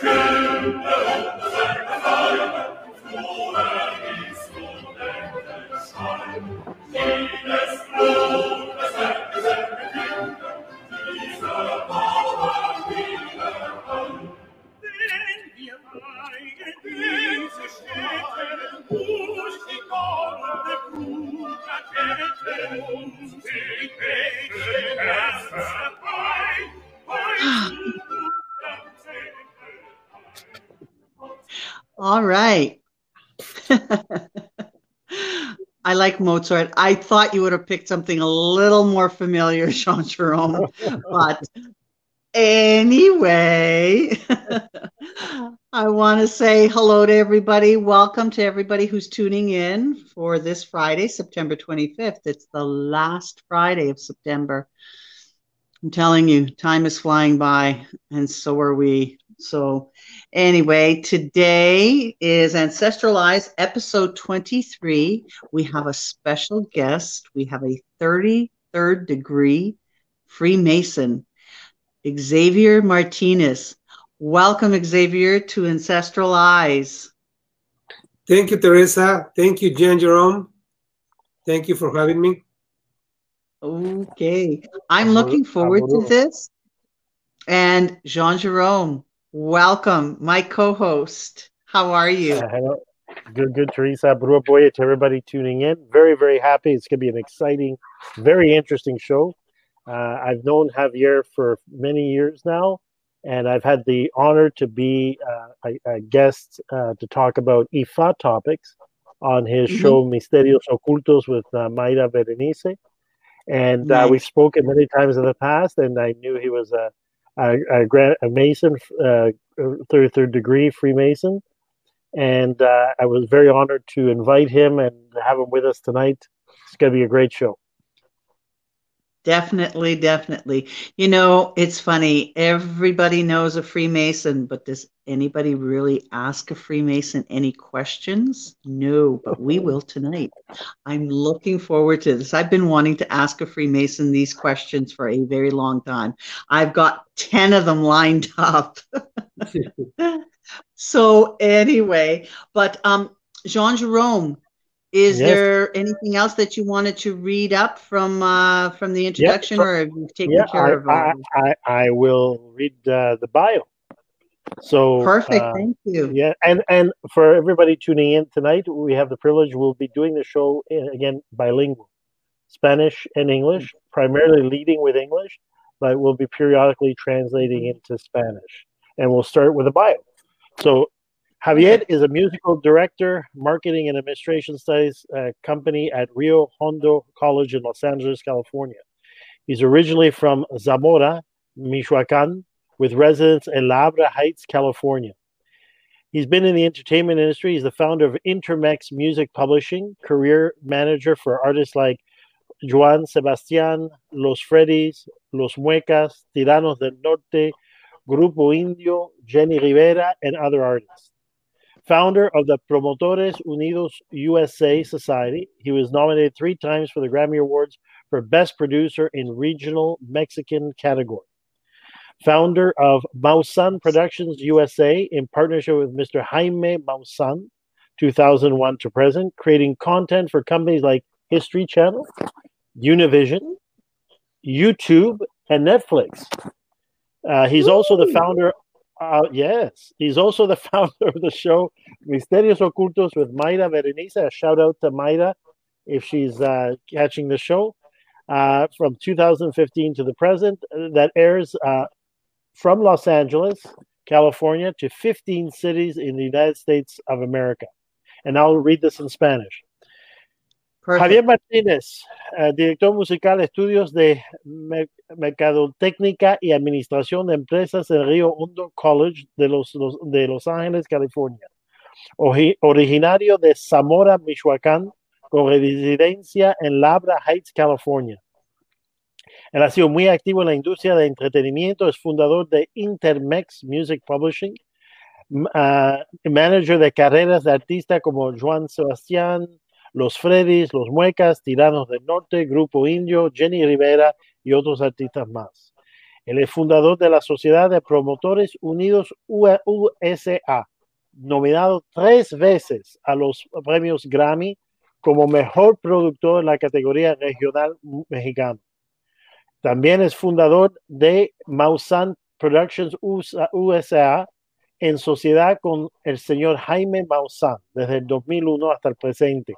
All like Mozart. I thought you would have picked something a little more familiar, Jean Jerome. but anyway, I want to say hello to everybody. Welcome to everybody who's tuning in for this Friday, September 25th. It's the last Friday of September. I'm telling you, time is flying by, and so are we. So, anyway, today is Ancestral Eyes episode 23. We have a special guest. We have a 33rd degree Freemason, Xavier Martinez. Welcome, Xavier, to Ancestral Eyes. Thank you, Teresa. Thank you, Jan Jerome. Thank you for having me. Okay. I'm looking forward to this. And Jean Jerome, Welcome, my co-host. How are you? Uh, hello. Good, good, Teresa. Boya to everybody tuning in. Very, very happy. It's going to be an exciting, very interesting show. Uh, I've known Javier for many years now, and I've had the honor to be uh, a, a, guest uh, to talk about IFA topics on his mm-hmm. show Misterios Ocultos with uh, Mayra Berenice. And uh, nice. we've spoken many times in the past, and I knew he was a a, a, a Mason, uh, third third degree Freemason, and uh, I was very honored to invite him and have him with us tonight. It's going to be a great show. Definitely, definitely. You know, it's funny. Everybody knows a Freemason, but does anybody really ask a Freemason any questions? No, but we will tonight. I'm looking forward to this. I've been wanting to ask a Freemason these questions for a very long time. I've got 10 of them lined up. so, anyway, but um, Jean Jerome, is yes. there anything else that you wanted to read up from uh, from the introduction, or have you taken yeah, care I, of? I, I, I, will read uh, the bio. So perfect, uh, thank you. Yeah, and and for everybody tuning in tonight, we have the privilege. We'll be doing the show uh, again bilingual, Spanish and English, primarily leading with English, but we'll be periodically translating into Spanish. And we'll start with a bio. So Javier is a musical director, marketing and administration studies uh, company at Rio Hondo College in Los Angeles, California. He's originally from Zamora, Michoacan, with residence in La Habra Heights, California. He's been in the entertainment industry. He's the founder of Intermex Music Publishing, career manager for artists like Juan Sebastián, Los Freddys, Los Muecas, Tiranos del Norte, Grupo Indio, Jenni Rivera, and other artists founder of the Promotores Unidos USA Society. He was nominated three times for the Grammy Awards for Best Producer in Regional Mexican category. Founder of Maussan Productions USA in partnership with Mr. Jaime Maussan, 2001 to present, creating content for companies like History Channel, Univision, YouTube, and Netflix. Uh, he's also the founder uh, yes, he's also the founder of the show Misterios Ocultos with Mayra Berenice. A shout out to Mayra if she's uh, catching the show uh, from 2015 to the present uh, that airs uh, from Los Angeles, California to 15 cities in the United States of America. And I'll read this in Spanish. Javier Martínez, uh, director musical estudios de Mercadotecnia y Administración de Empresas en Río Hondo College de Los, de Los Ángeles, California. originario de Zamora, Michoacán, con residencia en Labra Heights, California. Él ha sido muy activo en la industria de entretenimiento, es fundador de Intermex Music Publishing, uh, manager de carreras de artistas como Juan Sebastián, los Freddys, Los Muecas, Tiranos del Norte, Grupo Indio, Jenni Rivera y otros artistas más. Él es fundador de la Sociedad de Promotores Unidos USA, nominado tres veces a los premios Grammy como mejor productor en la categoría regional mexicano. También es fundador de Mausan Productions USA en sociedad con el señor Jaime Maussan desde el 2001 hasta el presente,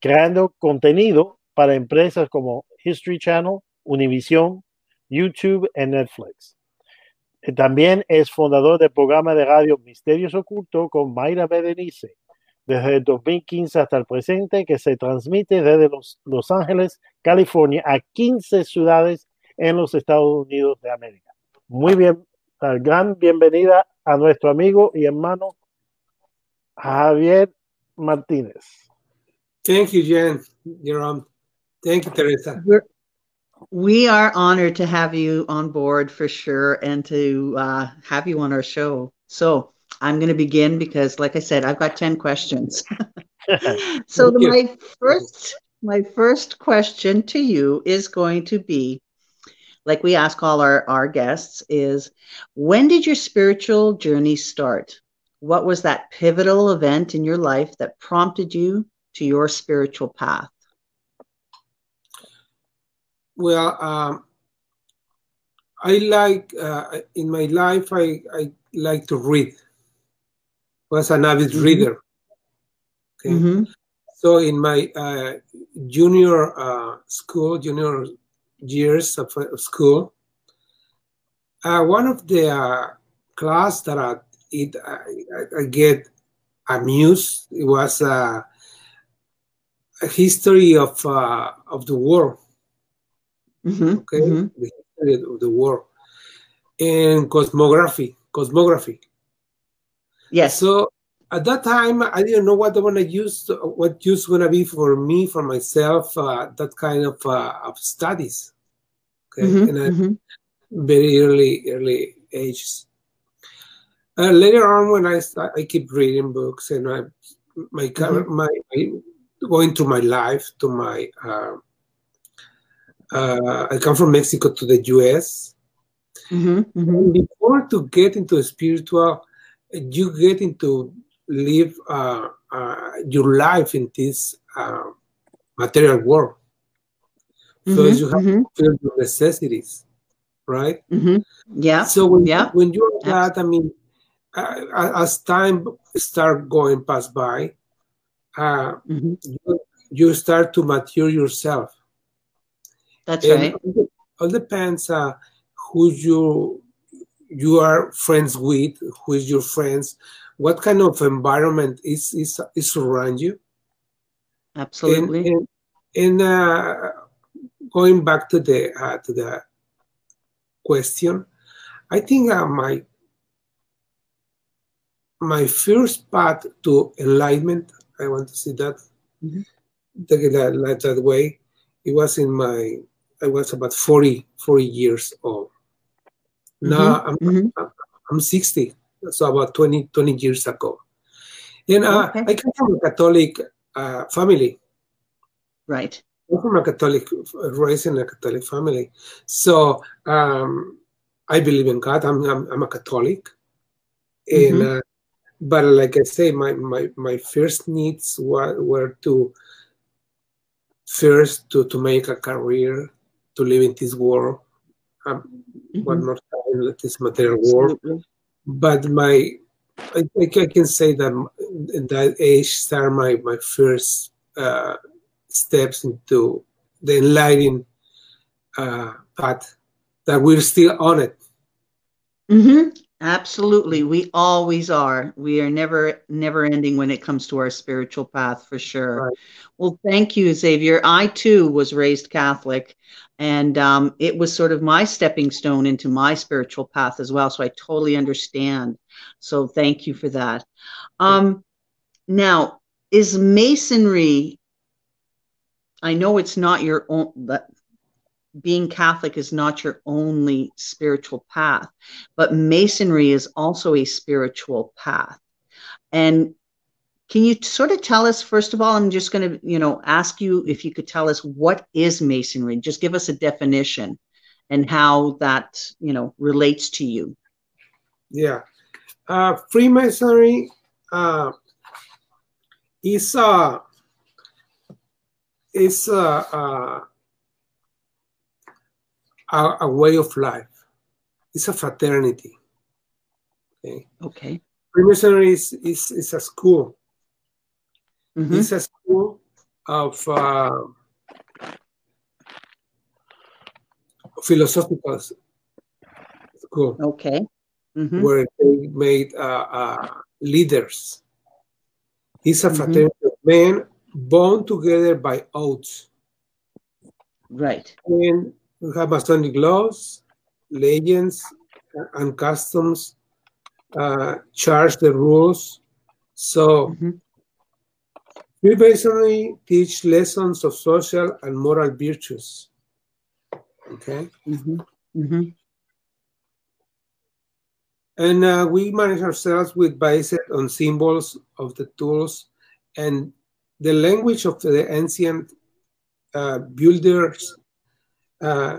creando contenido para empresas como History Channel, Univision, YouTube y Netflix. Eh, también es fundador del programa de radio Misterios Ocultos con Mayra Berenice, desde el 2015 hasta el presente, que se transmite desde Los, los Ángeles, California, a 15 ciudades en los Estados Unidos de América. Muy bien, gran bienvenida a nuestro amigo y hermano Javier Martínez. Thank you, Jen. Jerome. Thank you, Teresa. We're, honored to have you on board for sure and to uh, have you on our show. So I'm going to begin because, like I said, I've got 10 questions. so the, my first my first question to you is going to be like we ask all our, our guests is when did your spiritual journey start what was that pivotal event in your life that prompted you to your spiritual path well um, i like uh, in my life i, I like to read was an avid mm-hmm. reader okay mm-hmm. so in my uh, junior uh, school junior years of, of school, uh, one of the uh, class that I, it, I, I, get amused it was uh, a history of uh, of the war. Mm-hmm, okay, mm-hmm. the history of the war and cosmography. Cosmography. Yes. So at that time, I didn't know what I want to use, what use going to be for me, for myself, uh, that kind of, uh, of studies. Okay, mm-hmm, in a mm-hmm. very early, early ages. Uh, later on, when I start, I keep reading books and I, my, mm-hmm. my, my, going through my life, to my, uh, uh, I come from Mexico to the U.S. Mm-hmm, mm-hmm. Before to get into spiritual, you get into live uh, uh, your life in this uh, material world. Mm-hmm, so you have mm-hmm. to feel your necessities, right? Mm-hmm. Yeah. So when, yeah. when you're that, I mean, as time start going past by, uh, mm-hmm. you, you, start to mature yourself. That's and right. All depends uh, who you you are friends with, who is your friends, what kind of environment is is, is around you absolutely and, and, and uh, going back to the uh, to the question i think uh, my my first path to enlightenment i want to see that mm-hmm. take it that, that, that way it was in my i was about 40 40 years old now mm-hmm. I'm, mm-hmm. I'm 60 so about 20, 20 years ago. And uh, okay. I come from a Catholic uh, family. Right. I'm from a Catholic, raised in a Catholic family. So um, I believe in God. I'm, I'm, I'm a Catholic. And, mm-hmm. uh, but like I say, my, my, my first needs were, were to first to, to make a career, to live in this world, um, mm-hmm. one more time, this material world. Absolutely but my I think I can say that in that age started my my first uh, steps into the enlightening uh, path that we're still on it. Mm-hmm. Absolutely, we always are. We are never never ending when it comes to our spiritual path, for sure. Right. Well, thank you, Xavier. I too was raised Catholic, and um, it was sort of my stepping stone into my spiritual path as well. So I totally understand. So thank you for that. Um, now, is masonry? I know it's not your own, but being Catholic is not your only spiritual path, but masonry is also a spiritual path. And can you sort of tell us, first of all, I'm just going to, you know, ask you if you could tell us what is masonry. Just give us a definition and how that you know relates to you. Yeah, uh, Freemasonry uh, is a is a, a, a way of life. It's a fraternity. Okay. Okay. Freemasonry is, is, is a school. Mm-hmm. It's a school of uh, philosophical school. Okay. Mm-hmm. Where they made uh, uh, leaders. It's a Mhm. fraternity of men bound together by oaths. Right. And we have Masonic laws, legends, and customs, uh, charge the rules. So Mhm. basically teach lessons of social and moral virtues. Okay, Mm-hmm. Mm-hmm. and uh, we manage ourselves with based on symbols of the tools and the language of the ancient uh, builders uh,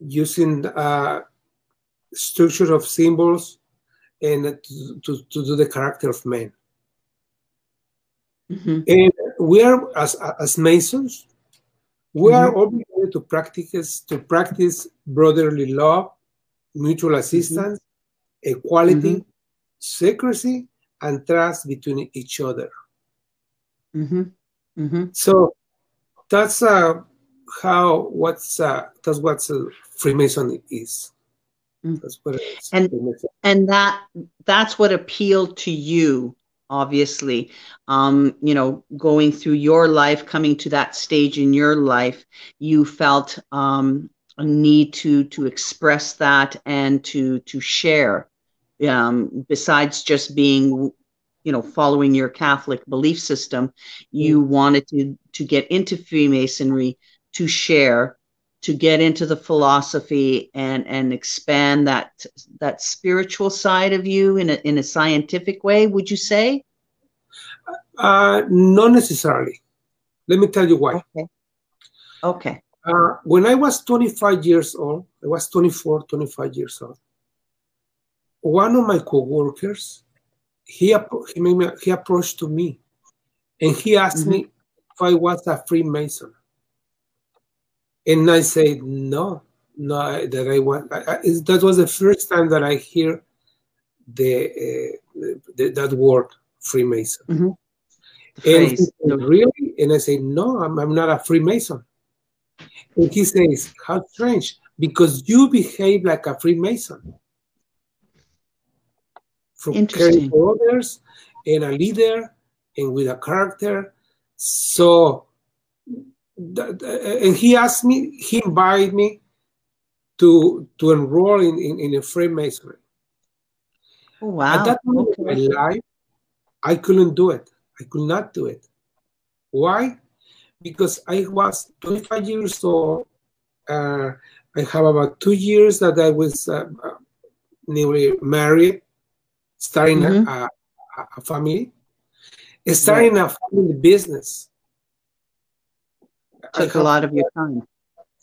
using uh, structure of symbols and to, to, to do the character of men. Mm-hmm. And we are as as Masons, we are Mhm. obligated to practice to practice brotherly love, mutual assistance, equality, secrecy, and trust between each other. Mm-hmm. Mm-hmm. So that's uh, how what's uh, that's what uh, Freemason is. Mm. That's what. And- Freemason. and that that's what appealed to you obviously um you know going through your life coming to that stage in your life you felt um a need to to express that and to to share um besides just being you know following your catholic belief system you wanted to to get into freemasonry to share to get into the philosophy and and expand that that spiritual side of you in a in a scientific way would you say Uh, not necessarily. Let me tell you why. okay okay Uh, when I was 25 years old, I was 24, 25 years old. One of my coworkers, he he, made me, he approached to me, and he asked me if I was a Freemason, and I said no, no, that I want. I, I, that was the first time that I hear the, uh, the that word Freemason. the And said, really? And I say, no, I'm, I'm not a Freemason. And he says, how strange, because you behave like a Freemason. From caring for others and a leader and with a character. So, and he asked me, he invited me to to enroll in, in, in a Freemasonry. oh, wow At that moment in okay. my life, I couldn't do it. I could not do it. Why? Because I was 25 years old. Uh, I have about two years that I was uh, newly married, starting Mhm. a, a, a family, starting a family business. I took a lot of your time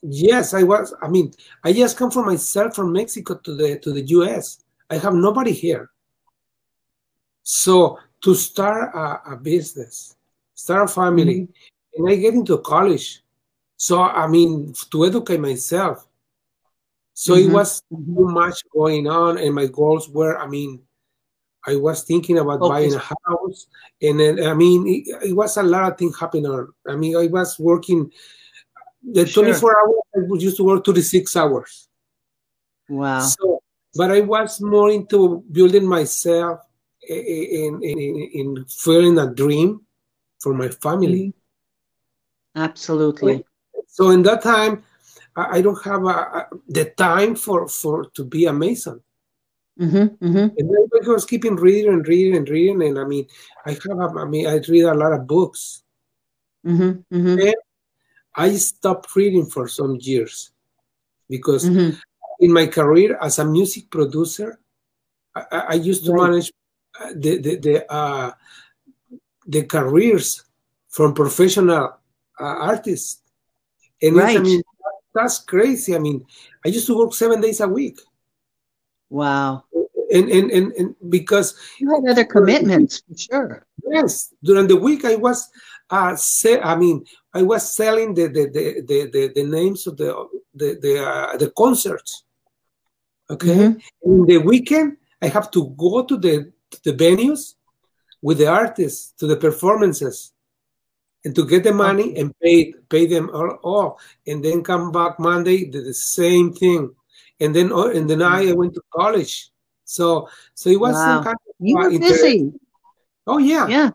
Yes, I was. I mean, I just come for myself from Mexico to the to the U.S. I have nobody here. So to start a, a business, start a family, and I get into college. So I mean, to educate myself. So it Mhm. was too much going on, and my goals were. I mean, I was thinking about Okay. buying a house, and then I mean, it, it was a lot of things happening. I mean, I was working the Sure. 24 hours. I would used to work 36 hours. wow So, but I was more into building myself in in, in, in feeling a dream for my family. Mm-hmm. absolutely So in that time, I, I don't have a, a, the time for for to be a mason. Mm-hmm, mm-hmm. And then I was keeping reading and reading and reading. And I mean, I have I mean, I read a lot of books. Mm-hmm, mm-hmm, I stopped reading for some years because mm-hmm. in my career as a music producer, I, I- used to Right. manage uh, the the the, uh, the careers from professional uh, artists, and it's, I Right. mean that's crazy. I mean, I used to work seven days a week. Wow. And and and, and because you had other commitments for sure. Yes, during the week I was uh se- I mean I was selling the the the the, the, the names of the the the, uh, the concerts. Okay. Mm-hmm. In the weekend I have to go to the to the venues with the artists to the performances and to get the money and pay pay them all, all. and then come back Monday did the same thing and then oh, and then I went to college so so it was wow. kind of, you were busy oh yeah yeah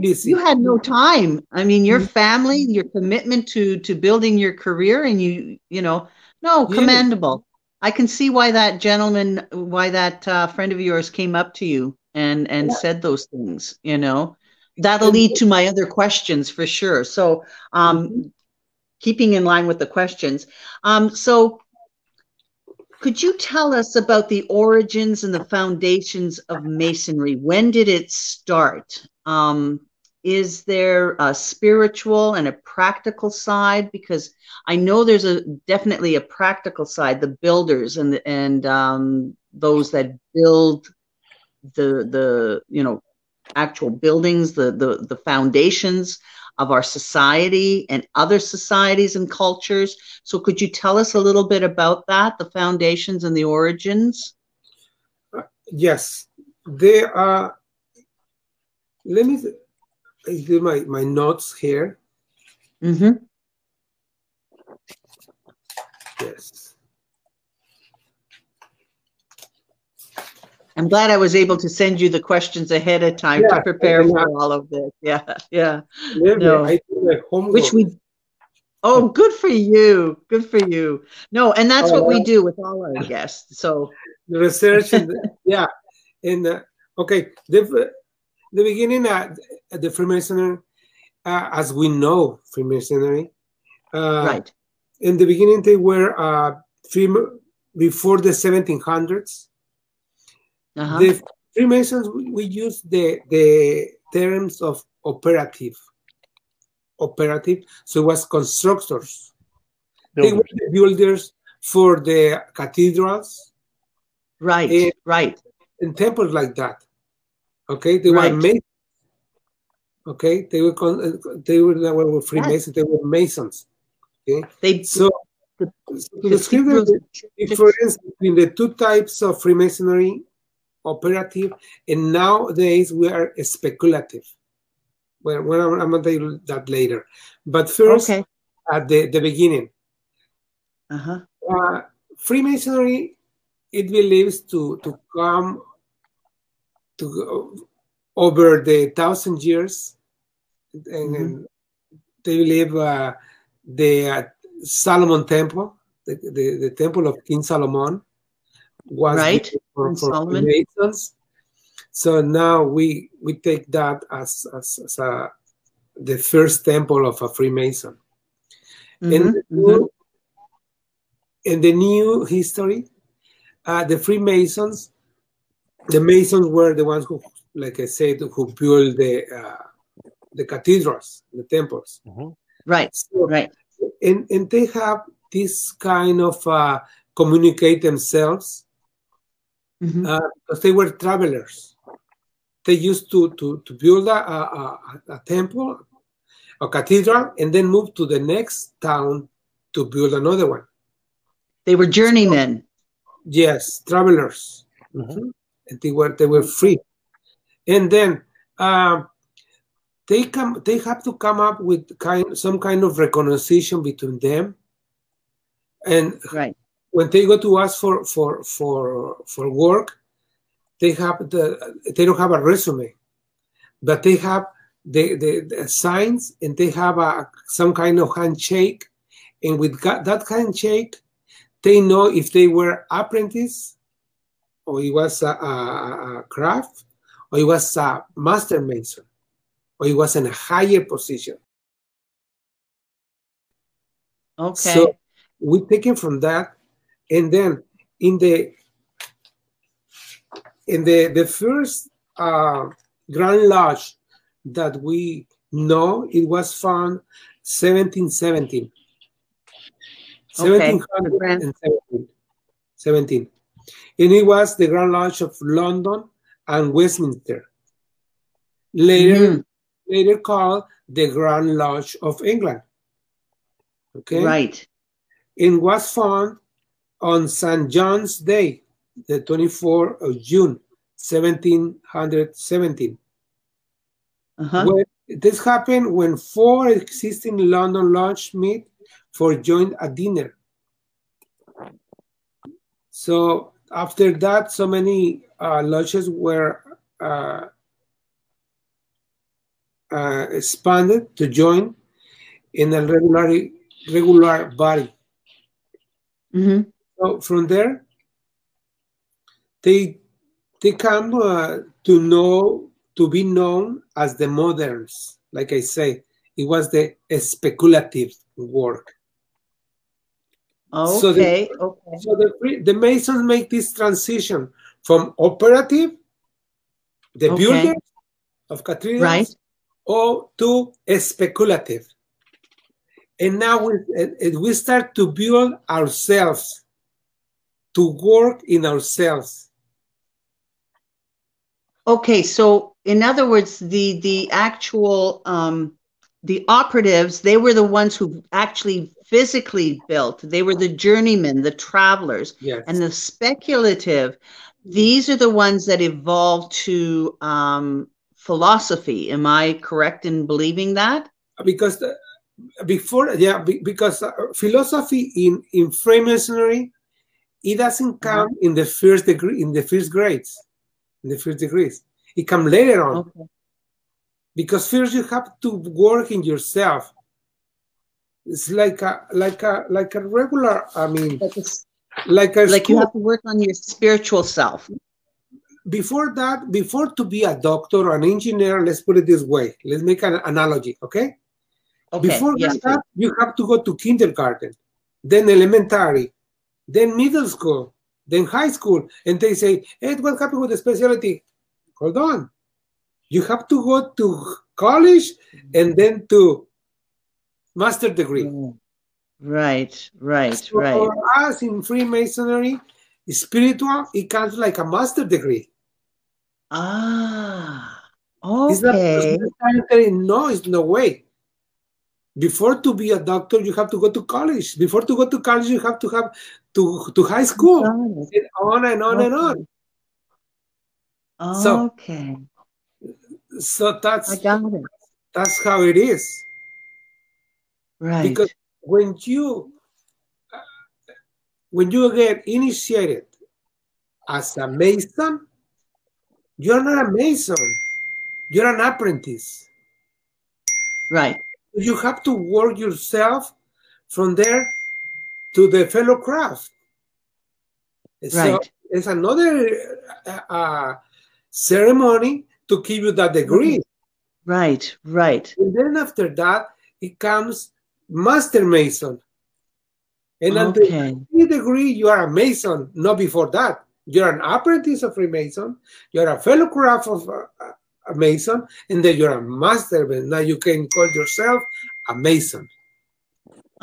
Busy. you had no time I mean your mm-hmm. family your commitment to to building your career and you you know no yeah. commendable I can see why that gentleman why that uh, friend of yours came up to you and and yeah. said those things you know that'll lead to my other questions for sure so um mm-hmm. keeping in line with the questions um so could you tell us about the origins and the foundations of masonry? When did it start? Um is there a spiritual and a practical side? Because i know there's a definitely a practical side the builders and and um, those that build the the you know actual buildings, the the the foundations of our society and other societies and cultures. So could you tell us a little bit about that, the foundations and the origins? Uh, yes, there are. Let me do my my notes here. Mm-hmm. Yes. I'm glad I was able to send you the questions ahead of time yeah, to prepare for all of this. Yeah, yeah. no. Which we Oh, good for you. Good for you. No, and that's what we do with all our guests. So the research, and the, yeah, and uh, okay, the the beginning at, at the Freemasonry, uh, as we know Freemasonry, uh, right? In the beginning, they were uh, free before the 1700s. Uh-huh. The Freemasons, we use the, the terms of operative. Operative. So it was constructors. Builders. They were the builders for the cathedrals. Right, and, right. And temples like that. Okay, they right. were masons. Okay, they were con- they were, they were Freemasons. Yes. They were Masons. Okay, they so the, the difference between the two types of Freemasonry operative, and nowadays we are speculative. Well, well I'm, going to tell you that later. But first, okay. at the, the beginning, uh-huh. uh, Freemasonry, it believes to, to come to over the thousand years, and, mm-hmm. they believe uh, the uh, Solomon Temple, the, the, the temple of King Solomon, was right for, for Freemasons. So now we we take that as as, as a, the first temple of a Freemason. Mm-hmm. And mm-hmm. in the new history, uh, the Freemasons, the Masons were the ones who, like I said, who built the uh, the cathedrals, the temples. Mm-hmm. Right. So, right. And and they have this kind of uh, communicate themselves mm-hmm. uh, because they were travelers. They used to, to, to build a, a, a, temple, a cathedral, and then move to the next town to build another one. They were journeymen. So, yes, travelers. Mm-hmm. And they were they were free. And then uh, they come they have to come up with kind some kind of recognition between them and right when they go to ask for for for for work, they have the they don't have a resume, but they have the the, the signs and they have a some kind of handshake, and with that handshake, they know if they were apprentice, or it was a, a, a craft, or it was a master mason, or it was in a higher position. Okay. So we take it from that and then in the in the the first uh, Grand Lodge that we know, it was found 1717. Okay. 1717. 17. And it was the Grand Lodge of London and Westminster. Later, Mhm. later called the Grand Lodge of England. Okay. Right. It was found on St. John's Day, the 24th of June, 1717. Uh-huh. When, this happened when four existing London lodges meet for joint a dinner. So after that, so many uh, lodges were uh, uh, expanded to join in a regular regular body. hmm So from there, they they come uh, to know to be known as the moderns. Like I say, it was the speculative work. So the- Okay. okay. So the the Masons make this transition from operative, the Okay. builder of cathedrals, Right. or to speculative. And now we, we start to build ourselves, to work in ourselves. Okay, so in other words, the the actual um, the operatives, they were the ones who actually physically built. They were the journeymen, the travelers, Yes. and the speculative. These are the ones that evolved to um, philosophy. Am I correct in believing that? because the, before yeah be- because uh, philosophy in in freemasonry it doesn't uh-huh. come in the first degree in the first grades in the first degrees. It comes later on. Okay. because first you have to work in yourself. It's like a like a like a regular i mean Like, a like you have to work on your spiritual self. before that before to be a doctor or an engineer let's put it this way. Let's make an analogy okay? Okay. Before that, you have to go to kindergarten, then elementary, then middle school, then high school, and they say, "Hey, what happened with the specialty?" Hold on, you have to go to college and then to master degree. Right, right, So right. For us in Freemasonry, spiritual, it counts like a master degree. Ah, It's not- okay. it's not- no, it's no way. Before to be a doctor, you have to go to college. Before to go to college, you have to have to to high school. And on and on and on. So- Okay, So I that's got it. that's how it is. Right. Because when you when you get initiated as a mason, you're not a mason. You're an apprentice. right. You have to work yourself from there to the fellow craft. So Right. it's another uh, uh, ceremony to give you that degree. Right. Right. And then after that, it comes Master Mason. And Okay. you degree, you are a Mason, not before that. You're an apprentice of Freemason, you're a fellow craft of uh, a Mason, and then you're a Master. But now you can call yourself a Mason.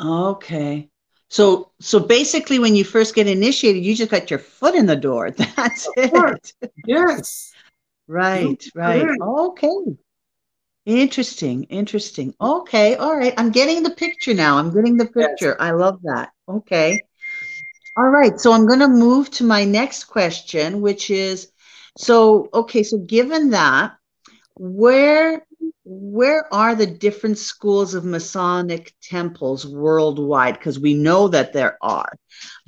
Okay. So so basically when you first get initiated, you just got your foot in the door. That's course. it. Yes. Right, right. correct. Okay. Interesting, interesting. Okay, all right. I'm getting the picture now. I'm getting the picture. I love that. Okay. All right. So I'm going to move to my next question, which is so okay, so given that, where where are the different schools of Masonic temples worldwide? Because we know that there are.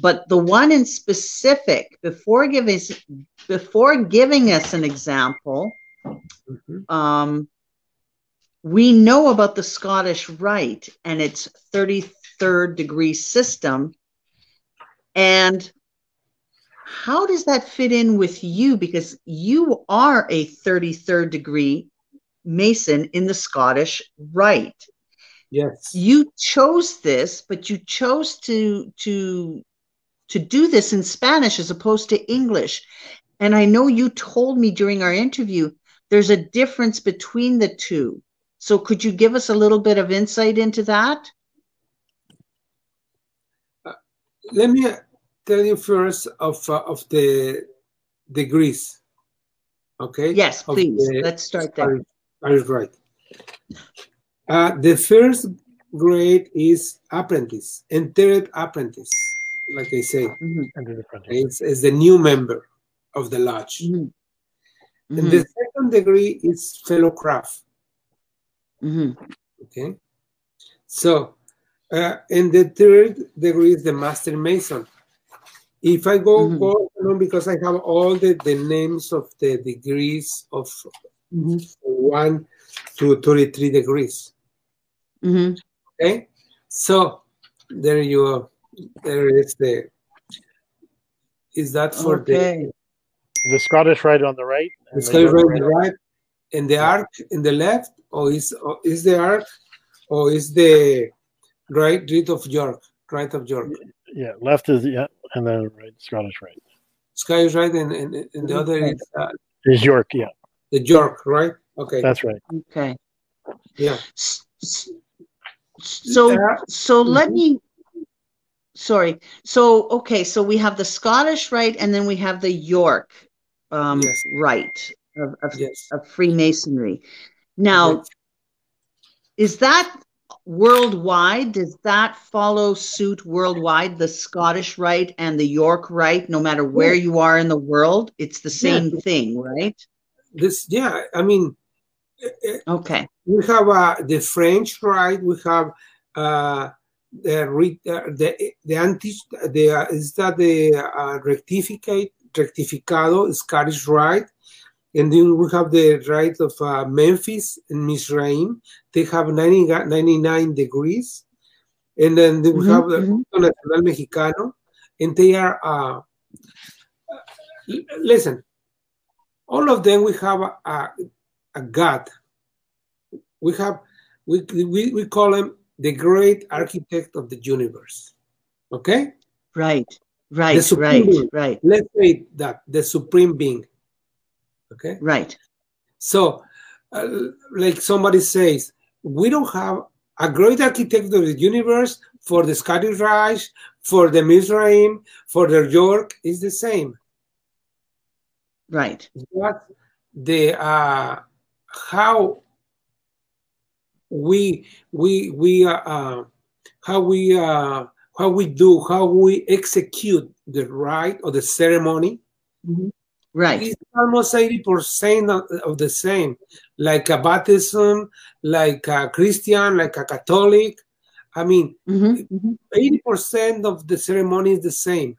But the one in specific, before giving us before giving us an example, Mhm. um, we know about the Scottish Rite and its 33rd degree system. And how does that fit in with you? Because you are a 33rd degree Mason in the Scottish Rite. Yes. You chose this, but you chose to to to do this in Spanish as opposed to English. And I know you told me during our interview there's a difference between the two. So could you give us a little bit of insight into that? Uh, let me tell you first of uh, of the degrees. Okay. Yes, please. Let's start there. Are you right? Uh, the first grade is apprentice, entered apprentice, like I say. Mm-hmm. It's, it's, the new member of the lodge. Mm-hmm. And mm-hmm. the second degree is fellow craft. Mm-hmm. Okay. So, uh, and the third degree is the master mason. If I go, mm-hmm. go on because I have all the, the names of the degrees of mm-hmm. one to 33 degrees. Mm-hmm. Okay, so there you are. There is the. Is that for okay. the the Scottish rite on the right? The Scottish rite on the right, and the arc in the left, or is or is the arc, or is the right rite of York? rite of York. Yeah, left is yeah, and then right Scottish rite. Scottish rite, and, and, and the other is uh, is York. Yeah, the York, right? Okay, that's right. Okay. Yeah. So so let me sorry. So okay, so we have the Scottish rite and then we have the York um, yes. rite of, of, yes. of, Freemasonry. Now, yes. is that worldwide? Does that follow suit worldwide? The Scottish rite and the York rite, no matter where you are in the world, it's the same yeah. thing, right? This, yeah. I mean, okay we have uh, the French rite. We have uh, the uh, the the anti the uh, is that the uh, rectificate rectificado Scottish rite, and then we have the rite of uh, Memphis and Mizraim. They have 90, 99 degrees, and then we mm -hmm, have the mm -hmm. Nacional Mexicano, and they are. Uh, listen, all of them we have a, a, a God. We have we, we, we call him the great architect of the universe. Okay? Right right right right. Let's say that the supreme being okay right so uh, like somebody says we don't have a great architect of the universe for the Scottish Rite, for the Mizraim, for the York is the same. Right. What the uh, how we we we uh, uh, how we uh, how we do how we execute the rite or the ceremony mm-hmm. Right. It's almost 80% of, of, the same. Like a baptism like a christian like a catholic. I mean mm-hmm. 80% mm-hmm. of the ceremony is the same.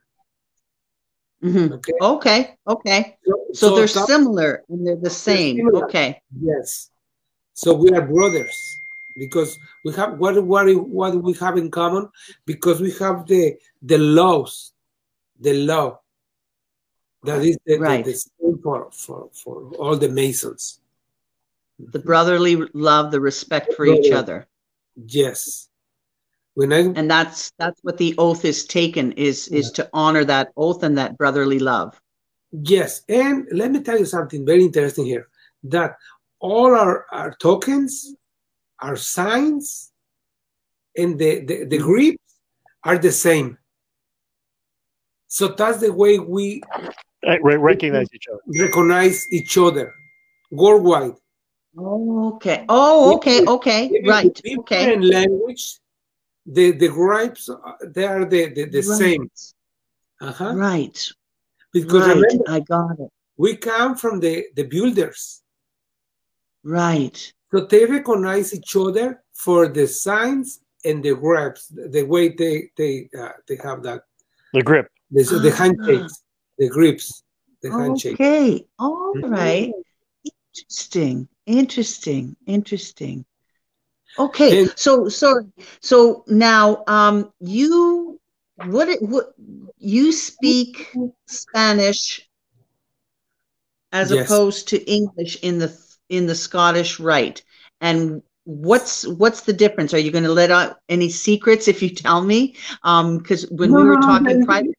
Mm-hmm. okay? Okay okay. So, so, so they're similar and they're the same. okay. Yes. So we are brothers because we have what what what we have in common? Because we have the the laws the law that is the, right. the, the same for, for for all the masons. The brotherly love the respect for each other. Yes. When I, and that's that's what the oath is taken is is to honor that oath and that brotherly love. Yes. And let me tell you something very interesting here that all our, our tokens our signs and the, the, the grips are the same. So that's the way we recognize each other. Recognize each other worldwide. Okay. Oh, okay. Okay. Even right. Okay. language, the the gripes they are the the, the right. same. Uh-huh. Right. Because right. remember, I got it. We come from the the builders. Right. So they recognize each other for the signs and the grips, the way they they uh, they have that the grip, the, the ah. handshakes, the grips, the handshake. Okay, all mm-hmm. Interesting, interesting, interesting. Okay, and, so so so now um you what it what you speak Spanish as yes. opposed to English in the in the Scottish Rite. And what's what's the difference? Are you going to let out any secrets if you tell me? Um because um, when no, we were talking no, private,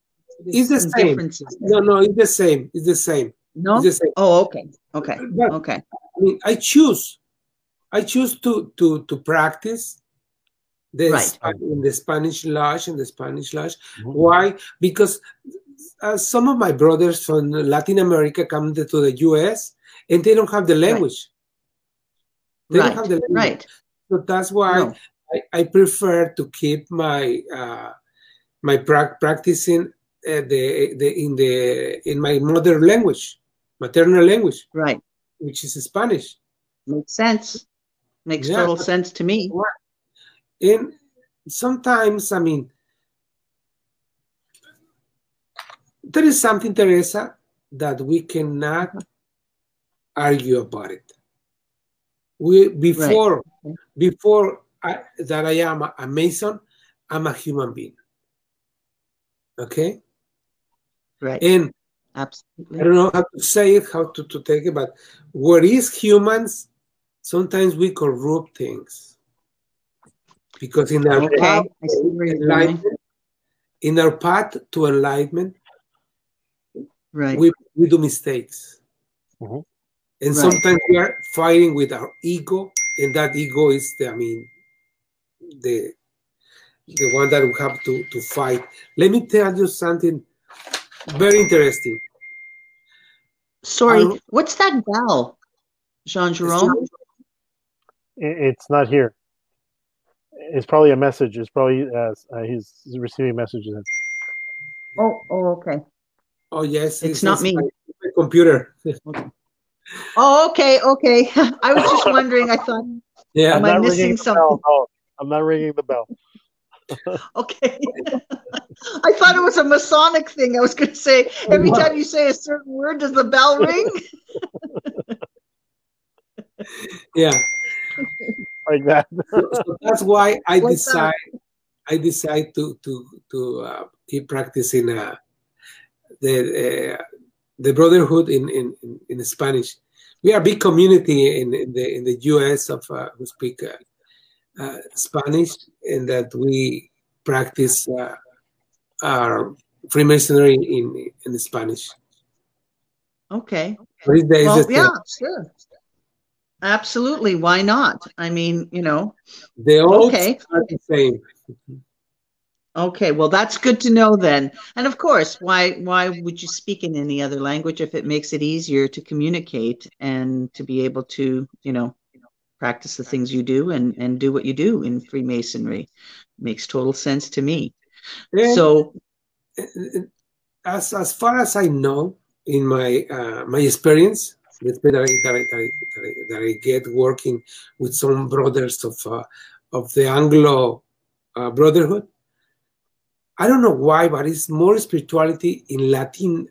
it's the same. Differences. No, no, it's the same. It's the same. No. The same. Oh, okay, okay, but, okay. I mean, I choose, I choose to to to practice the right. in the Spanish Lodge and the Spanish Lodge. Mm-hmm. Why? Because uh, some of my brothers from Latin America come to the U.S. and they don't have the language. Right. They right. don't have the language. Right. So that's why no. I, I, prefer to keep my uh, my pra- practicing uh, the, the in the in my mother language, maternal language. Right. Which is Spanish. Makes sense. Makes yeah. total sense to me. And sometimes, I mean, there is something, Teresa, that we cannot argue about it. We before right. before I, that I am a, a Mason, I'm a human being. Okay. Right. And absolutely, I don't know how to say it, how to, to take it, but what is humans? Sometimes we corrupt things because in our okay. path, enlightenment, in our path to enlightenment, right, we, we do mistakes. Mm-hmm. And right. sometimes we are fighting with our ego, and that ego is the, I mean, the the one that we have to, to fight. Let me tell you something very interesting. Sorry, what's that bell, Jean Jerome? It's not here. It's probably a message. It's probably uh, uh, he's receiving messages. Oh, oh, okay. Oh yes, it's, it's not me. My, computer. okay. Oh, okay, okay. I was just wondering. I thought, yeah, am I missing something? No, I'm not ringing the bell. okay. I thought it was a Masonic thing. I was going to say every time you say a certain word, does the bell ring? yeah, like that. so, so, that's why I like decide. That. I decide to to to uh, keep practicing uh, the uh, the brotherhood in, in in Spanish. We are a big community in, in the in the U.S. of uh, who speak uh, Spanish and that we practice uh, our Freemasonry in in Spanish. Okay. well, yeah, sure. Absolutely. Why not? I mean, you know. They all okay. are the same. Okay, well that's good to know then. And of course, why why would you speak in any other language if it makes it easier to communicate and to be able to, you know, practice the things you do and and do what you do in Freemasonry. Makes total sense to me. And so, as as far as I know, in my uh, my experience that I, that, I, that, I, that I get working with some brothers of uh, of the Anglo uh, Brotherhood. I don't know why, but it's more spirituality in Latin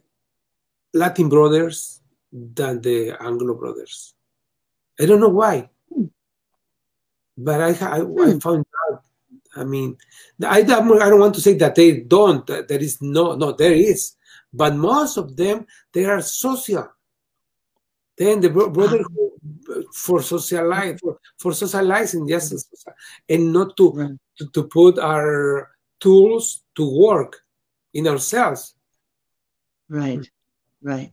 Latin brothers than the Anglo brothers. I don't know why. But I, I, hmm. I found out. I mean, I, I don't want to say that they don't. There is no, no, there is. But most of them, they are social. Then the brotherhood for socialize for, for socializing, yes, and not to, right. to, to put our tools to work in ourselves. Right, right.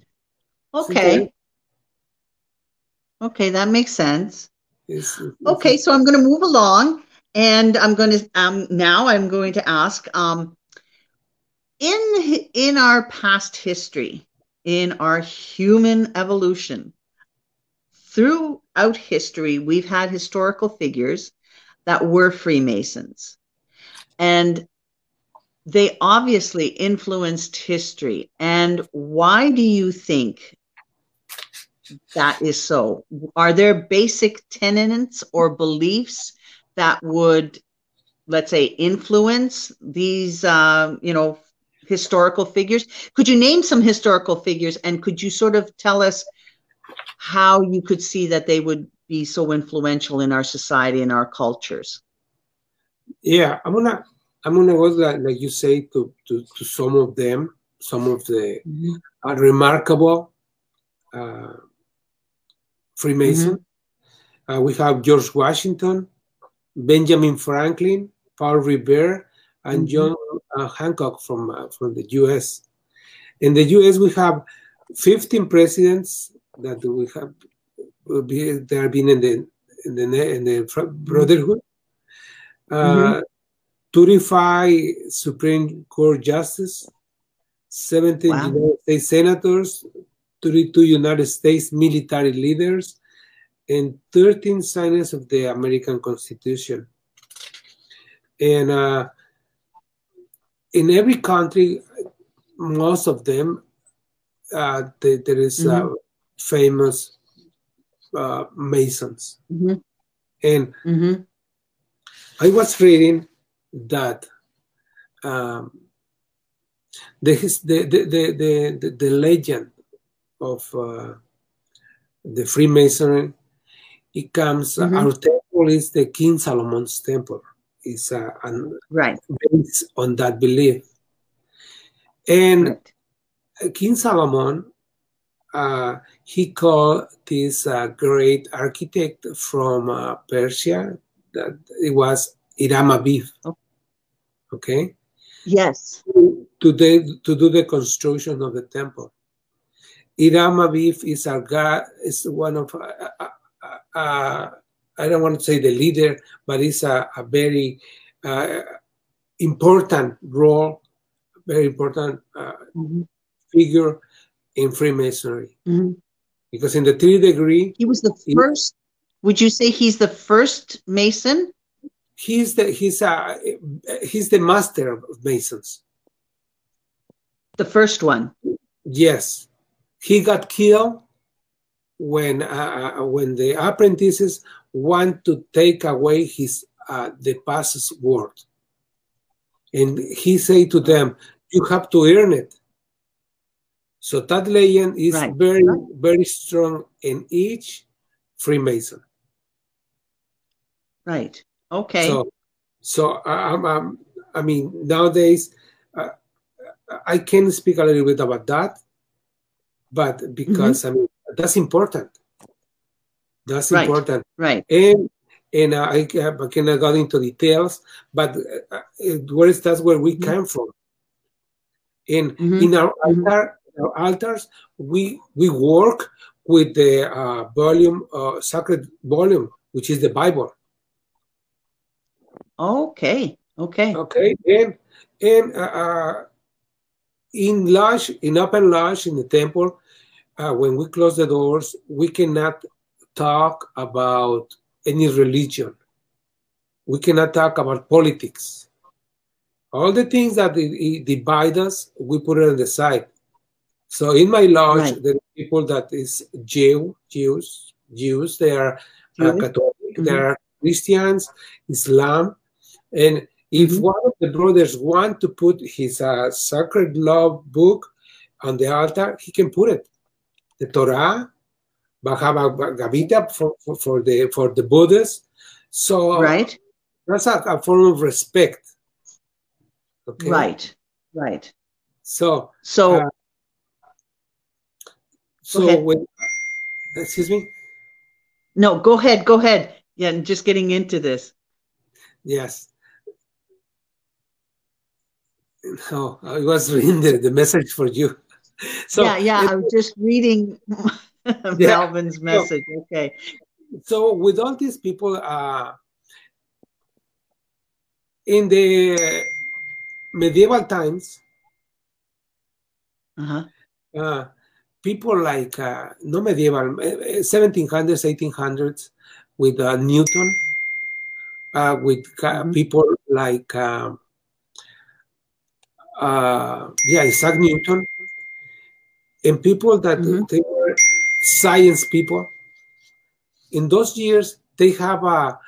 Okay. Okay, that makes sense okay, so I'm going to move along, and I'm going to um, now I'm going to ask um, in in our past history, in our human evolution, throughout history, we've had historical figures that were Freemasons, and they obviously influenced history. And why do you think that is so? Are there basic tenets or beliefs that would, let's say, influence these, uh, you know, historical figures? Could you name some historical figures and could you sort of tell us how you could see that they would be so influential in our society and our cultures? Yeah, I'm gonna I'm gonna go like, like you say to, to, to some of them, some of the mm-hmm. uh, remarkable uh, Freemason. Mm-hmm. Uh, we have George Washington, Benjamin Franklin, Paul Revere, and mm-hmm. John uh, Hancock from uh, from the U.S. In the U.S., we have 15 presidents that we have uh, that have been in the in the in the Brotherhood. uh, 35 Supreme Court justices, 17 Wow. United States senators, 32 United States military leaders, and 13 signers of the American Constitution. And uh, in every country, most of them, uh, the- there is uh, famous uh, Masons. Mhm. And Mhm. I was reading that um, the, the, the, the, the, the legend of uh, the Freemasonry, it comes, Mhm. our temple is the King Solomon's temple. It's uh, an, Right. based on that belief. And Right. King Solomon, uh, he called this uh, great architect from uh, Persia, that it was Hiram Abiff. Oh. Okay, Yes. to the, to do the construction of the temple. Hiram Abiff is our god, is one of, uh, uh, uh, uh, I don't want to say the leader, but it's a, a very uh, important role, very important uh, Mhm. figure in Freemasonry. Mhm. Because in the three degree, He was the He- first. Would you say he's the first Mason? he's the he's a he's the master of Masons. The first one. Yes, he got killed when uh, uh, when the apprentices want to take away his uh, the pastor's word, and he say to them, "You have to earn it." So that legend is Right. very very strong in each Freemason. Right. Okay. So, so I- I'm, um, I mean, nowadays, uh, I can speak a little bit about that, but because I mean that's important. That's Mm-hmm. Right. important, right. and and uh, I, ca- I cannot go into details, but uh, uh, where is that's where we Mhm. came from. In Mhm. in our Mhm. altar, our altars, we we work with the uh, volume, uh, sacred volume, which is the Bible. Okay. Okay. Okay, and and uh, uh, in large, in open lodge in the temple, uh, when we close the doors, we cannot talk about any religion. We cannot talk about politics. All the things that i- i- divide us, we put it on the side. So in my lodge, Right. there are people that is Jew, Jews, Jews. They are uh? Catholic. Mhm. There are Christians, Islam, and if Mhm. one of the brothers want to put his uh, sacred love book on the altar, he can put it. The Torah, Bhagavad Gita for, for, for the for the Buddhists. So Right. that's a, a form of respect. Okay. Right. Right. So So Uh, so when excuse me. no, go ahead. Go ahead. Yeah, I'm just getting into this. Yes. No, I was reading the, the message for you. So yeah, yeah. I was just reading Melvin's message. Okay. so with all these people uh, in the medieval times Uh-huh. uh, people like uh, no medieval uh, 1700s 1800s with uh, newton uh, with uh, Mhm. people like um, uh, yeah isaac newton and people that Mhm. they were science people in those years they have a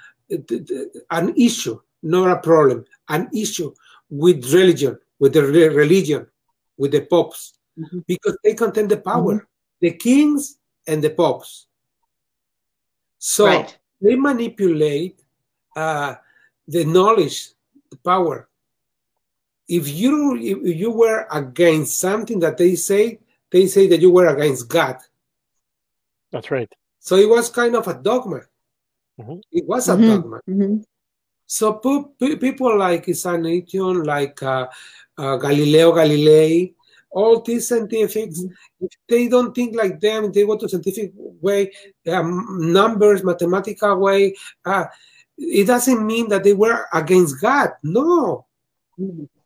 an issue not a problem an issue with religion with the religion with the popes Mhm. because they contain the power the kings and the popes so right. they manipulate uh, the knowledge the power if you if you were against something that they say they say that you were against god That's right. so it was kind of a dogma Mhm. it was a Mhm. dogma Mhm. so pe- pe- people like Isaac Newton, like uh, uh, Galileo Galilei, all these scientifics, Mhm. if they don't think like them, they go to scientific way, um, numbers, mathematical way. Uh, it doesn't mean that they were against God. No.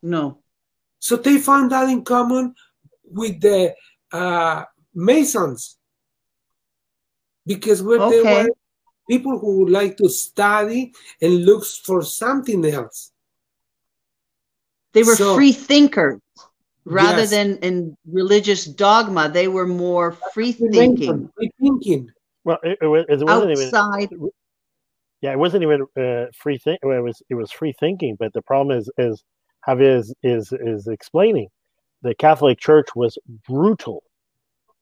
No. So they found that in common with the uh, Masons because where okay. they were people who would like to study and looks for something else. They were so, free thinkers rather yes. than in religious dogma. They were more free thinking. Free thinking. Well, it, it, it wasn't outside. Even, yeah, it wasn't even uh, free think. Well, it was it was free thinking, but the problem is is Javier is is is explaining the Catholic Church was brutal,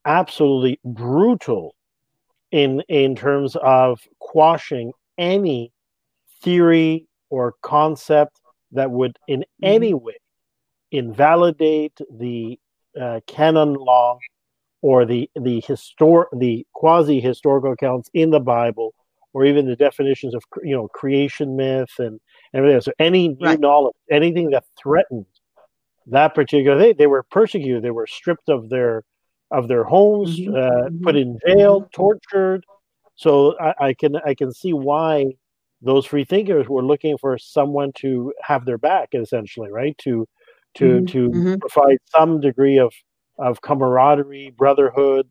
absolutely brutal in in terms of quashing any theory or concept that would in mm-hmm. any way invalidate the uh, canon law or the the histor- the quasi historical accounts in the Bible or even the definitions of you know creation myth and everything else. So any new right. knowledge, anything that threatened that particular thing, they were persecuted. They were stripped of their of their homes, mm-hmm. uh, mm-hmm. put in jail, mm-hmm. tortured. So I, I, can I can see why those free thinkers were looking for someone to have their back, essentially, right? To to mm-hmm. to mm-hmm. provide some degree of of camaraderie, brotherhood,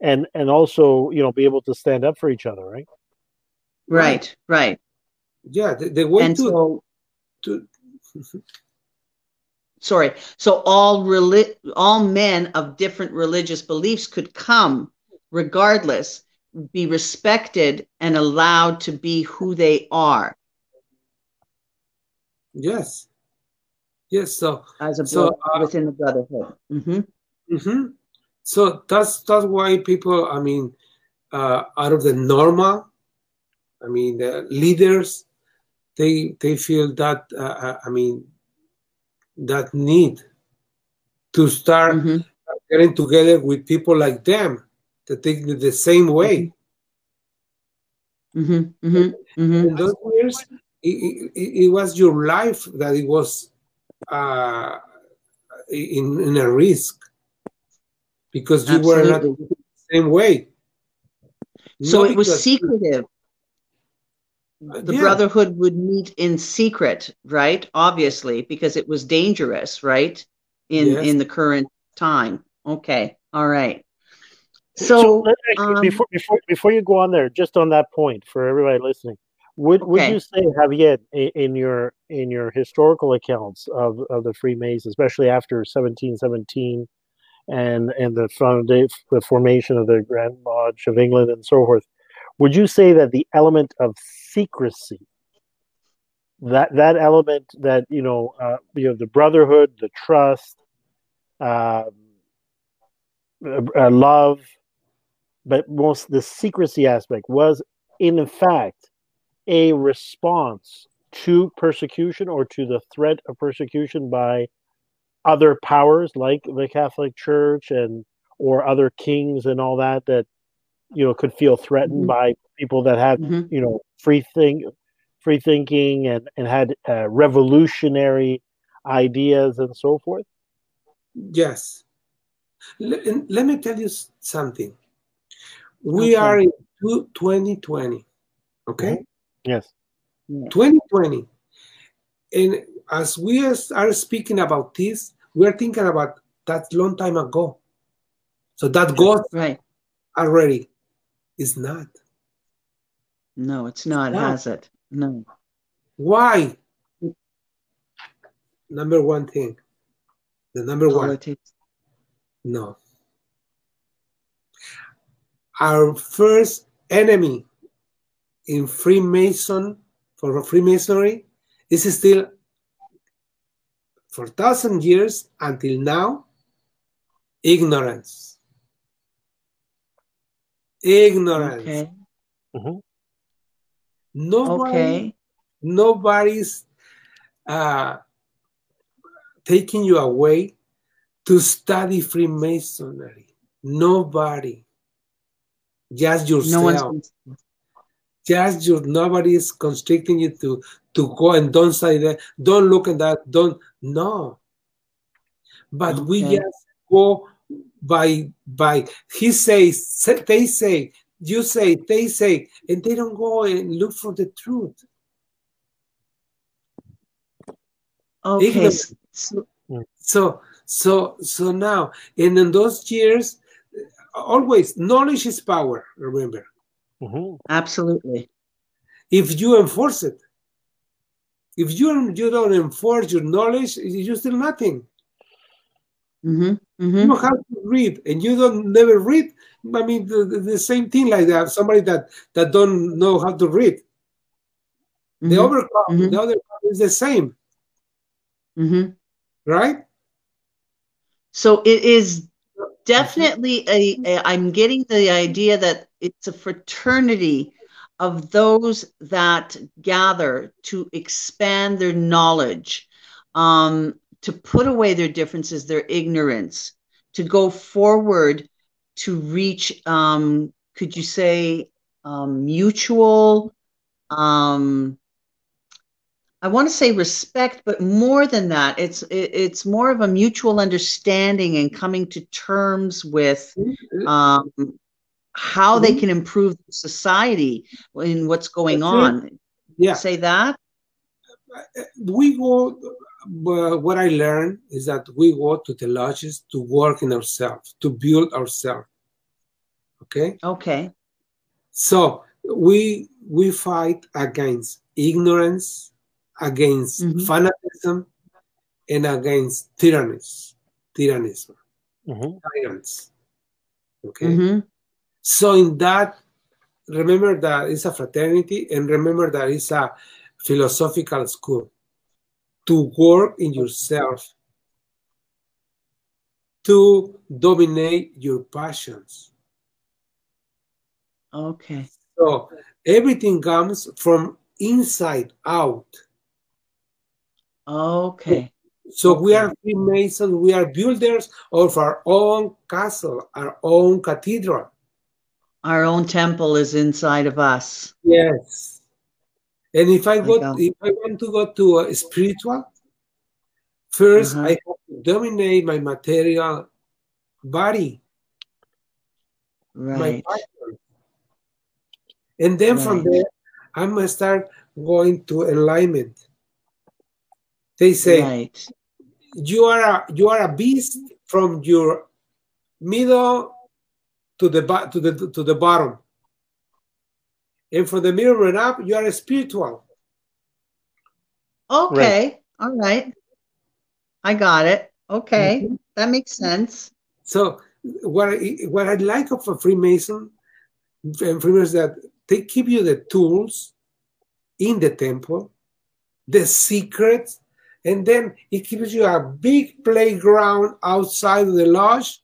and and also you know be able to stand up for each other, right? Right, right. Yeah, the, the way and to, so, to sorry so all reli- all men of different religious beliefs could come regardless be respected and allowed to be who they are yes yes so as a so, uh, within the brotherhood mm-hmm. Mm-hmm. so that's that's why people i mean uh, out of the normal i mean the leaders they they feel that uh, uh i mean that need to start mm-hmm. getting together with people like them that think the same way. Mm-hmm. Mm-hmm. mm-hmm. In those years, it, it, it, was your life that it was uh, in, in a risk because you Absolutely. were not the same way. So it was secretive the yeah. brotherhood would meet in secret right obviously because it was dangerous right in yes. in the current time okay all right so, so um, before before before you go on there just on that point for everybody listening would okay. would you say Javier in your in your historical accounts of, of the Freemasons, especially after 1717 and and the foundation the formation of the Grand Lodge of England and so forth, would you say that the element of secrecy that that element that you know uh, you know the brotherhood the trust um, uh, uh, love but most the secrecy aspect was in fact a response to persecution or to the threat of persecution by other powers like the catholic church and or other kings and all that that you know could feel threatened mm-hmm. by people that had mm-hmm. you know free think free thinking and and had uh, revolutionary ideas and so forth? Yes. Let, let me tell you something. We okay. are in 2020 okay? Mm-hmm. yes. 2020 and as we are speaking about this we're thinking about that long time ago. So that goes right. already is not. No, it's not, not. has it? No. Why? Number one thing. The number Politics. one. No. Our first enemy in Freemason for Freemasonry is still for thousand years until now ignorance ignorance. Okay. Mm-hmm. Nobody, okay. nobody's uh, taking you away to study Freemasonry. Nobody. Just yourself. No just your nobody is constricting you to to go and don't say that. Don't look at that. Don't no. But okay. we just go by by he says they say you say they say and they don't go and look for the truth. Okay so, so so so now and in those years always knowledge is power remember. Mm -hmm. absolutely. If you enforce it. If you you don't enforce your knowledge you still nothing. Mm-hmm. Mm-hmm. You don't have to read, and you don't never read. I mean, the, the, the same thing like that. Somebody that that don't know how to read. The mm-hmm. other mm-hmm. the other is the same. Mm-hmm. Right. So it is definitely a, a. I'm getting the idea that it's a fraternity of those that gather to expand their knowledge, um, to put away their differences, their ignorance, to go forward to reach, um, could you say, um, mutual, um, I want to say respect, but more than that, it's it, it's more of a mutual understanding and coming to terms with mm-hmm. um, how they mm-hmm. can improve society in what's going on. Yeah, say that. We go. Uh, what I learned is that we go to the lodges to work in ourselves, to build ourselves. Okay. Okay. So we we fight against ignorance, against mm-hmm. fanatism, and against tyranny, tyrannism, mm-hmm. tyrants. Okay. Mm-hmm. So in that, remember that it's a fraternity and remember that it's a philosophical school. To work in yourself, to dominate your passions. Okay. So everything comes from inside out. Okay. So okay. we are Freemasons, we are builders of our own castle, our own cathedral. Our own temple is inside of us. Yes. And if I go, if I want to go to a spiritual, 1st uh-huh. I have to dominate my material body. Right. And then right. from there, I'm gonna start going to enlightenment. They say right. you are a you are a beast from your middle to the to the to the bottom. And from the middle and up, you are a spiritual. Okay. Right. All right. I got it. Okay. Mm-hmm. That makes sense. So what I, what I like of a Freemason and Freemasons that they give you the tools in the temple, the secrets, and then it gives you a big playground outside of the lodge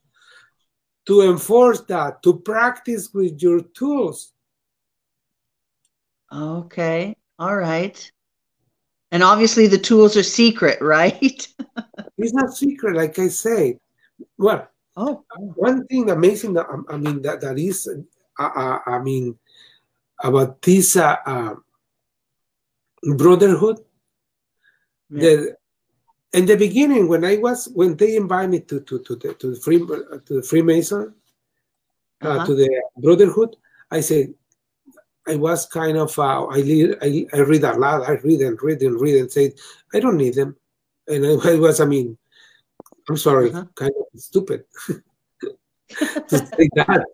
to enforce that, to practice with your tools. Okay, all right. And obviously the tools are secret, right? it's not secret, like I say. Well, oh, one thing amazing that I mean that that is, uh, uh, I mean, about this uh, uh brotherhood the, in the beginning, when I was when they invited me to to to the to the free to the Freemason, uh, uh-huh. to the Brotherhood, I said I was kind of uh, I, I I read a lot. I read and read and read and said I don't need them, and I, I was I mean I'm sorry, uh-huh. kind of stupid to say that.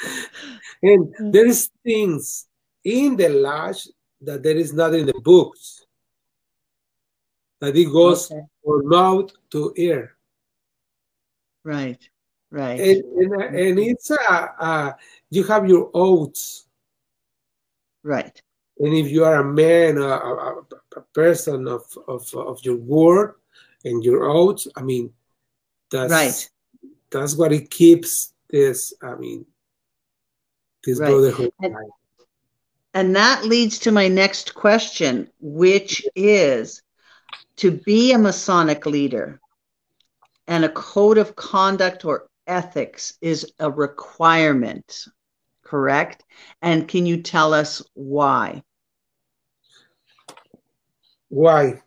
and mm. there is things in the lodge that there is not in the books that it goes okay. from mouth to ear. Right, right. And, and, and it's a, a, you have your oaths. Right. And if you are a man, a, a, a person of, of, of your word and your oaths, I mean, that's right. That's what it keeps this. I mean, this right. brotherhood. And, and that leads to my next question, which is to be a Masonic leader and a code of conduct or ethics is a requirement, correct? And can you tell us why? Why?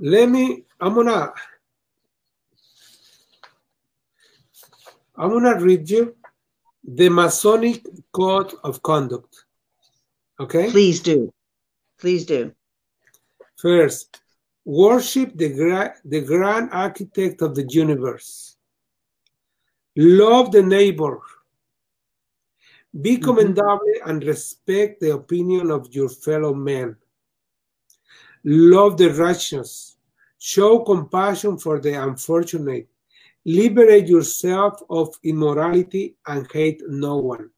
Let me, I'm gonna, I'm gonna read you the Masonic Code of Conduct. Okay? Please do. Please do. First, Worship the, gra- the grand architect of the universe. Love the neighbor. Be Mhm. commendable and respect the opinion of your fellow men. Love the righteous. Show compassion for the unfortunate. Liberate yourself of immorality and hate no one.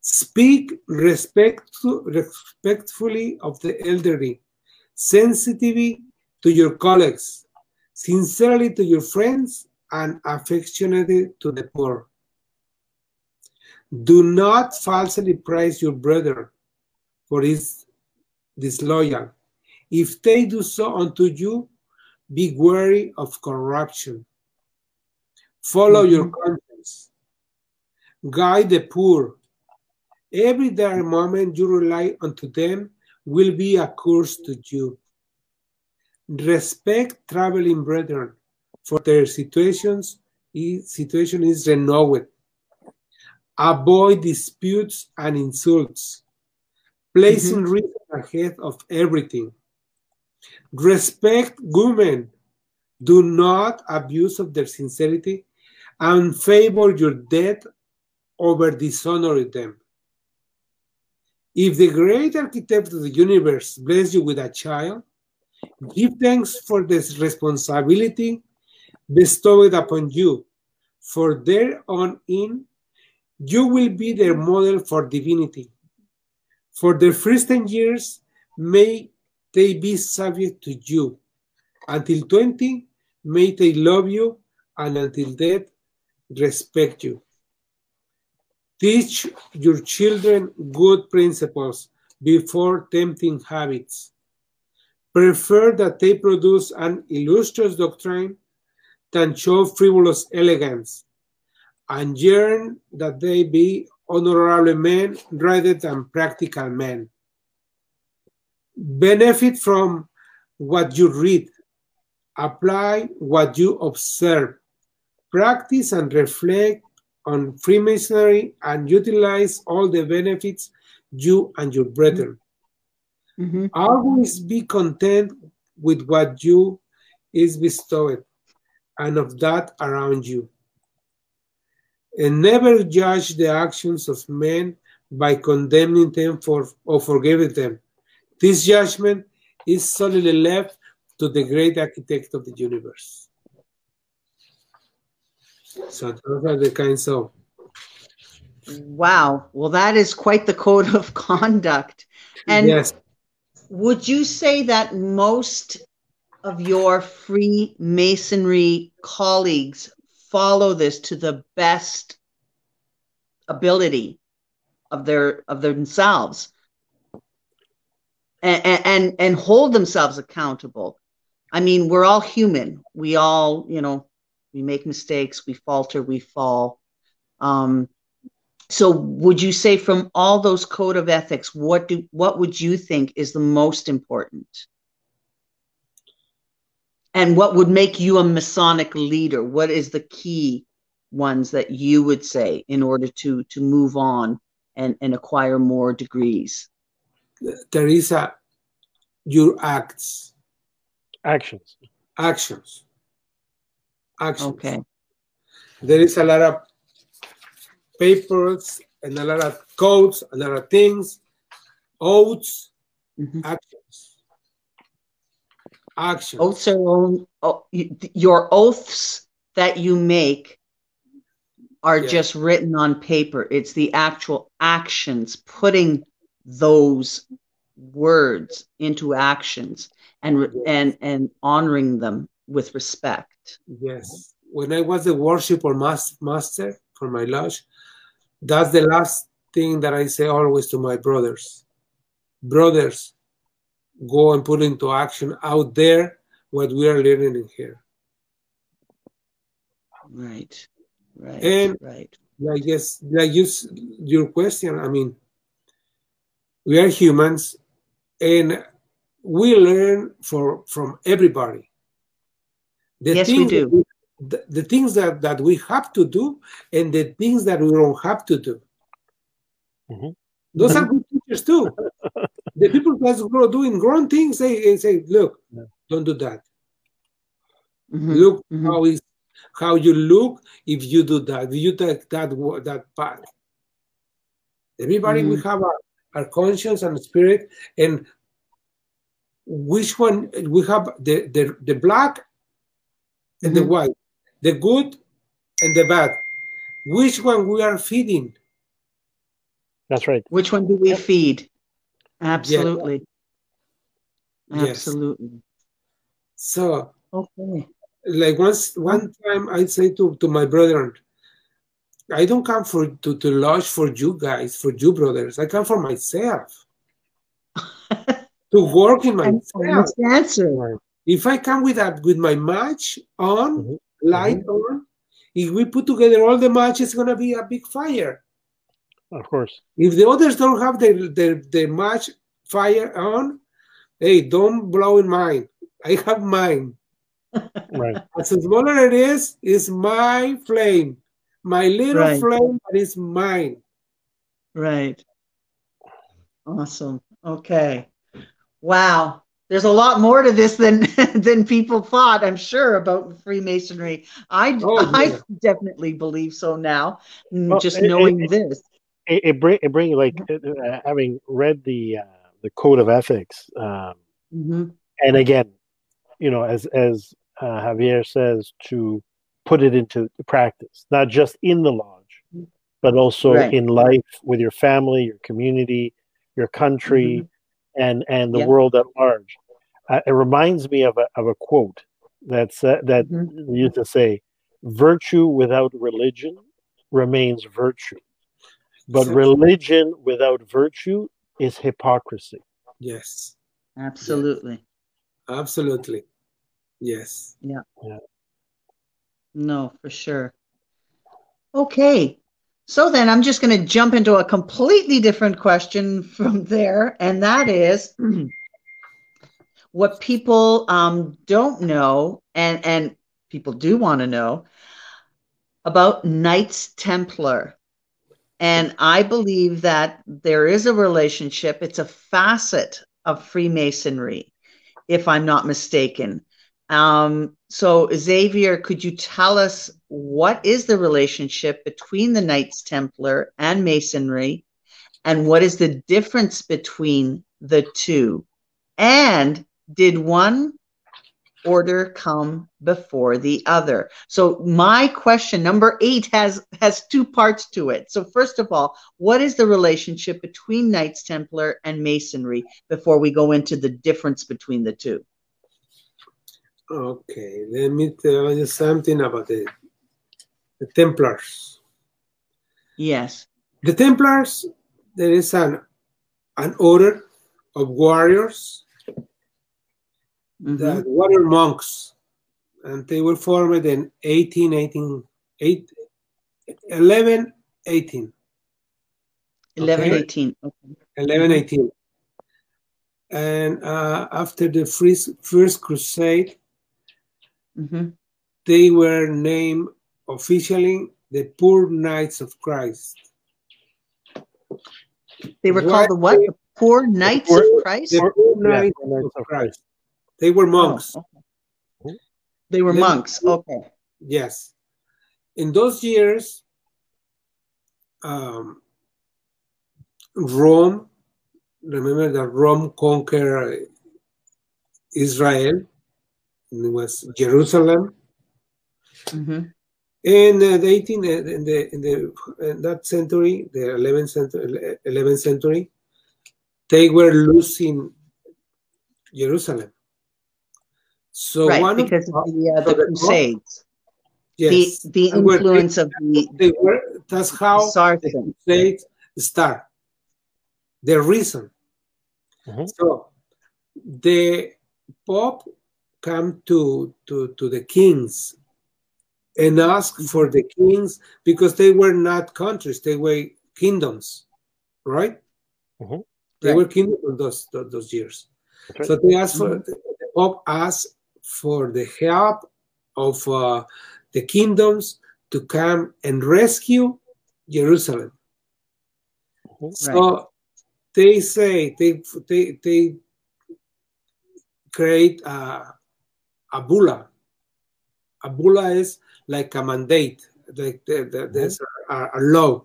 Speak respect respectfully of the elderly, sensitively to your colleagues, sincerely to your friends, and affectionately to the poor. Do not falsely praise your brother, for he is disloyal. If they do so unto you, be wary of corruption. Follow your mm-hmm. conscience. Guide the poor. Every dire moment you rely unto them will be a curse to you. Respect traveling brethren, for their situations situation is renewed. Avoid disputes and insults, placing mm-hmm. reason ahead of everything. Respect women. Do not abuse of their sincerity and favor your dead over dishonoring them. If the great architect of the universe bless you with a child, give thanks for this responsibility bestowed upon you, for thereon in you will be their model for divinity. For the first 10 years, may they be subject to you. Until 20, may they love you, and until death, respect you. Teach your children good principles before tempting habits. Prefer that they produce an illustrious doctrine than show frivolous elegance, and yearn that they be honorable men rather than practical men. Benefit from what you read, apply what you observe, practice and reflect on Freemasonry, and utilize all the benefits you and your brethren. Mhm. Always be content with what you is bestowed and of that around you. And never judge the actions of men by condemning them for or forgiving them. This judgment is solely left to the great architect of the universe. So those are the kinds of Wow. Well, that is quite the code of conduct. And yes, would you say that most of your Freemasonry colleagues follow this to the best ability of their of themselves and and, and hold themselves accountable? I mean, we're all human. We all, you know, we make mistakes, we falter, we fall. Um, so would you say from all those code of ethics, what do what would you think is the most important? And what would make you a Masonic leader? What is the key ones that you would say in order to to move on and, and acquire more degrees? there is a your acts, Actions. actions, actions. Okay. There is a lot of papers and a lot of codes, a lot of things, oaths, Mhm. actions, actions. Oaths are on, oh, your oaths that you make are Yeah. just written on paper. It's the actual actions, putting those words into actions and Yes. and and honoring them with respect. Yes. When I was the worshipper mas- master for my lodge, that's the last thing that I say always to my brothers. Brothers, go and put into action out there what we are learning in here. Right. Right. And- right. Like yes, like you, your question. I mean, we are humans, and we learn for from everybody. The Yes, we do. we- the, the things that, that we have to do and the things that we don't have to do. Mhm. Those are good teachers too. the people that's grow, doing grown things, they, they say, look, yeah. don't do that. Mm-hmm. Look mm-hmm. how is how you look if you do that. If you take that that path. Everybody mm-hmm. we have our, our conscience and spirit, and which one we have the the, the black and the mm-hmm. white, the good and the bad. Which one we are feeding? That's right. Which one do we feed? Absolutely. Yeah. Absolutely. So okay. Like once one time I say to, to my brother, I don't come for to, to lodge for you guys, for you brothers. I come for myself. to work in myself. answer. If I come with that with my match on, mm-hmm. light mm-hmm. on, if we put together all the matches, it's gonna be a big fire. Of course. If the others don't have their their, their match fire on, hey, don't blow in mine. I have mine. Right. As smaller it is, is my flame. My little right. flame that is mine. Right. Awesome. Okay. Wow. There's a lot more to this than than people thought, I'm sure, about Freemasonry. I oh, yeah. I definitely believe so now, mm, well, just knowing it, this. It, it bring it bring like uh, having read the uh, the code of ethics, um, mm-hmm. and again, you know, as as uh, Javier says, to put it into practice, not just in the lodge, but also right. in life with your family, your community, your country, mm-hmm. and and the world at large. Uh, it reminds me of a of a quote that's uh, that mm-hmm. used to say, "Virtue without religion remains virtue, but religion without virtue is hypocrisy." Yes, absolutely, absolutely. Yes. Yeah. yeah. No, for sure. Okay. So then I'm just going to jump into a completely different question from there, and that is what people um, don't know, and, and people do want to know about Knights Templar. And I believe that there is a relationship, it's a facet of Freemasonry, if I'm not mistaken. Um, so, Xavier, could you tell us what is the relationship between the Knights Templar and Masonry, and what is the difference between the two? And did one order come before the other? So, my question number eight has has two parts to it. So, first of all, what is the relationship between Knights Templar and Masonry before we go into the difference between the two? Okay, let me tell you something about the, the Templars. Yes. The Templars, there is an, an order of warriors mm-hmm. that were monks, and they were formed in 18, 18, 8, 11, 18. 11, okay? 18. Okay. 11, 18. And uh, after the first, first crusade, Mm-hmm. They were named officially the Poor Knights of Christ. They were called the what? The Poor Knights poor, of Christ? The Poor Knights, yeah, of, of Christ. They were monks. Oh, okay. They were monks. Okay. Yes. In those years, um, Rome, remember that Rome conquered Israel it was Jerusalem. Mm-hmm. In uh, the 18, uh, in the in the in that century, the 11th century, 11th century, they were losing Jerusalem. So right, one because of, of the, uh, the Crusades. Yes, the, the influence of the they were, that's how the Crusades start. The reason. Mm-hmm. So the Pope come to, to, to the kings and ask for the kings because they were not countries, they were kingdoms, right? Mm-hmm. They right. were kingdoms those, those, those years. Right. So they asked for, mm-hmm. the Pope asked for the help of uh, the kingdoms to come and rescue Jerusalem. Mm-hmm. So they say they they they create a, a bulla. A bulla is like a mandate, like the, the, there's a, a law,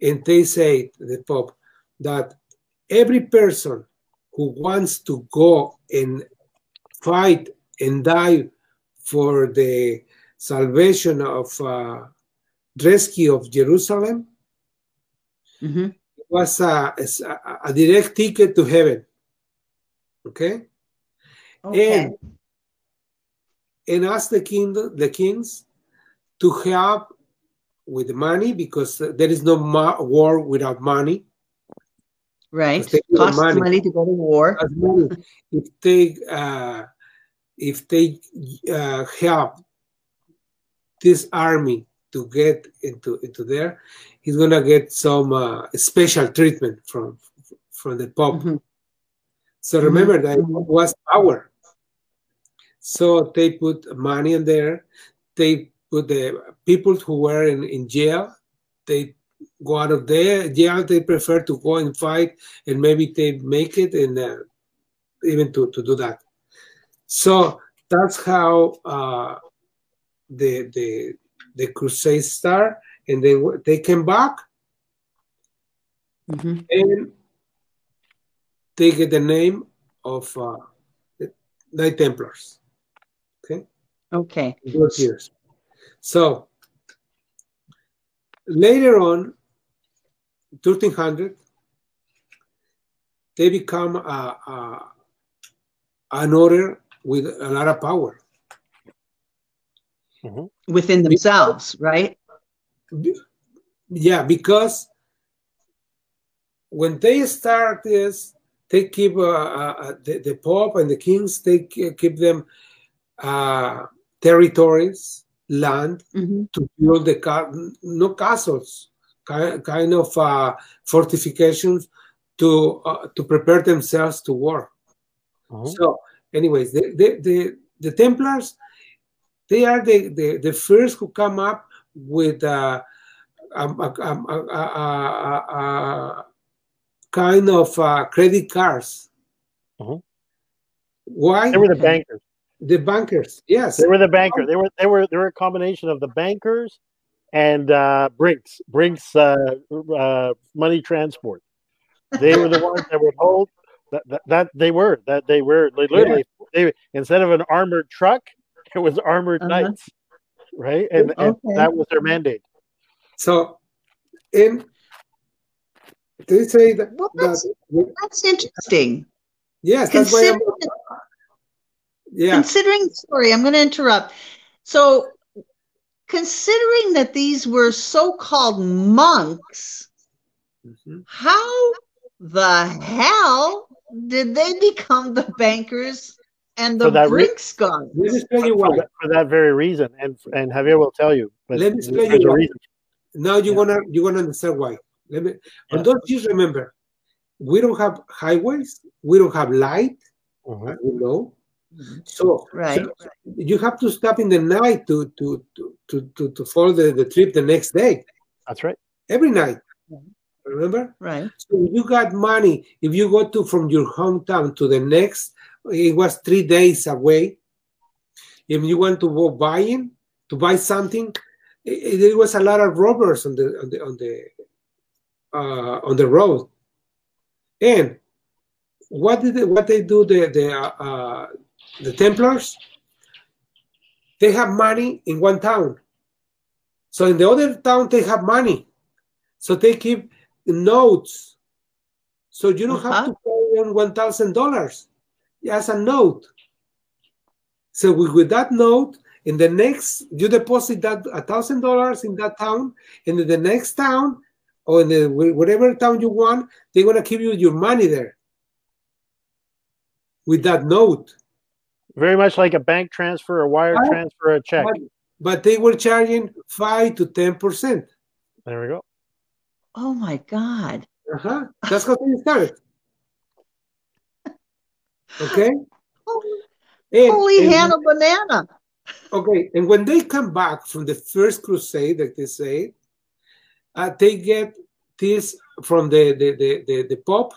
and they say the Pope that every person who wants to go and fight and die for the salvation of uh, rescue of Jerusalem hmm was a, a, a direct ticket to heaven. Okay, Okay. and and ask the king the kings to help with the money because there is no ma- war without money. right. Because they give Costs money. money to go to war. If they uh, if they uh, help this army to get into into there, he's gonna get some uh, special treatment from from the Pope. Mhm. So remember that it was power. So they put money in there. They put the people who were in, in jail. They go out of there jail. They prefer to go and fight, and maybe they make it, and uh, even to, to do that. So that's how uh, the the the crusades start, and then they came back, Mhm. and they get the name of uh, the Knight Templars. Okay, Okay. those years. So later on, 1300, they become a, a, an order with a lot of power. Within themselves, right? Yeah, because when they start this, they keep uh, uh, the, the Pope and the kings, they keep them uh, territories, land Mhm. to build the ca- no castles, kind, kind of uh, fortifications to uh, to prepare themselves to war. Mhm. So, anyways, the, the, the, the Templars, they are the, the, the first who come up with a, a, a, a, kind of uh, credit cards. Mhm. Why? They were the bankers. the bankers, yes. They were the banker. They were they were they were a combination of the bankers and uh, Brinks Brinks uh, uh, money transport. They were the ones that would hold that, that, that they were that they were they literally they instead of an armored truck, it was armored Uh-huh. knights, right? And, and that was their mandate. So, and they say that, Well, that that's, that's interesting. yes, that's why I'm, Considering, yeah. considering, sorry, I'm going to interrupt. So, considering that these were so-called monks, Mhm. how the hell did they become the bankers and the For that re- Brinks guys? Let me explain you For why. that, for that very reason, and and Javier will tell you. But Let me explain you why. Now you're Yeah. gonna you're gonna understand why. Let me. Yeah. And don't just remember, we don't have highways, we don't have light, Mhm. as we know. So, Right. so you have to stop in the night to to to to to, to follow the, the trip the next day, That's right. every night. Remember? Right. So you got money. If you go to from your hometown to the next, it was three days away. If you want to go buying to buy something, it, there was a lot of robbers on the on the on the uh, on the road. And what did they, what they do the the uh, uh, the Templars? They have money in one town. So in the other town they have money. So they keep notes. So you don't have Uh-huh. to pay them one thousand dollars. As a note. So with, with that note, in the next you deposit that a thousand dollars in that town, and in the next town or in the whatever town you want, they're gonna give you your money there with that note. Very much like a bank transfer, a wire Right. transfer, a check. But, but they were charging five to ten percent. There we go. Oh my God. Uh-huh. That's how they started. Okay. And- Holy and- Hannah banana. Okay, and when they come back from the first crusade, like they say, uh, they get this from the the the, the, the Pope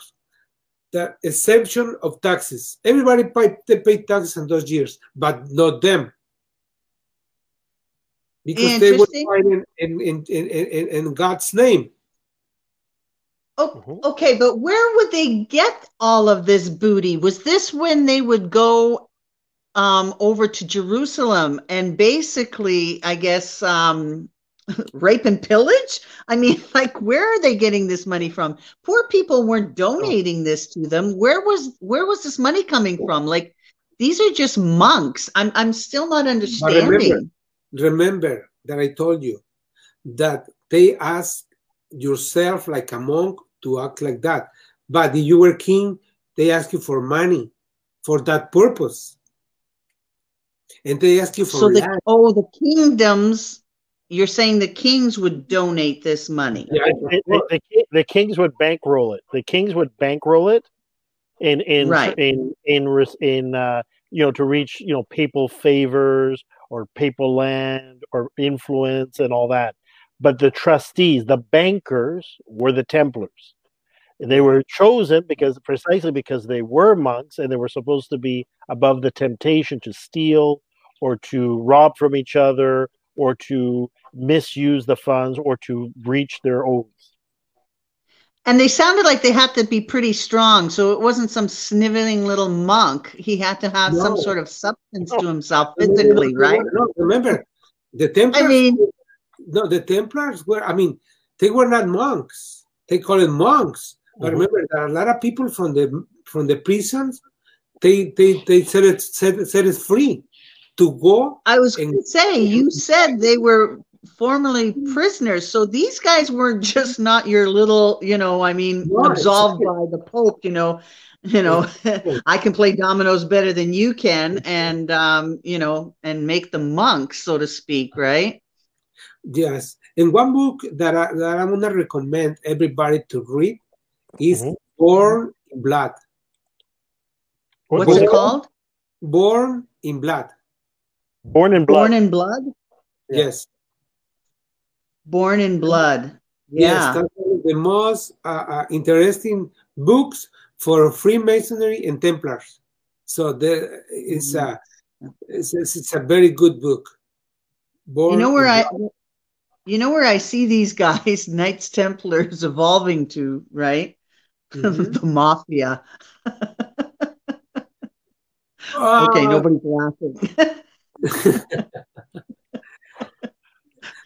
the exemption of taxes. Everybody paid, they pay taxes in those years, but not them. Because they were fighting in, in, in, in, in God's name. Oh, mm-hmm. okay, but where would they get all of this booty? Was this when they would go um, over to Jerusalem and basically, I guess, um, rape and pillage? I mean, like, where are they getting this money from? Poor people weren't donating this to them. Where was where was this money coming from? Like, these are just monks. I'm I'm still not understanding. Remember, remember that I told you that they ask yourself like a monk to act like that. But if you were king, they ask you for money for that purpose. And they ask you for so the, oh the kingdoms you're saying the kings would donate this money. Yeah, the, the, the, kings would bankroll it. The kings would bankroll it in in right. in in in uh, you know to reach you know papal favors or papal land or influence and all that. But the trustees, the bankers, were the Templars. They were chosen because precisely because they were monks and they were supposed to be above the temptation to steal or to rob from each other or to misuse the funds or to breach their oaths. And they sounded like they had to be pretty strong. So it wasn't some sniveling little monk. He had to have no. some sort of substance no. to himself physically, no, right? No, remember, the Templars. I mean, no, the Templars were. I mean, they were not monks. They call it monks. But mm-hmm. remember, there are a lot of people from the from the prisons. They they they set it set, set it free to go. I was going to say, you said they were formerly prisoners. So these guys were just not your little, you know, I mean, absolved by the Pope, you know, you know, I can play dominoes better than you can, and um, you know, and make the monks, so to speak, right? Yes. In one book that I, that I'm gonna recommend everybody to read is mm-hmm. Born in Blood. What's Born, it called? Born in Blood. Born in Blood. Born in Blood? Yes. Born in Blood. Yeah. Yes, that's the most uh, uh, interesting books for Freemasonry and Templars. So there is a it's, it's, a very good book. Born you know where I you know where I see these guys, Knights Templars, evolving to, right? Mm-hmm. the mafia. uh, okay, nobody's laughing.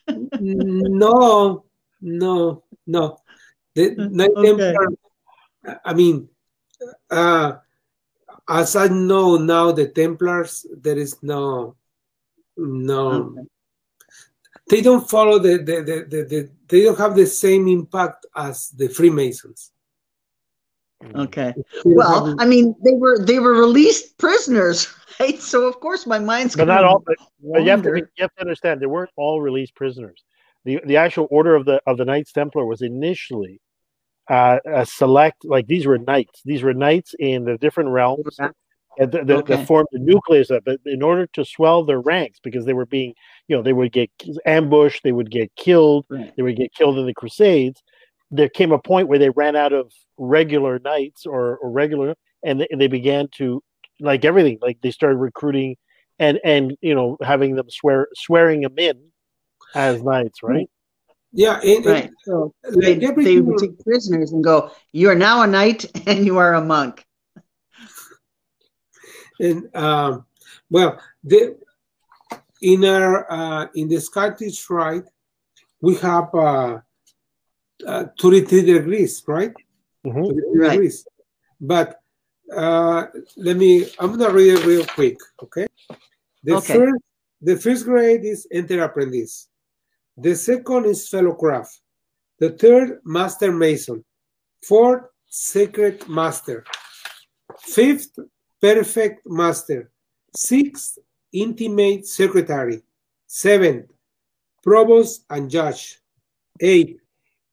no, no, no. The okay. Templar, I mean, uh, as I know now, the Templars, there is no, no. Okay. They don't follow the, the, the, the, the, they don't have the same impact as the Freemasons. Okay. Well, I mean, they were they were released prisoners, right? So of course my mind's. But not all. But, but you have to you have to understand they weren't all released prisoners the the actual order of the of the Knights Templar was initially uh, a select like these were knights. These were knights in the different realms. And the, the, okay. that formed the nucleus of it in order to swell their ranks because they were being, you know, they would get ambushed, they would get killed, right. they would get killed in the Crusades. There came a point where they ran out of regular knights or, or regular, and they, they began to, like everything, like they started recruiting and and you know having them swear swearing them in as knights, right? Yeah, it, right. It, so they, they would take prisoners and go, "You are now a knight, and you are a monk." And um, well, the in our uh, in the Scottish Rite, we have uh, uh, 33 degrees, right? Mm-hmm. right. Degrees. But uh, let me. I'm gonna read it real quick. Okay. The okay. first the first grade is enter apprentice. The second is fellow craft. The third, master mason. Fourth, secret master. Fifth, perfect master. Sixth, intimate secretary. Seventh, provost and judge. Eighth,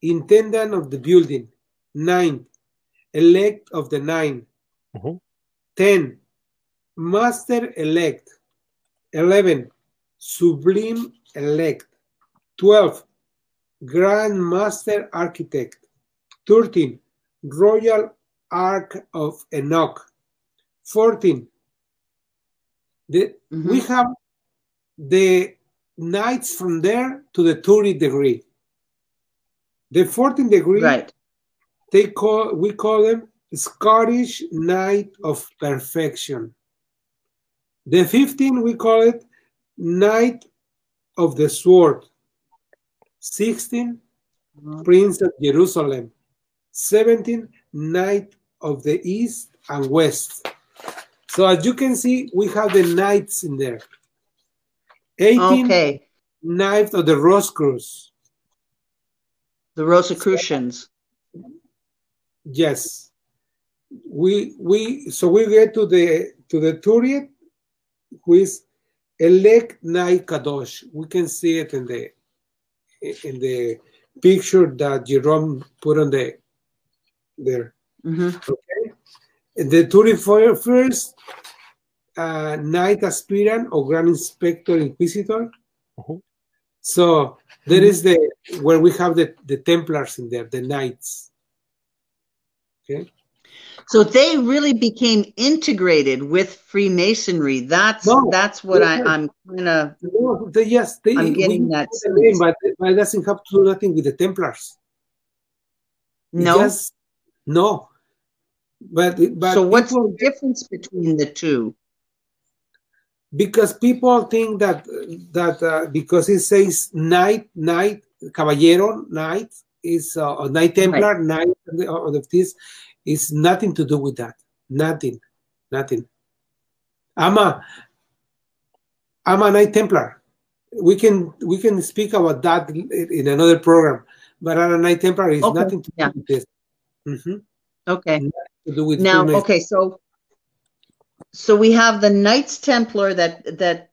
intendant of the building. Ninth, elect of the 9 mm-hmm. Ten, master elect. Eleven, sublime elect. 12. Grand Master Architect. 13. Royal Arch of Enoch. 14. The, Mhm. We have the knights from there to the 30 degree. The 14 degree, Right. they call we call them Scottish Knight of Perfection. The 15 we call it Knight of the Sword. 16 Prince of Jerusalem. 17 Knight of the East and West. So as you can see, we have the knights in there. 18 Okay. Knight of the Rosicrucians. The Rosicrucians. Yes. We we so we get to the to the Turiet, who is Elect Knight Kadosh. We can see it in the in the picture that Jerome put on the there. hmm Okay. And the 31st uh, Knight Aspirant or Grand Inspector Inquisitor. Mhm. So there is the where we have the, the Templars in there, the knights. Okay. So they really became integrated with Freemasonry. That's No, that's what I, I'm kind of. No, they, yes, they, I'm getting that name, but, but it doesn't have to do nothing with the Templars. No. just- no. But, but so what's people, the difference between the two? Because people think that that uh, because it says knight, knight, caballero, knight is uh, a knight templar, knight of this is nothing to do with that. Nothing, nothing. I'm a I'm a knight templar. We can we can speak about that in another program. But I'm a knight templar is Okay, nothing to yeah. do with this. Mhm. Okay. To do with Now, okay, so so we have the Knights Templar that that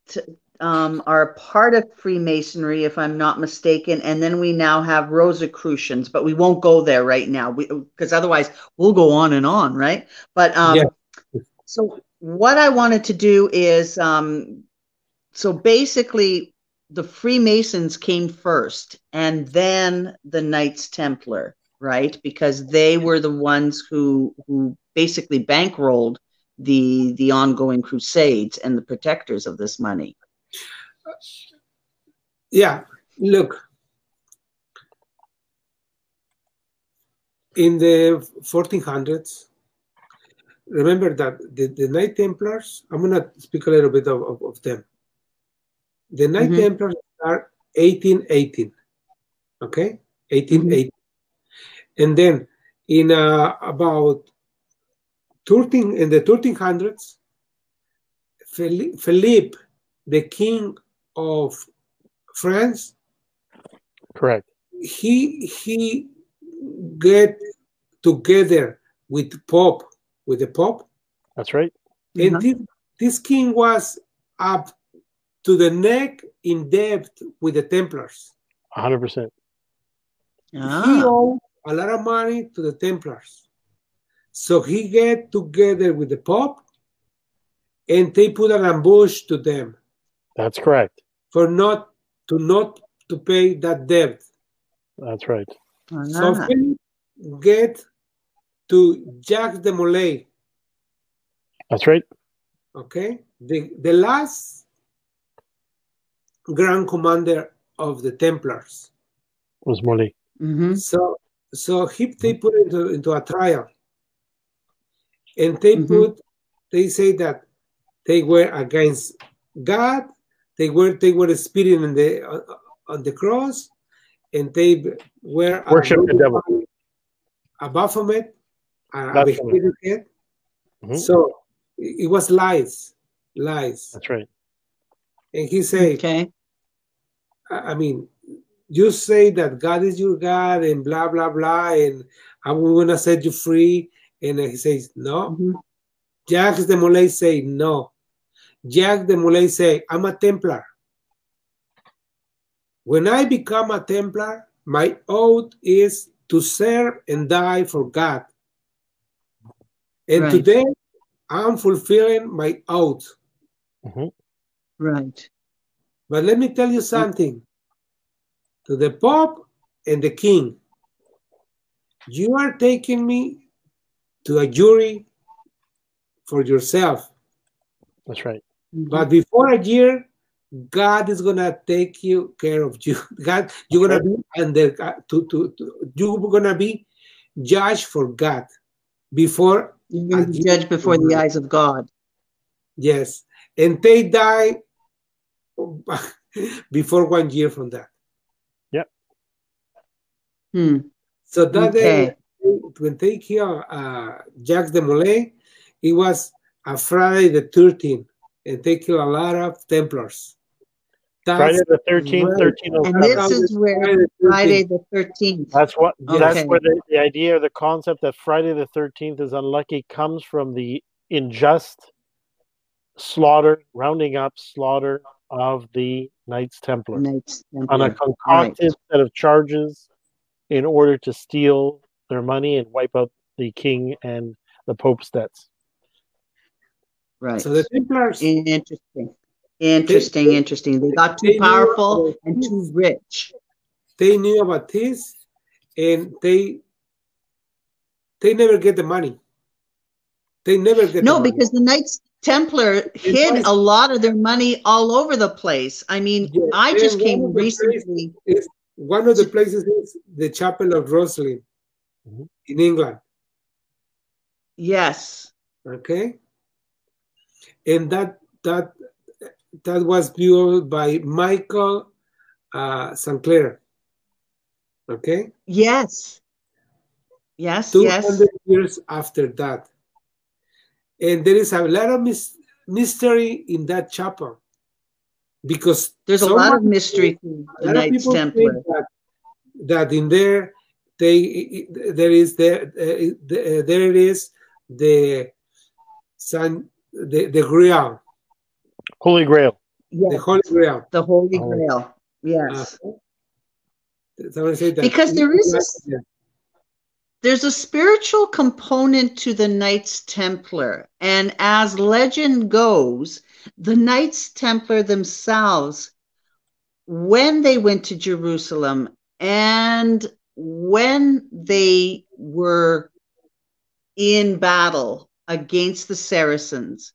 um, are a part of Freemasonry, if I'm not mistaken, and then we now have Rosicrucians, but we won't go there right now because otherwise we'll go on and on, right? But um, Yeah. so what I wanted to do is um, so basically the Freemasons came first, and then the Knights Templar, right? Because they were the ones who who basically bankrolled the the ongoing crusades and the protectors of this money. Yeah, look. In the 1400s, remember that the, the Knight Templars, I'm going to speak a little bit of, of, of them. The Knight Mhm. Templars are 1818, okay? 1818. And then in uh, about 13, in the 1300s, Philippe, Philippe, the king of France, Correct. he he get together with Pope, with the Pope, That's right. and Mhm. this, this king was up to the neck in debt with the Templars. 100%. He Ah, owed a lot of money to the Templars, so he get together with the Pope, and they put an ambush to them That's correct. for not to not to pay that debt. That's right. So ah. Philip get to Jacques de Molay, That's right. okay, the, the last grand commander of the Templars. Was Molly. Mhm. So so he they put into into a trial, and they Mhm. put they say that they were against God, they were they were spitting on the on, on the cross, and they were Worship the devil. a Baphomet, a, a Baphomet. beheaded head. Mhm. So it it was lies, lies, That's right. and he said, Okay. I I mean, you say that God is your God and blah blah blah, and I'm gonna set you free. And he says, No. Mhm. Jacques de Molay say no. Jacques de Molay say, I'm a Templar. When I become a Templar, my oath is to serve and die for God. And Right. today I'm fulfilling my oath. Mhm. Right. But let me tell you something to the Pope and the King. you are taking me to a jury for yourself. That's right. But before a year, God is gonna take you care of you. God, you're gonna be under to, to, to you're gonna be judged for God before you're gonna be judged before the eyes of God. Yes, and they die before one year from that. Yep. Hmm. So that okay. Day, when they killed uh, Jacques de Molay, it was a Friday the 13th, and they killed a lot of Templars. That's Friday the 13th, 13 And this is where Friday the 13th. That's what. Okay. That's where the, the idea or the concept that Friday the 13th is unlucky comes from the unjust slaughter, rounding up slaughter of the Knights Templar, Knights Templar. on a concocted right. set of charges in order to steal their money and wipe out the king and the Pope's debts. Right. So the Templars. Interesting. Interesting, they, interesting. They got too they powerful and too rich. They knew about this, and they they never get the money. They never get no because the Knights Templar hid a lot of their money all over the place. I mean, yeah, I just came recently. Is, one of the places is the Chapel of Rosslyn mm-hmm. in England. Yes. Okay. And that that that was built by Michael uh, Sinclair. Okay. Yes. Yes. 200 yes. years after that, and there is a lot of mis- mystery in that chapel because there's a lot of mystery the Knights Templar. That, that in there they there is there uh, there it is the San the the Grail Holy Grail. Yes. The Holy Grail. The Holy oh. Grail. Yes. Uh, because there is a, there's a spiritual component to the Knights Templar, and as legend goes, the Knights Templar themselves, when they went to Jerusalem and when they were in battle against the Saracens,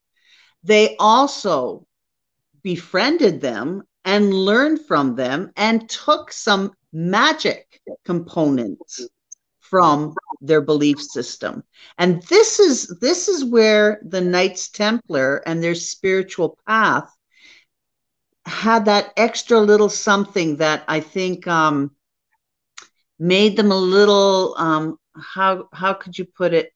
they also befriended them and learned from them and took some magic components from their belief system. And this is this is where the knights templar and their spiritual path had that extra little something that i think um, made them a little um, how how could you put it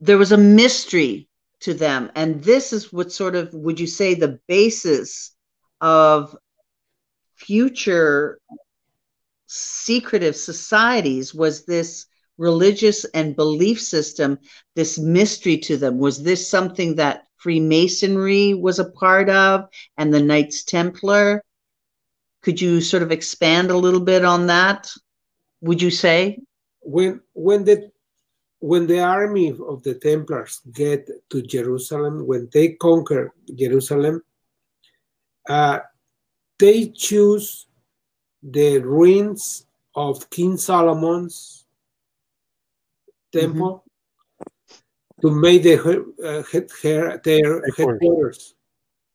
there was a mystery to them. And this is what sort of, would you say, the basis of future secretive societies was this religious and belief system, this mystery to them? Was this something that Freemasonry was a part of and the Knights Templar? Could you sort of expand a little bit on that? Would you say? When when the when the army of the Templars get to Jerusalem, when they conquer Jerusalem, uh, they choose the ruins of King Solomon's temple mm-hmm. to make the, uh, head, head, their headquarters,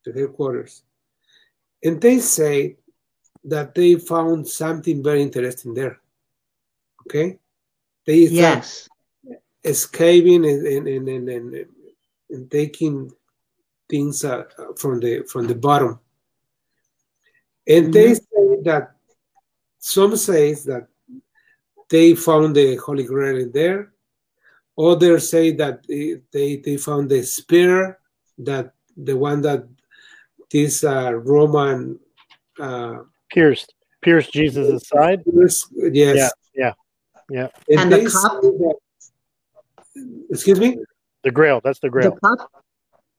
the headquarters. And they say that they found something very interesting there. Okay? They yes escaping and and, and, and, and, and taking things uh, from the from the bottom. And mm-hmm. they say that some says that they found the Holy Grail there. Others say that they, they found the spear that the one that this uh, Roman uh, pierced pierced Jesus' side. Pierced, yes. Yeah. Yeah. Yeah. And, and the cup. Excuse me? The grail. That's the grail. The cup?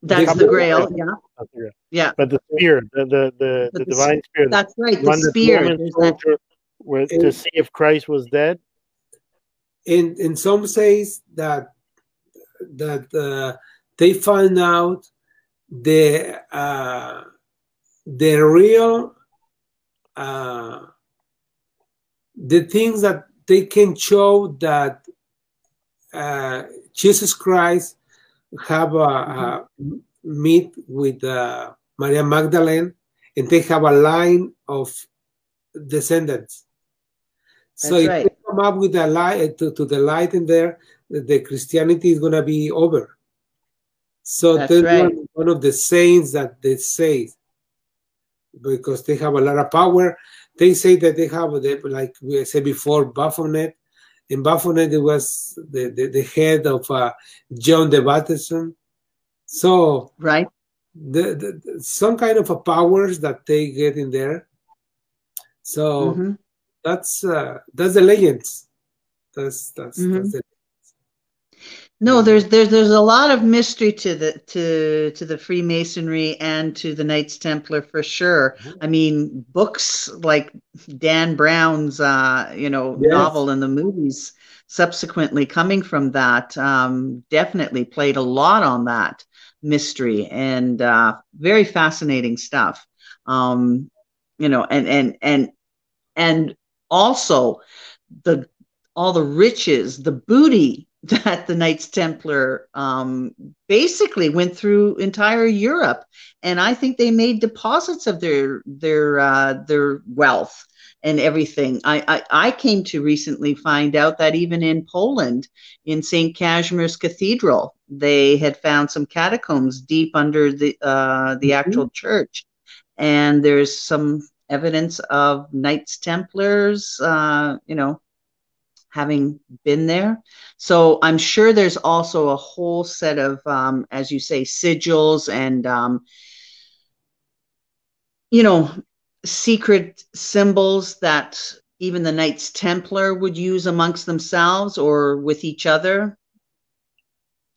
That's the, the grail, yeah. The grail. Yeah. But the spear, the the the, the, the divine spear. That's right. The spear. With, to see if Christ was dead. In in some says that that uh, they find out the uh, the real uh, the things that they can show that uh, Jesus Christ have a, a meet with uh, Maria Magdalene, and they have a line of descendants. so if right. they come up with a light to, to the light in there, the Christianity is gonna be over. So That's that's right. one, one of the saints that they say because they have a lot of power. They say that they have, the, like we said before, Baphomet. In Baphomet, it was the, the, the head of uh, John the Baptist. So Right. the, the, some kind of a powers that they get in there. So Mhm. that's uh, that's the legends. That's that's, Mhm. that's it. No, there's there's there's a lot of mystery to the to to the Freemasonry and to the Knights Templar for sure. Mhm. I mean, books like Dan Brown's uh, you know, Yes. novel and the movies subsequently coming from that um, definitely played a lot on that mystery and uh, very fascinating stuff. Um, you know, and and and and also the all the riches, the booty that the Knights Templar um, basically went through entire Europe, and I think they made deposits of their their uh, their wealth and everything. I, I I came to recently find out that even in Poland, in Saint Casimir's Cathedral, they had found some catacombs deep under the uh, the Mhm. actual church, and there's some evidence of Knights Templars, uh, you know, having been there. So I'm sure there's also a whole set of, um, as you say, sigils and, um, you know, secret symbols that even the Knights Templar would use amongst themselves or with each other.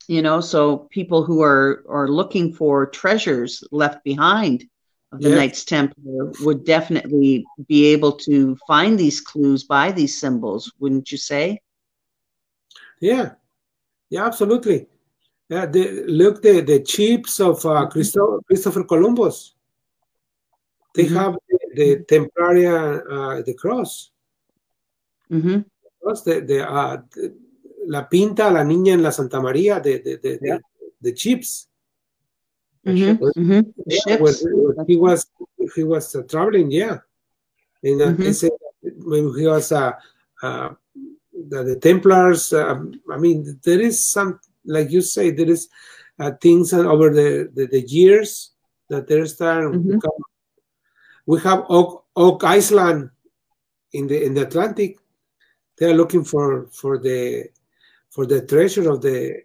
You know, so people who are are looking for treasures left behind of the Yes. Knights Templar would definitely be able to find these clues by these symbols, wouldn't you say? Yeah, yeah, absolutely. Yeah, the, look the the chips of uh, Christo- Christopher Columbus. They Mhm. have the, the Templaria, uh, the cross. hmm cross, the, the, uh, the- la pinta, la niña en la Santa María, the the the, Yeah. the, the chips. Hmm hmm Yeah, when, when he was he was uh, traveling, yeah, and uh, Mhm. said when he was uh, uh, the, the Templars. Um, I mean, there is some, like you say, there is uh, things over the, the, the years that there start. Mhm. become- We have Oak, Oak Island in the in the Atlantic. They are looking for for the for the treasure of the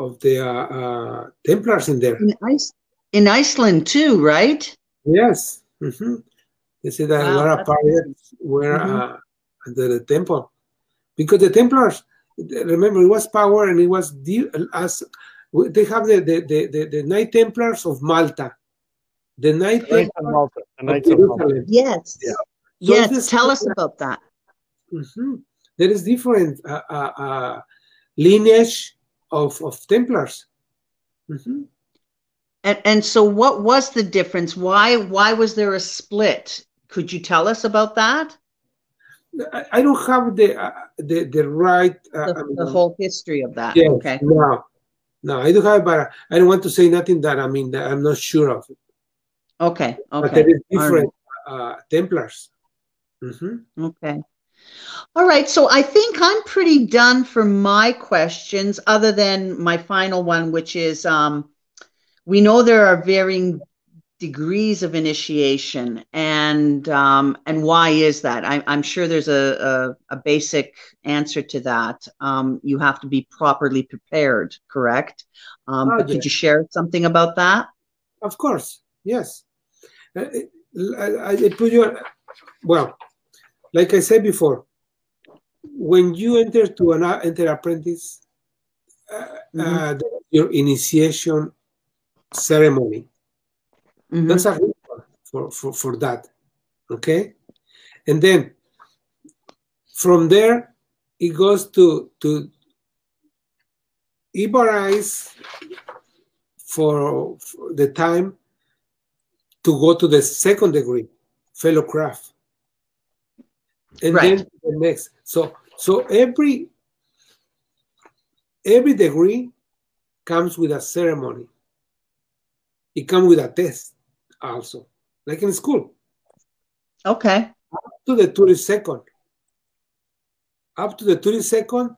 of the uh, uh, Templars in there. In, Ice- in Iceland too, right? Yes. hmm They say that a lot of pirates were Mhm. uh, under the temple because the Templars, remember, it was power and it was the, as they have the the, the, the the Knight Templars of Malta, the Knight The Knights of Templars Malta. The of Knights of Malta. Jerusalem. Yes. Yeah. So Yes. this- Tell us about that. Mhm. There is different uh, uh, uh, lineage of of Templars. Mhm. And and so what was the difference? Why why was there a split? Could you tell us about that? I, I don't have the uh, the the right. Uh, The, I mean, the whole history of that. Yes, Okay. No, no, I don't have, but I don't want to say nothing that I mean that I'm not sure of. Okay. But Okay. there is All right. different uh, Templars. Mhm. Okay. All right. So I think I'm pretty done for my questions, other than my final one, which is um, we know there are varying degrees of initiation, and um, and why is that? I, I'm sure there's a, a, a basic answer to that. Um, you have to be properly prepared, correct? Um, Oh, could you share something about that? Of course, yes. Uh, I, I put your Well, like I said before, when you enter to an enter apprentice, uh, Mhm. uh, your initiation ceremony. Mhm. That's a ritual for, for, for that. Okay? And then from there it goes to to Ibarize for, for the time to go to the second degree, fellow craft. And Right. then the next. So so every every degree comes with a ceremony. It comes with a test also, like in school. Okay. Up to the 32nd. Up to the 32nd,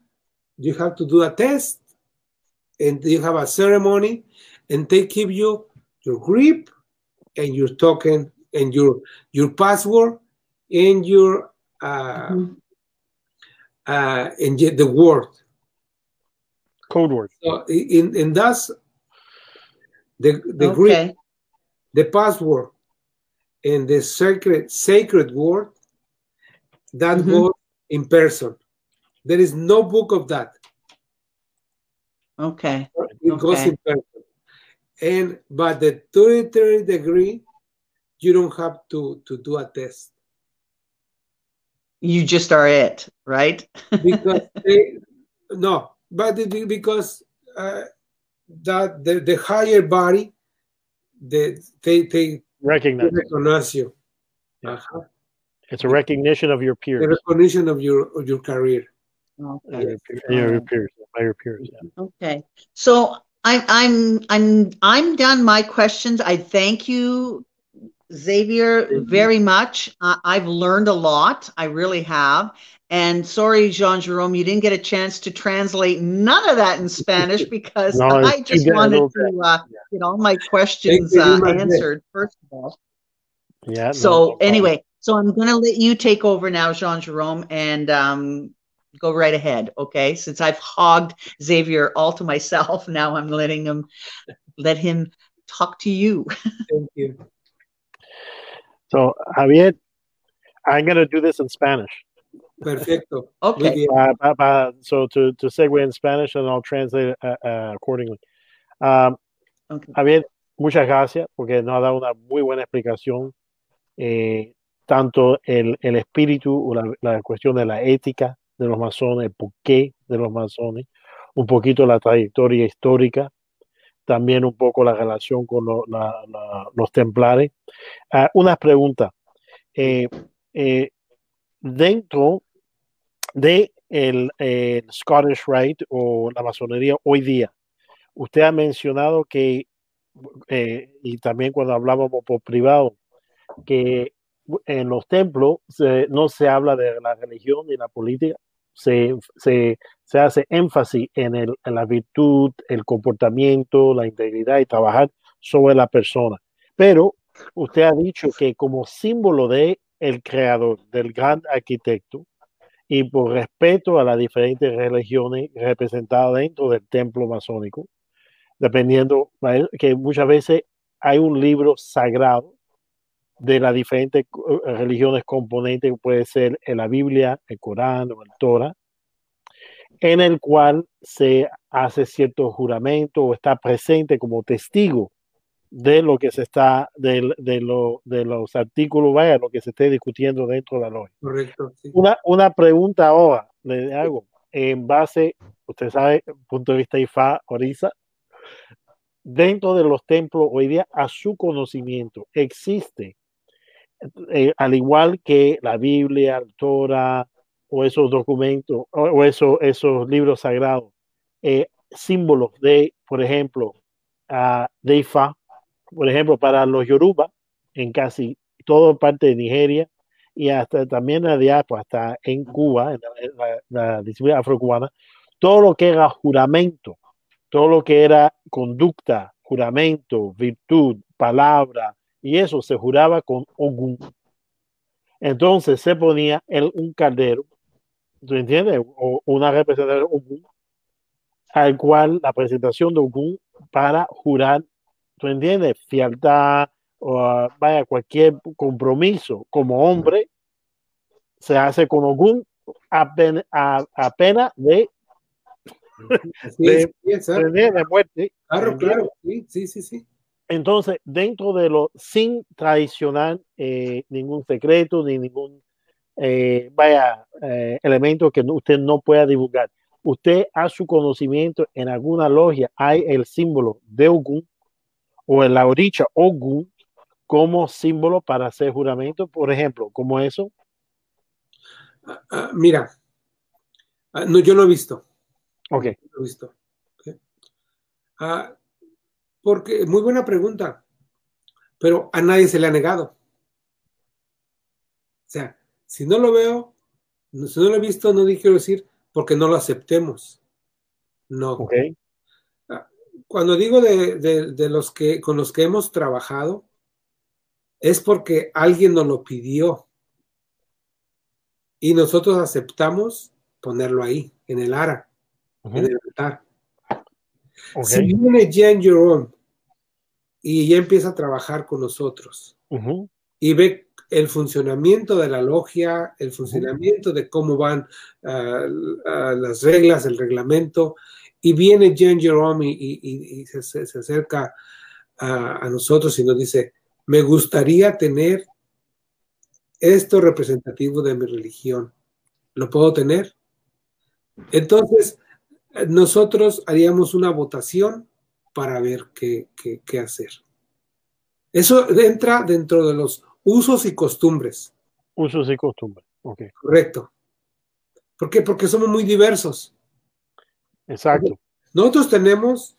you have to do a test and you have a ceremony and they give you your grip and your token and your your password and your uh, Mhm. uh, and yet the word. Code word. So in in that's the the grip, Okay. the password, and the sacred sacred word that Mhm. goes in person. There is no book of that. Okay. It goes in person. And but the 33 degree, you don't have to to do a test You just are it, right? because they, no, but because uh, that the, the higher body, the, they they Recognize. recognize you. Yeah. Uh-huh. It's a recognition of your peers. The peers. recognition of your of your career. Okay. Your peer- your peers. By your peers. Yeah. Okay. So I'm I'm I'm I'm done my questions. I thank you, Xavier, very much. I I've learned a lot. I really have. And sorry, Jean Jerome, you didn't get a chance to translate none of that in Spanish because No, I just wanted to uh, get all my questions uh, answered, first of all. Yeah. So no anyway, so I'm going to let you take over now, Jean Jerome, and um, go right ahead. Okay, since I've hogged Xavier all to myself, now I'm letting him let him talk to you. Thank you. So Javier, I'm gonna do this in Spanish. Perfecto. Okay. Uh, uh, uh, so to, to segue in Spanish and I'll translate it uh, uh, accordingly. Um, okay. Javier, muchas gracias porque nos ha dado una muy buena explicación, eh, tanto el, el espíritu o la, la cuestión de la ética de los masones, el porqué de los masones, un poquito la trayectoria histórica, también un poco la relación con los templares. Ah, unas preguntas. Eh, eh, dentro de el, Scottish Rite o la masonería hoy día, usted ha mencionado que, eh, y también cuando hablábamos por privado, que en los templos no se habla de la religión ni la política, se, se hace énfasis en, el, la virtud, el comportamiento, la integridad y trabajar sobre la persona. Pero usted ha dicho que como símbolo de el creador, del gran arquitecto, y por respeto a las diferentes religiones representadas dentro del templo masónico, dependiendo que muchas veces hay un libro sagrado de las diferentes eh, religiones componentes, puede ser la Biblia, el Corán o el Torah, en el cual se hace cierto juramento o está presente como testigo de lo que se está, de, de, lo, de los artículos, vaya, lo que se esté discutiendo dentro de la logia. Correcto. sí. Una, una pregunta ahora, le hago, en base, usted sabe, punto de vista IFA, Orisa, dentro de los templos hoy día, a su conocimiento, existe, eh, al igual que la Biblia, el Torah, o esos documentos, o, esos, esos libros sagrados, eh, símbolos de, por ejemplo, ah, de Ifa, por ejemplo, para los Yoruba, en casi toda parte de Nigeria, y hasta también la diáspora, hasta en Cuba, en la, la- la disciplina afrocubana, todo lo que era juramento, todo lo que era conducta, juramento, virtud, palabra, y eso se juraba con Ogún. Entonces se ponía el, un caldero, ¿tú entiendes? O una representación de Ogún, al cual la presentación de Ogún para jurar, ¿tú entiendes? Fialdad, o vaya, cualquier compromiso como hombre, se hace con Ogún apenas, a, de, Así de- sí, de, de muerte. Claro, claro. Sí, sí, sí, sí. Entonces, dentro de lo, sin traicionar eh, ningún secreto ni ningún, eh, vaya, eh, elemento que usted no pueda divulgar, usted a su conocimiento en alguna logia hay el símbolo de Ogún o en la oricha Ogún como símbolo para hacer juramento, por ejemplo, como eso. Uh, uh, mira, uh, no, yo no he visto. Ok. No he visto. Okay. porque, muy buena pregunta, pero a nadie se le ha negado. O sea, si no lo veo, si no lo he visto, no quiero decir porque no lo aceptemos. No. Okay. Cuando digo de, de, de, los que con los que hemos trabajado, es porque alguien nos lo pidió y nosotros aceptamos ponerlo ahí, en el ara, uh -huh. en el altar. Okay. Si viene Jen Jerome y ya empieza a trabajar con nosotros uh -huh. y ve el funcionamiento de la logia, el funcionamiento de cómo van uh, uh, las reglas, el reglamento, y viene Jen Jerome y, y, y se, se, acerca a nosotros y nos dice, me gustaría tener esto representativo de mi religión. ¿Lo puedo tener? Entonces, nosotros haríamos una votación para ver qué, qué, qué hacer. Eso entra dentro de los usos y costumbres. Usos y costumbres, ok. Correcto. ¿Por qué? Porque somos muy diversos. Exacto. Nosotros tenemos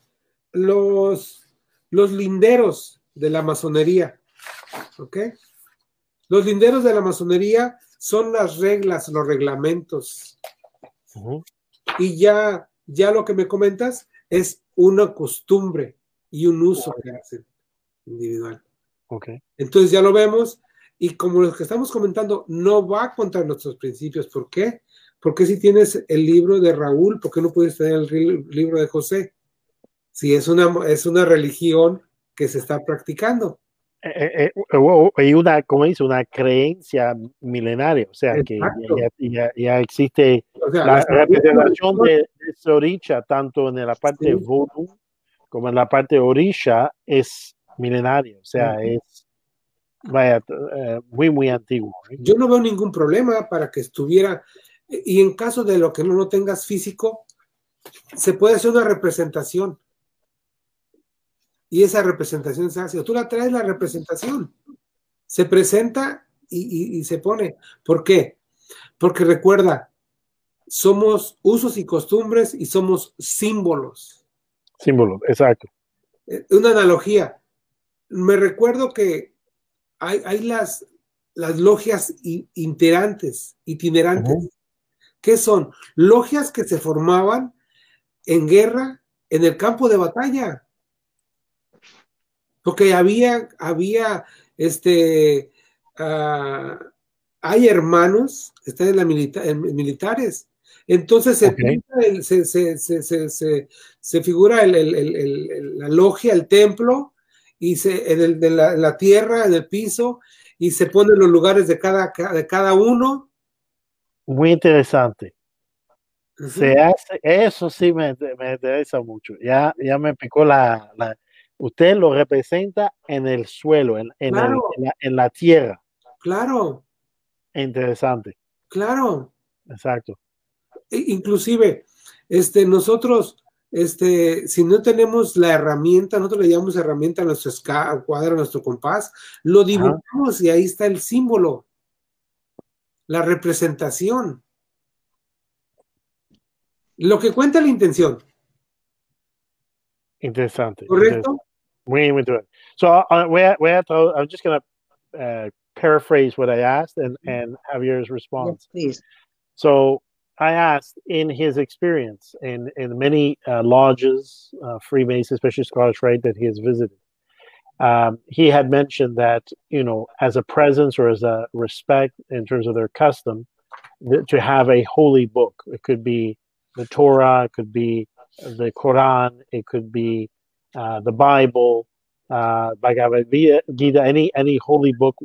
los, los linderos de la masonería, ¿ok? Los linderos de la masonería son las reglas, los reglamentos. Uh -huh. Y ya, ya lo que me comentas es una costumbre y un uso que hacen individual. Okay. Entonces ya lo vemos y como lo que estamos comentando no va contra nuestros principios. ¿Por qué? Porque si tienes el libro de Raúl, ¿por qué no puedes tener el libro de José? Si es una, es una religión que se está practicando. Eh, eh, hay una, como dice, una creencia milenaria, o sea, Exacto. que ya, ya, ya existe o sea, la representación de, de ese orisha, tanto en la parte sí. voodoo como en la parte orisha, es milenaria, o sea, es vaya, uh, muy, muy antiguo. ¿eh? Yo no veo ningún problema para que estuviera, y en caso de lo que no, no tengas físico, se puede hacer una representación y esa representación se hace. O tú la traes la representación. Se presenta y, y, y, se pone. ¿Por qué? Porque recuerda, somos usos y costumbres y somos símbolos. Símbolos, exacto. Una analogía. Me recuerdo que hay, hay las, las logias itinerantes, itinerantes. Uh -huh. ¿Qué son? Logias que se formaban en guerra, en el campo de batalla porque había, había, este, uh, hay hermanos que están en la milita en militares. Entonces se, okay. el, se, se, se, se, figura el, el, la logia, el templo, y se, en, el, de la, en la tierra, en el piso, y se ponen los lugares de cada, de cada uno. Muy interesante. Uh -huh. Se hace, eso sí me, me, interesa mucho. Ya, ya me picó la, la, usted lo representa en el suelo, en, en, claro. el, en, la, en la, tierra. Claro. Interesante. Claro. Exacto. Inclusive, este, nosotros, este, si no tenemos la herramienta, nosotros le llamamos herramienta a nuestro cuadro, a nuestro compás, lo dibujamos Ajá. y ahí está el símbolo, la representación. Lo que cuenta la intención. Interesante. Correcto. Muy, muy interesante. So uh, voy a, voy a, I'm just going to uh, paraphrase what I asked and, and have yours response. Yes, please. So I asked in his experience in, in many uh, lodges, uh, Freemasons, especially Scottish Rite, that he has visited. Um, he had mentioned that, you know, as a presence or as a respect in terms of their custom, to have a holy book. It could be the Torah, it could be the Quran, it could be uh, the Bible, uh, Bhagavad Gita, any any holy book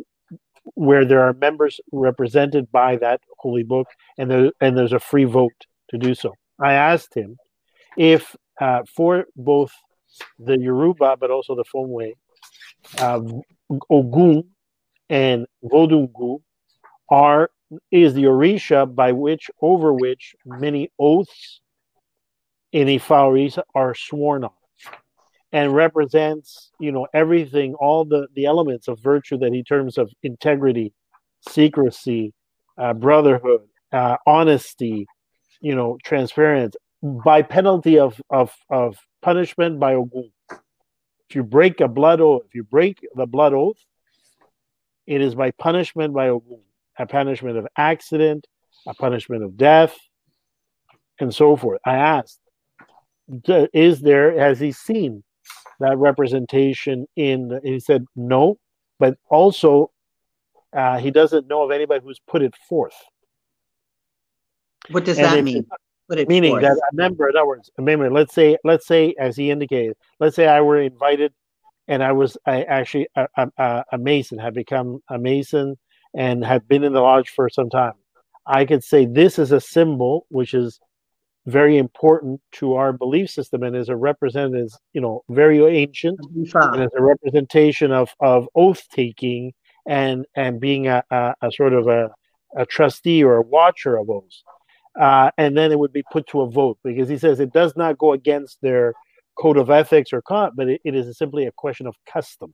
where there are members represented by that holy book, and there, and there's a free vote to do so. I asked him if uh, for both the Yoruba but also the Fomwe, uh, Ogun and Vodungu are is the Orisha by which over which many oaths in Ifaris are sworn on and represents you know everything all the the elements of virtue that he terms of integrity secrecy uh, brotherhood uh, honesty, you know, transparency by penalty of, of, of punishment by Ogun. If you break a blood oath, if you break the blood oath, it is by punishment by Ogun, a punishment of accident, a punishment of death, and so forth. I asked, is there, has he seen that representation in, he said no, but also uh, he doesn't know of anybody who's put it forth. What does and that mean? meaning forth. that a member, in other words, a member. Let's say, let's say, as he indicated, let's say I were invited, and I was I actually a, a, a mason, had become a mason, and had been in the lodge for some time. I could say this is a symbol which is very important to our belief system and is a representative, is you know, very ancient, and is a representation of of oath taking and and being a, a, a sort of a, a trustee or a watcher of oaths. Uh, and then it would be put to a vote because he says it does not go against their code of ethics or con, but it, it is simply a question of custom.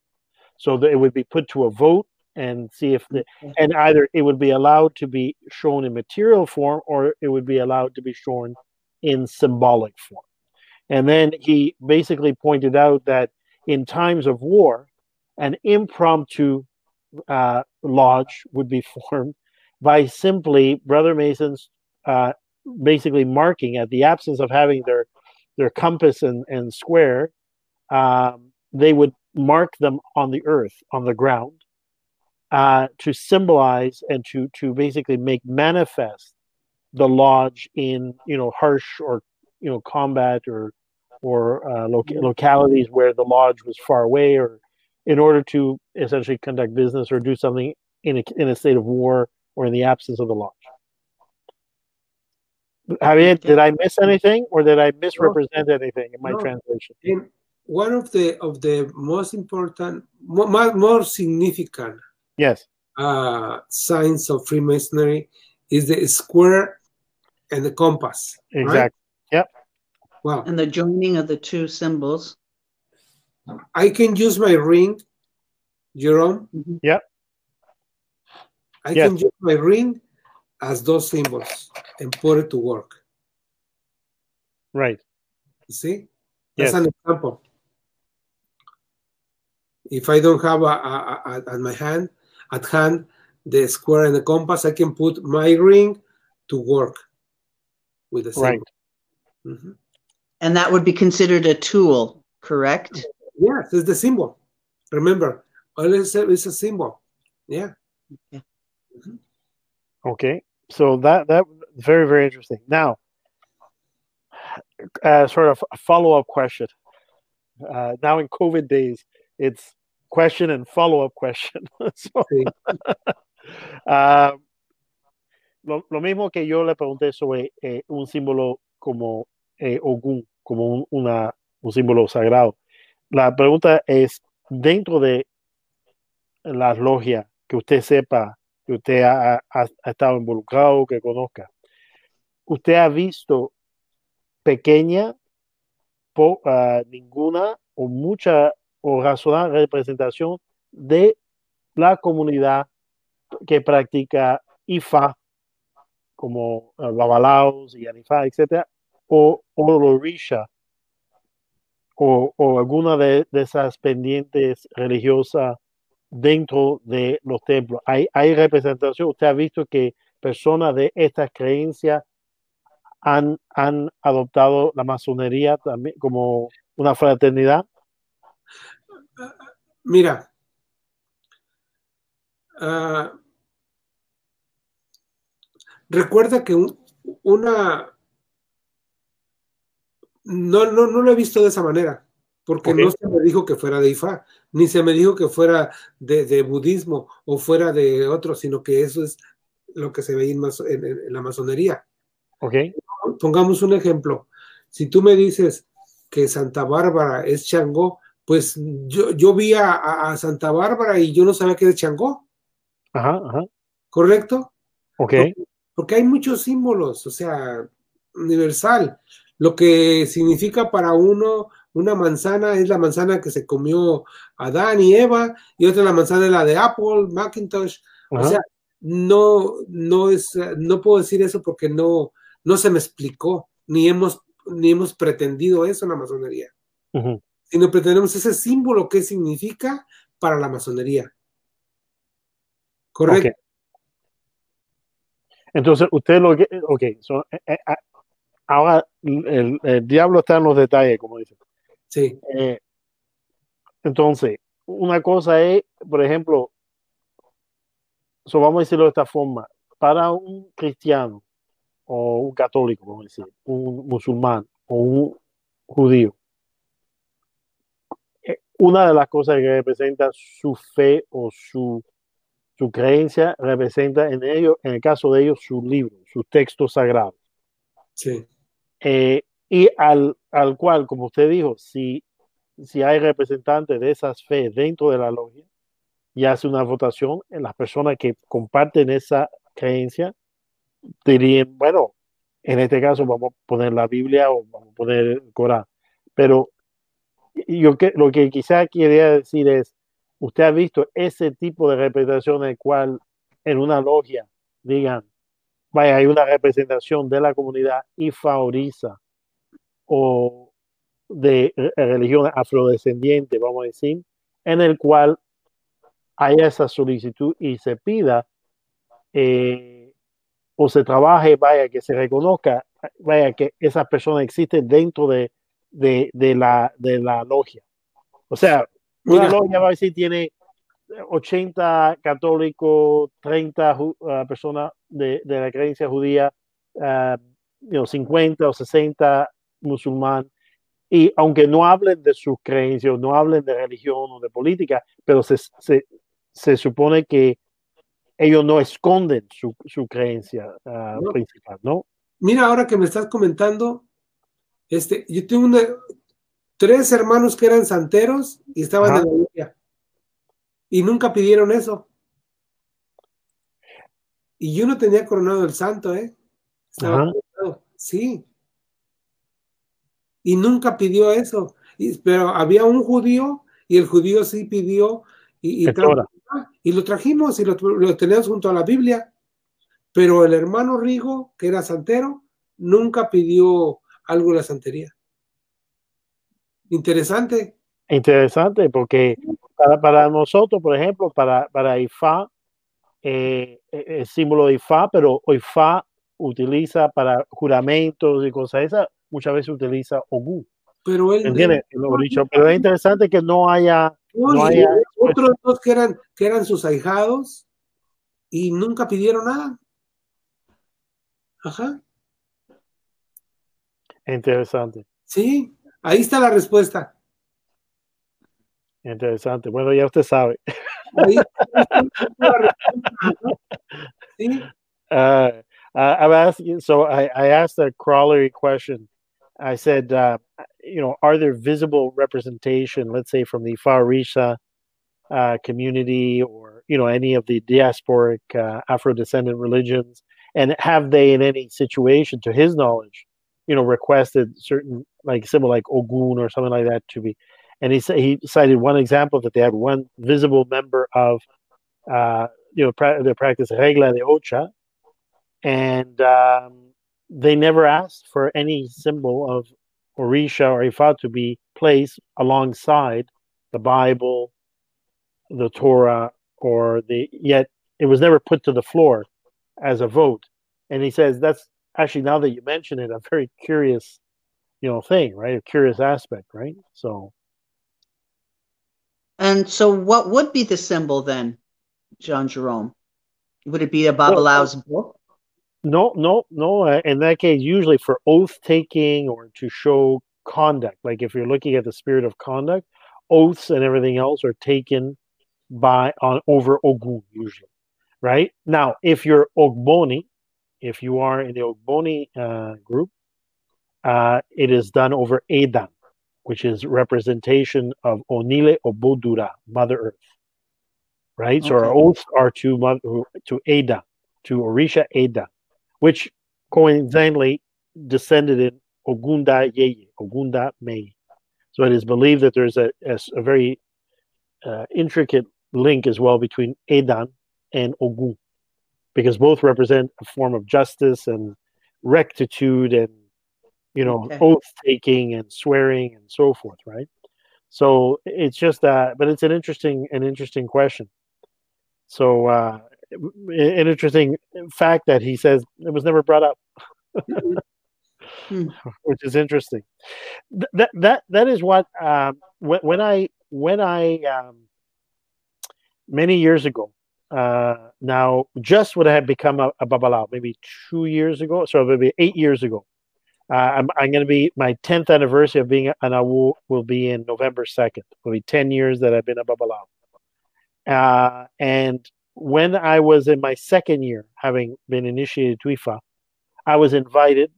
So that it would be put to a vote and see if the and either it would be allowed to be shown in material form or it would be allowed to be shown in symbolic form. And then he basically pointed out that in times of war, an impromptu uh, lodge would be formed by simply Brother Masons uh, basically marking at the absence of having their their compass and, and square, um, they would mark them on the earth, on the ground, uh, to symbolize and to to basically make manifest the lodge in you know harsh or you know combat or or uh, localities where the lodge was far away or in order to essentially conduct business or do something in a, in a state of war or in the absence of the lodge. Javier, did I miss anything or did I misrepresent anything in my no. translation? In one of the of the most important, more, more significant, yes, uh, signs of Freemasonry is the square and the compass. Exactly. Right? Yep. Wow. And the joining of the two symbols. I can use my ring, Jerome. Mm-hmm. Yep. I yes. can use my ring as those symbols and put it to work. Right. See? That's yes. an example. If I don't have a, a, a, at my hand, at hand, the square and the compass, I can put my ring to work with the symbol. Right. Mm-hmm. And that would be considered a tool, correct? Yes, it's the symbol. Remember, all it's a, it's a symbol. Yeah. Okay. Mm-hmm. okay. So that that very very interesting. Now, uh, sort of a follow up question. Uh, now in COVID days, it's question and follow up question. so, uh, lo, lo, mismo que yo le pregunté sobre eh, un símbolo como eh, Ogun, como un, una, un símbolo sagrado. La pregunta es, dentro de la logia, que usted sepa que usted ha, estado involucrado, que conozca, ¿usted ha visto pequeña, po, uh, ninguna o mucha o razonable representación de la comunidad que practica IFA, como uh, Babalaos y Anifa, etcétera, o, o Lorisha, o, o alguna de, esas pendientes religiosas dentro de los templos. Hay, hay representación. Usted ha visto que personas de estas creencias han, han adoptado la masonería también como una fraternidad. Mira, uh, recuerda que una no, no, no lo he visto de esa manera porque no se me dijo que fuera de Ifá, ni se me dijo que fuera de, budismo o fuera de otro, sino que eso es lo que se ve en, la masonería. Okay. Pongamos un ejemplo. Si tú me dices que Santa Bárbara es Changó, pues yo, yo vi a, Santa Bárbara y yo no sabía que era Changó. Ajá, ajá. ¿Correcto? Ok. Porque hay muchos símbolos, o sea, universal. Lo que significa para uno una manzana es la manzana que se comió Adán y Eva, y otra la manzana es la de Apple, Macintosh. O sea, no, no es, no puedo decir eso porque no, no se me explicó, ni hemos, ni hemos pretendido eso en la masonería, sino pretendemos ese símbolo que significa para la masonería. Correcto. Entonces, usted lo que, ok, eh, eh, ah, ahora el, diablo está en los detalles, como dicen. Sí. Eh, entonces, una cosa es, por ejemplo, so vamos a decirlo de esta forma, para un cristiano o un católico, vamos a decir, un musulmán o un judío, una de las cosas que representa su fe o su, su creencia representa en ellos, en el caso de ellos, su libro, sus textos sagrados. Sí. Eh, y al, al cual, como usted dijo, si si hay representantes de esas fe dentro de la logia y hace una votación, en las personas que comparten esa creencia dirían, bueno, en este caso vamos a poner la Biblia o vamos a poner el Corán. Pero yo que, lo que quizá quería decir es, usted ha visto ese tipo de representación en el cual en una logia digan, vaya, hay una representación de la comunidad y favoriza o de eh, religión afrodescendiente, vamos a decir, en el cual haya esa solicitud y se pida eh, o se trabaje, vaya, que se reconozca, vaya, que esa persona existe dentro de, de, la, de la logia. O sea, una logia va a decir tiene 80 católicos, 30 ah, personas de, la creencia judía, 50 ah, o 60 musulmanes, y aunque no hablen de sus creencias, no hablen de religión o de política, pero se, se, se supone que ellos no esconden su, su creencia ah, principal, ¿no? Mira, ahora que me estás comentando, este, yo tengo una, tres hermanos que eran santeros y estaban en la iglesia. Y nunca pidieron eso. Y yo no tenía coronado el santo, ¿eh? Estaba coronado. Sí y nunca pidió eso. pero había un judío y el judío sí pidió y, y, lo trajimos y lo, tenemos junto a la Biblia. Pero el hermano Rigo, que era santero, nunca pidió algo de la santería. Interesante. Interesante, porque para, para nosotros, por ejemplo, para, para IFA, eh, el símbolo de IFA, pero IFA utiliza para juramentos y cosas esas, muchas veces utiliza Ogu. Pero él, pero es interesante que no haya, otros dos que eran, que eran sus ahijados y nunca pidieron nada. Ajá. Interesante. Sí, ahí está la respuesta. Interesante. Bueno, ya usted sabe. Ahí ¿Sí? Uh, I've asked, so I, I asked a crawlery question I said, uh, you know, are there visible representation, let's say from the Farisa uh, community or, you know, any of the diasporic uh, Afro-descendant religions? And have they, in any situation, to his knowledge, you know, requested certain, like, symbol like Ogun or something like that to be? And he said he cited one example that they had one visible member of, uh, you know, pra- their practice regla de ocha, and um, they never asked for any symbol of Orisha or Ifa to be placed alongside the Bible, the Torah, or the yet it was never put to the floor as a vote. And he says that's actually now that you mention it, a very curious, you know, thing, right? A curious aspect, right? So and so what would be the symbol then, John Jerome? Would it be a Babalao's well, book? No, no, no. Uh, in that case, usually for oath taking or to show conduct, like if you're looking at the spirit of conduct, oaths and everything else are taken by on over Ogun usually, right? Now, if you're Ogboni, if you are in the Ogboni uh, group, uh, it is done over Edan, which is representation of Onile Obodura, Mother Earth, right? Okay. So our oaths are to to Edan, to Orisha Edan which coincidentally descended in Ogunda Yeye, Ogunda May. So it is believed that there's a, a, a very uh, intricate link as well between Edan and Ogun. Because both represent a form of justice and rectitude and you know okay. oath taking and swearing and so forth right so it's just that but it's an interesting an interesting question so uh an interesting fact that he says it was never brought up hmm. which is interesting that that that is what um when, when i when i um many years ago uh, now just would have become a, a babalao maybe two years ago, so maybe eight years ago. Uh, I'm, I'm going to be my 10th anniversary of being an awo will be in November 2nd. Will be 10 years that I've been a babalao. Uh, and when I was in my second year, having been initiated to IFA, I was invited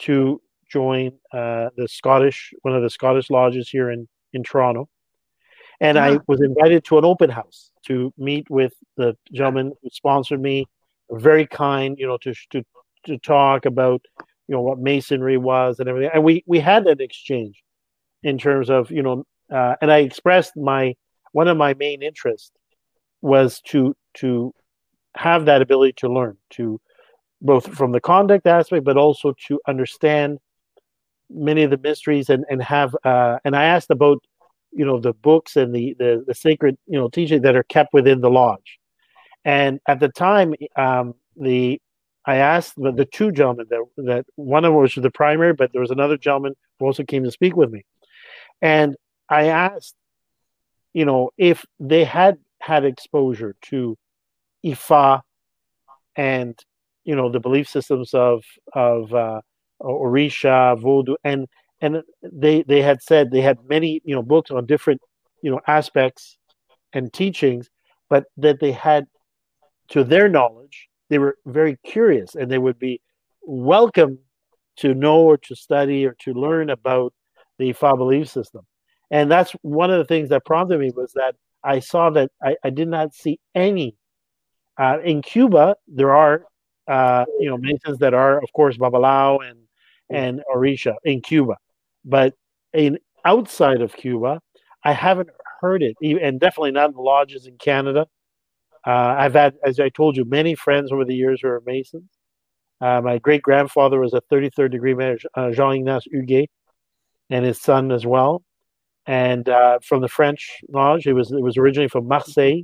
to join uh, the Scottish, one of the Scottish lodges here in, in Toronto and yeah. I was invited to an open house to meet with the gentleman who sponsored me. Very kind, you know, to to to talk about you know what masonry was and everything. And we we had an exchange in terms of you know, uh, and I expressed my one of my main interests was to to have that ability to learn to both from the conduct aspect, but also to understand many of the mysteries and and have uh, and I asked about you know the books and the the, the sacred you know teaching that are kept within the lodge. And at the time um, the I asked the, the two gentlemen that that one of them was the primary, but there was another gentleman who also came to speak with me, and I asked, you know, if they had had exposure to Ifa and you know the belief systems of of uh, Orisha, voodoo and and they they had said they had many you know books on different you know aspects and teachings but that they had to their knowledge they were very curious and they would be welcome to know or to study or to learn about the Ifa belief system. And that's one of the things that prompted me was that i saw that i, I did not see any uh, in cuba there are uh, you know masons that are of course babalao and and orisha in cuba but in outside of Cuba, I haven't heard it, and definitely not in the lodges in Canada. Uh, I've had, as I told you, many friends over the years who are Masons. Uh, my great grandfather was a 33rd degree man, uh, Jean Ignace Huguet, and his son as well. And uh, from the French lodge, it was it was originally from Marseille,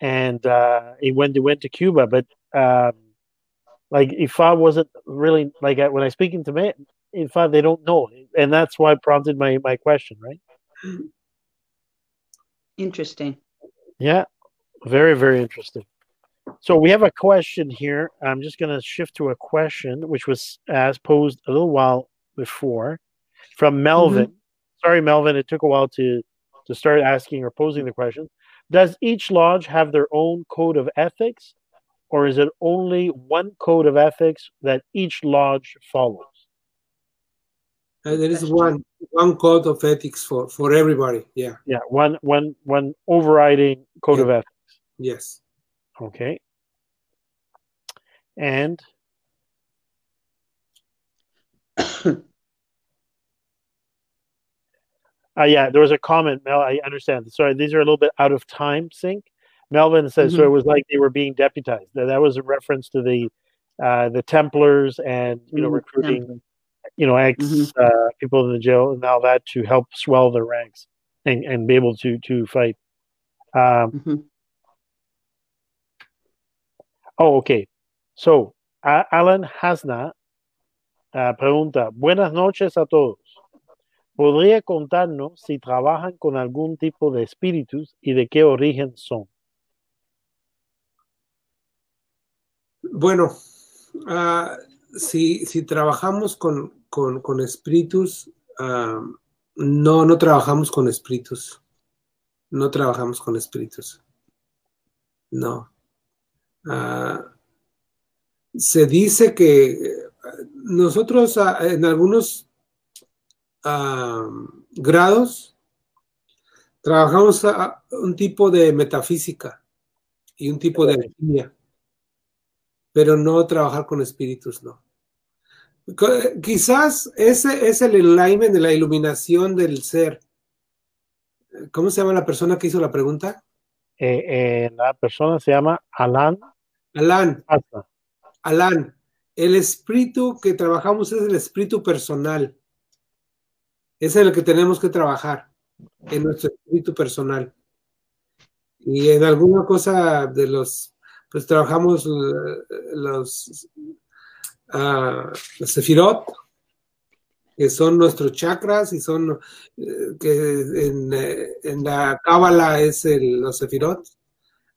and uh, he went he went to Cuba. But um, like Ifa wasn't really like when I speaking to in fact they don't know. And that's why prompted my my question right? Interesting. Yeah very very interesting. So we have a question here. I'm just going to shift to a question which was asked posed a little while before from melvin. Mm-hmm. sorry melvin it took a while to to start asking or posing the question. Does each lodge have their own code of ethics or is it only one code of ethics that each lodge follows uh, there is one one code of ethics for for everybody. Yeah. Yeah. One one one overriding code yeah. of ethics. Yes. Okay. And. uh, yeah, there was a comment, Mel. I understand. Sorry, these are a little bit out of time sync. Melvin says mm-hmm. so. It was like they were being deputized. That, that was a reference to the uh, the Templars and you know mm-hmm. recruiting you know, ex mm-hmm. uh, people in the jail and all that to help swell their ranks and, and be able to to fight. Um, mm-hmm. Oh, okay. So, uh, Alan Hasna uh, pregunta: Buenas noches a todos. ¿Podría contarnos si trabajan con algún tipo de espíritus y de qué origen son? Bueno, uh, si, si trabajamos con, con, con espíritus, no, no trabajamos con espíritus. No trabajamos con espíritus. No. Uh, se dice que nosotros uh, en algunos grados trabajamos un tipo de metafísica y un tipo de alquimia, pero no trabajar con espíritus, no. Quizás ese es el enlightenment de la iluminación del ser. ¿Cómo se llama la persona que hizo la pregunta? eh, la persona se llama Alan. Alan. Alan. El espíritu que trabajamos es el espíritu personal. Es el que tenemos que trabajar, en nuestro espíritu personal. Y en alguna cosa de los, pues trabajamos los, los sefirot, que son nuestros chakras y son, eh, que en, eh, en, la cábala es el, los sefirot,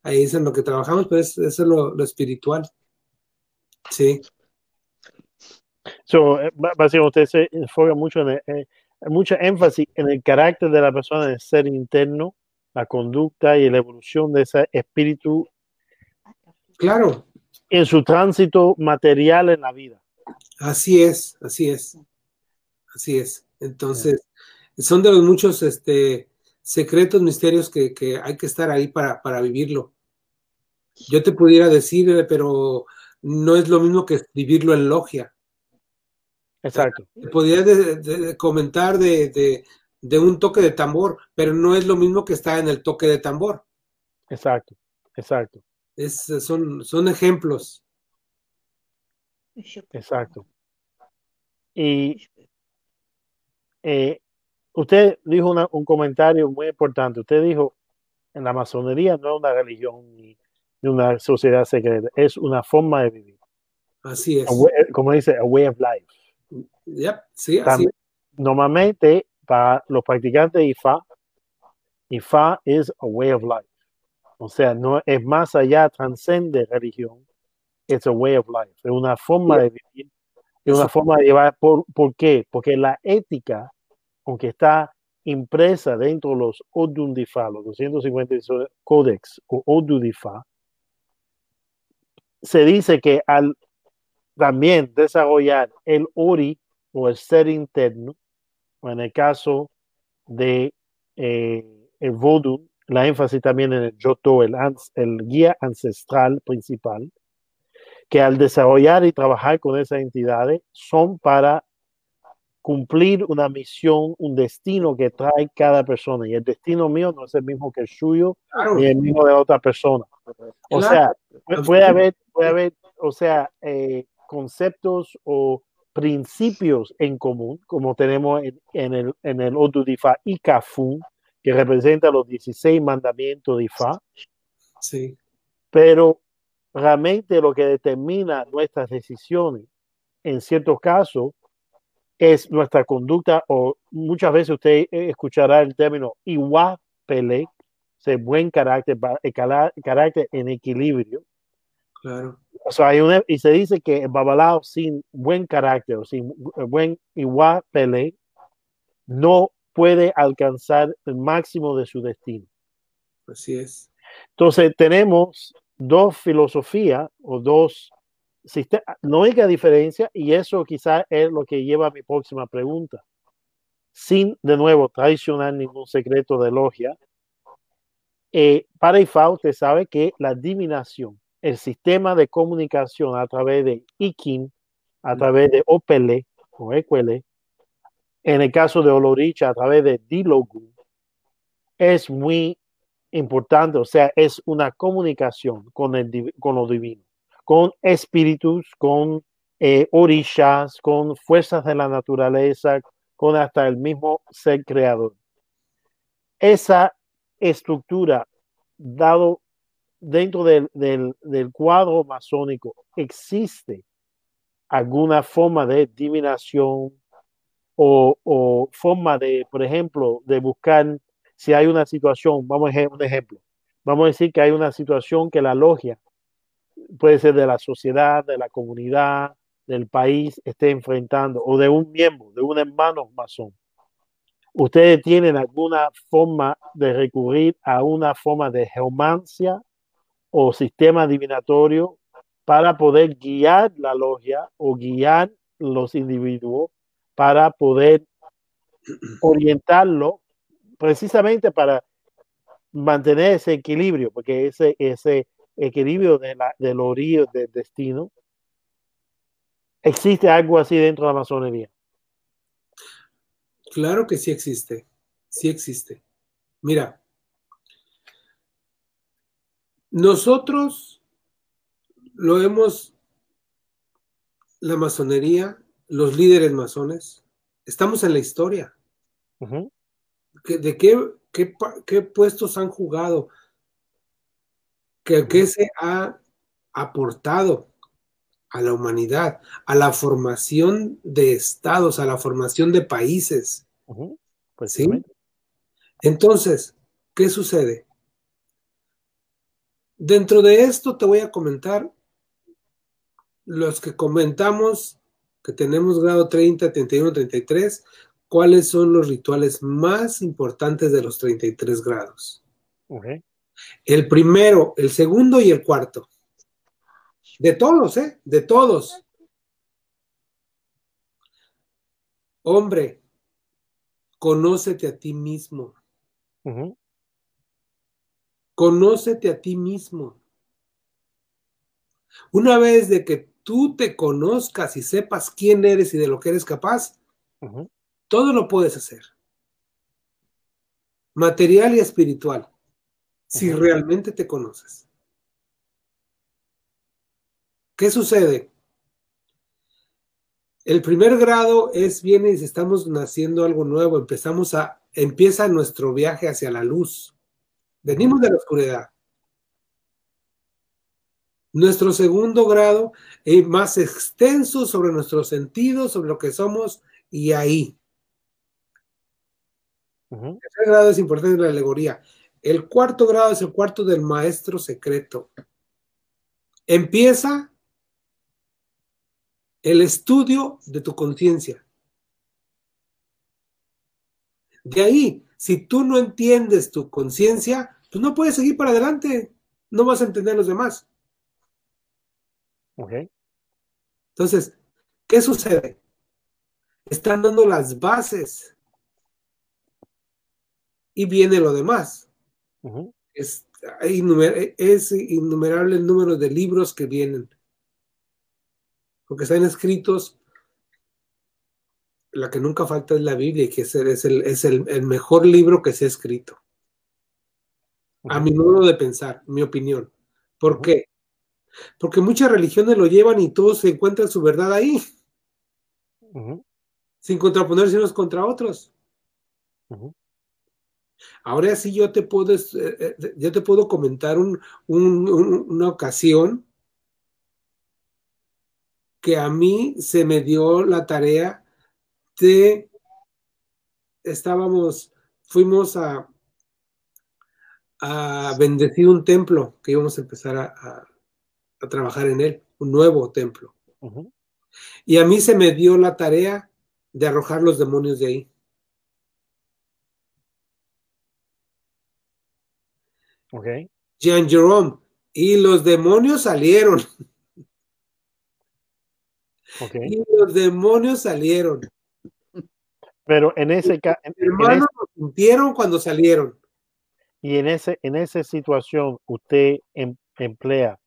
ahí es en lo que trabajamos, pero es, eso es lo, lo, espiritual. Sí. So, eh, básicamente usted se enfoca mucho en, en, mucha énfasis en el carácter de la persona, en el ser interno, la conducta y la evolución de ese espíritu. Claro. En su tránsito material en la vida. Así es, así es. Así es. Entonces, son de los muchos este, secretos, misterios que, que hay que estar ahí para, para, vivirlo. Yo te pudiera decir, eh, pero no es lo mismo que vivirlo en logia. Exacto. Te podría de, de, comentar de, de, un toque de tambor, pero no es lo mismo que estar en el toque de tambor. Exacto, exacto. Es, son, son ejemplos. Exacto. Y eh, usted dijo una, un comentario muy importante. Usted dijo, en la masonería no es una religión ni, ni una sociedad secreta, es una forma de vivir. Así es. Way, como dice, a way of life. Yep, sí, así es. Normalmente, para los practicantes de IFA, IFA es a way of life. O sea, no es más allá, transcende religión. Es a way of life. Es una forma de vivir es una forma de llevar. ¿Por, ¿Por qué? Porque la ética, aunque está impresa dentro de los Odundifa, los 250 Codex o Odundifa, se dice que al también desarrollar el Ori o el ser interno, o en el caso de eh, el Vodun, la énfasis también en el Yoto, el, el guía ancestral principal, que al desarrollar y trabajar con esas entidades son para cumplir una misión, un destino que trae cada persona. Y el destino mío no es el mismo que el suyo claro. ni el mismo de otra persona. O claro. sea, puede haber, puede haber, o sea, eh, conceptos o principios en común, como tenemos en, en el, en el Odudifa y Kafun, que representa los 16 mandamientos de Ifa. Sí. Pero realmente lo que determina nuestras decisiones en ciertos casos es nuestra conducta o muchas veces usted escuchará el término iguapele, o buen carácter, carácter en equilibrio. Claro. O sea, hay una, y se dice que el babalao sin buen carácter o sin buen iguapele no puede alcanzar el máximo de su destino. Así es. Entonces tenemos dos filosofías o dos sistemas, no hay diferencia y eso quizás es lo que lleva a mi próxima pregunta. Sin, de nuevo, traicionar ningún secreto de logia, eh, para IFA usted sabe que la adivinación, el sistema de comunicación a través de IKIN, a través de OPL o EQL, en el caso de Oloricha a través de Dilogu, es muy importante, o sea, es una comunicación con, el, con lo divino, con espíritus, con eh, orishas, con fuerzas de la naturaleza, con hasta el mismo ser creador. Esa estructura, dado dentro del, del, del cuadro masónico, existe alguna forma de divinación o, forma de, por ejemplo, de buscar si hay una situación, vamos a un ejemplo, vamos a decir que hay una situación que la logia, puede ser de la sociedad, de la comunidad, del país, esté enfrentando, o de un miembro, de un hermano masón. ¿Ustedes tienen alguna forma de recurrir a una forma de geomancia o sistema divinatorio para poder guiar la logia o guiar los individuos para poder orientarlo precisamente para mantener ese equilibrio, porque ese, ese equilibrio de la, del orillo del destino, ¿existe algo así dentro de la masonería? Claro que sí existe, sí existe. Mira, Nosotros lo hemos, la masonería, los líderes masones, estamos en la historia. ¿De qué, qué, puestos han jugado? ¿Qué, ¿Qué, se ha aportado a la humanidad, a la formación de estados, a la formación de países? Pues ¿Sí? Entonces, ¿qué sucede? Dentro de esto te voy a comentar los que comentamos que tenemos grado 30, 31, 33, cuáles son los rituales más importantes de los 33 grados. El primero, el segundo y el cuarto. De todos, ¿eh? De todos. Hombre, conócete a ti mismo. Conócete a ti mismo. Una vez de que tú te conozcas y sepas quién eres y de lo que eres capaz, todo lo puedes hacer. Material y espiritual, si realmente te conoces. ¿Qué sucede? El primer grado es viene y estamos naciendo algo nuevo, empezamos a empieza nuestro viaje hacia la luz. Venimos de la oscuridad. Nuestro segundo grado es más extenso sobre nuestros sentidos, sobre lo que somos y ahí. El tercer grado es importante en la alegoría. El cuarto grado es el cuarto del maestro secreto. Empieza el estudio de tu conciencia. De ahí, si tú no entiendes tu conciencia, pues no puedes seguir para adelante, no vas a entender a los demás. Entonces, ¿qué sucede? Están dando las bases y viene lo demás. es, es innumerable el número de libros que vienen, porque están escritos la que nunca falta es la Biblia, que es, el, es el, mejor libro que se ha escrito. A mi modo de pensar, mi opinión. ¿Por qué? Porque muchas religiones lo llevan y todos se encuentran su verdad ahí. Sin contraponerse unos contra otros. Ahora sí yo te puedo, eh, eh, yo te puedo comentar una ocasión que a mí se me dio la tarea estábamos, fuimos a, a bendecir un templo que íbamos a empezar a, trabajar en él, un nuevo templo. Y a mí se me dio la tarea de arrojar los demonios de ahí. Ok. Jean Jerome. Y los demonios salieron. Y los demonios salieron. Pero en ese caso. Hermanos lo sintieron cuando salieron. Y en, ese, en esa situación, usted em, emplea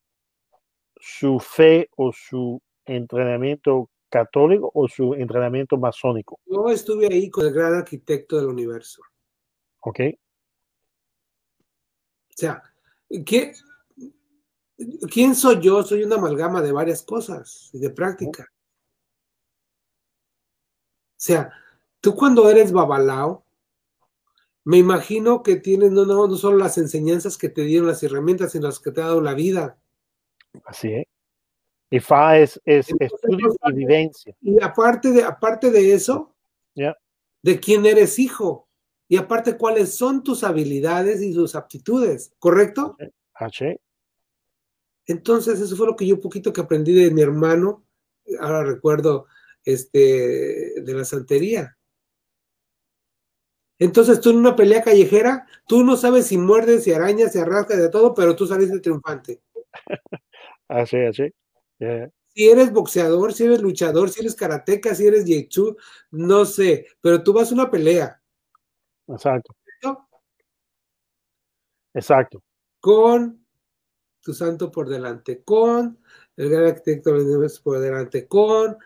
su fe o su entrenamiento católico o su entrenamiento masónico. Yo estuve ahí con el gran arquitecto del universo. Ok. O sea, ¿qué, ¿quién soy yo? Soy una amalgama de varias cosas y de práctica. O sea, tú cuando eres babalao, me imagino que tienes no, no, no solo las enseñanzas que te dieron las herramientas, sino las que te ha dado la vida. Así es. Y FA es, estudio y vivencia. Y aparte de, aparte de eso, de quién eres hijo. Y aparte, cuáles son tus habilidades y tus aptitudes, ¿correcto? Así. Entonces, eso fue lo que yo un poquito que aprendí de mi hermano. Ahora recuerdo este de la santería. Entonces tú en una pelea callejera, tú no sabes si muerdes, si arañas, si arrascas de todo, pero tú saliste triunfante. Así, así. Si eres boxeador, si eres luchador, si eres karateca, si eres jiu no sé, pero tú vas a una pelea. Exacto. Exacto. Con tu santo por delante, con el gran arquitecto por delante, con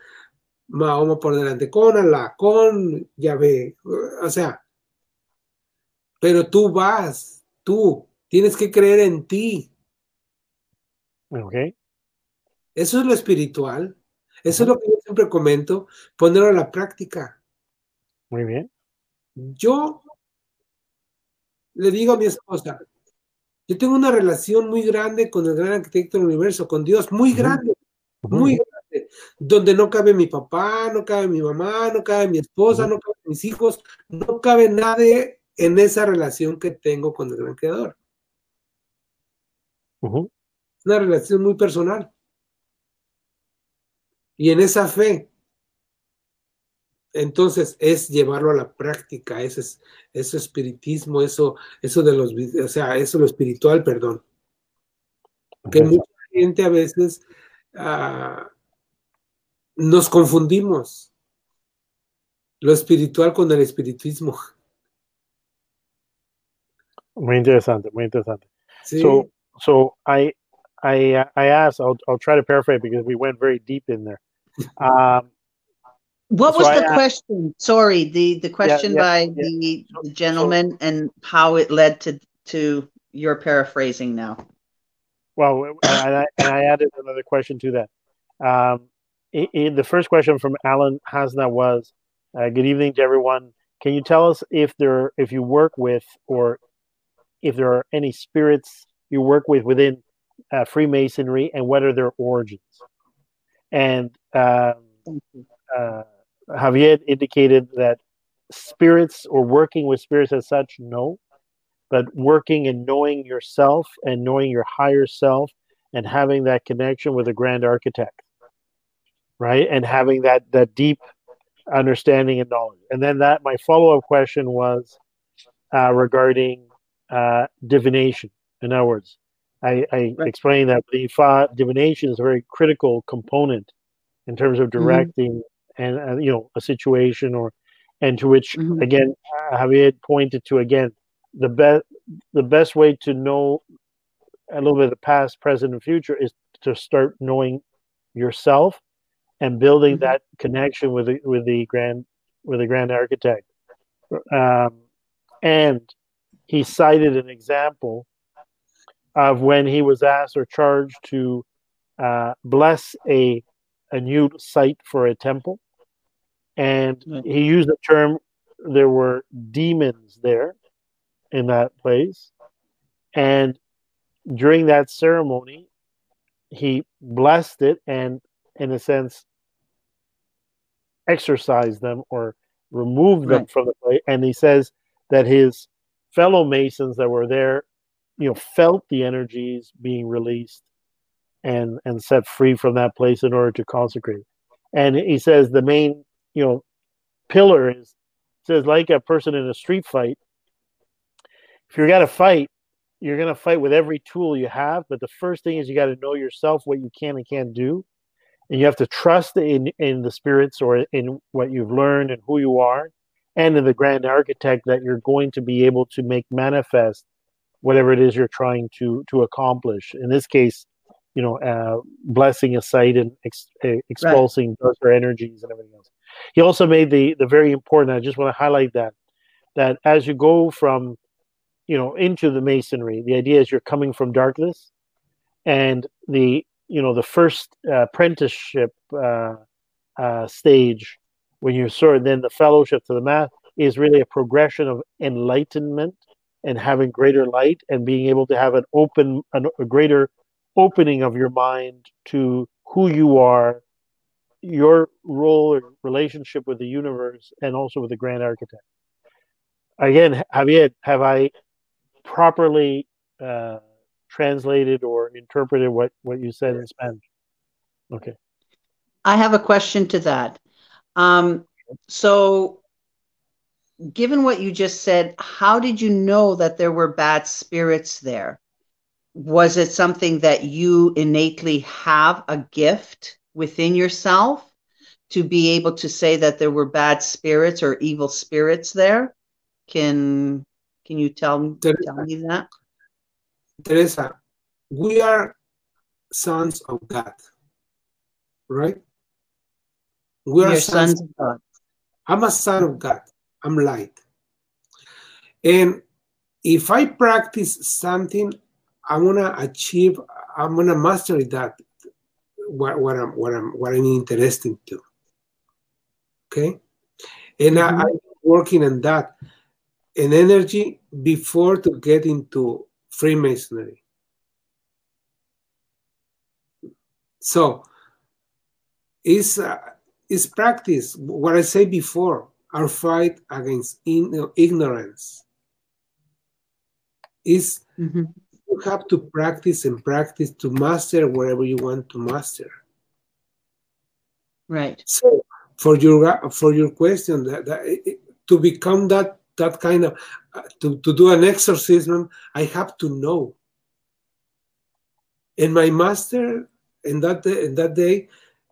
Mahoma por delante, con Allah, con Yahvé, o sea, pero tú vas, tú tienes que creer en ti, Okay. Eso es lo espiritual. Eso es lo que yo siempre comento, ponerlo a la práctica. Muy bien. Yo le digo a mi esposa, yo tengo una relación muy grande con el gran arquitecto del universo, con Dios, muy grande, muy grande, donde no cabe mi papá, no cabe mi mamá, no cabe mi esposa, no cabe mis hijos, no cabe nadie en esa relación que tengo con el gran creador. Una relación muy personal. Y en esa fe, entonces es llevarlo a la práctica, ese es eso espiritismo, eso, eso de los, o sea, eso lo espiritual, perdón. Que mucha gente a veces ah, nos confundimos lo espiritual con el espiritismo. Muy interesante, muy interesante. Sí. So, so I, I, I asked. I'll, I'll try to paraphrase because we went very deep in there. Um, what so was the I, question? Sorry, the the question yeah, yeah, by yeah. The, the gentleman so, and how it led to to your paraphrasing now. Well, and I, and I added another question to that. Um, in, the first question from Alan Hasna was, uh, "Good evening to everyone. Can you tell us if there, if you work with, or if there are any spirits you work with within uh, Freemasonry, and what are their origins?" And um, uh, Javier indicated that spirits or working with spirits as such, no, but working and knowing yourself and knowing your higher self and having that connection with a grand architect, right? And having that that deep understanding and knowledge. And then that my follow up question was uh, regarding uh, divination. In other words, I, I right. explained that the divination is a very critical component in terms of mm-hmm. directing mm-hmm. and uh, you know a situation or and to which mm-hmm. again Javier pointed to again the best the best way to know a little bit of the past, present, and future is to start knowing yourself and building mm-hmm. that connection with the with the grand with the grand architect. Um, and he cited an example of when he was asked or charged to uh, bless a a new site for a temple, and he used the term there were demons there in that place, and during that ceremony, he blessed it and, in a sense, exorcised them or removed them from the place. And he says that his fellow Masons that were there, you know, felt the energies being released and and set free from that place in order to consecrate. And he says the main, you know, pillar is says like a person in a street fight. If you're gonna fight, you're gonna fight with every tool you have. But the first thing is you got to know yourself, what you can and can't do, and you have to trust in in the spirits or in what you've learned and who you are, and in the grand architect that you're going to be able to make manifest whatever it is you're trying to to accomplish. In this case, you know, uh, blessing a site and ex- expulsing right. darker energies and everything else. He also made the the very important. I just want to highlight that that as you go from, you know, into the masonry, the idea is you're coming from darkness, and the you know the first uh, apprenticeship uh, uh, stage when you're sort of then the fellowship to the math is really a progression of enlightenment and having greater light and being able to have an open an, a greater opening of your mind to who you are, your role or relationship with the universe, and also with the grand architect. Again, Javier, have I properly uh, translated or interpreted what, what you said in Spanish? Okay. I have a question to that. Um, so, given what you just said, how did you know that there were bad spirits there? was it something that you innately have a gift within yourself to be able to say that there were bad spirits or evil spirits there? Can can you tell, Teresa, tell me that? Teresa we are sons of god right? We are sons, sons of god. I'm a son of god i'm light and if i practice something I'm gonna achieve I'm gonna master that. What, what I'm what I'm what I'm interested to. Okay, and mm-hmm. I, I'm working on that. And energy before to get into Freemasonry. So, is uh, is practice what I said before. Our fight against in, ignorance is mm-hmm. you have to practice and practice to master wherever you want to master. Right. So for your for your question, that, that to become that that kind of uh, to, to do an exorcism, I have to know. And my master in that day, in that day,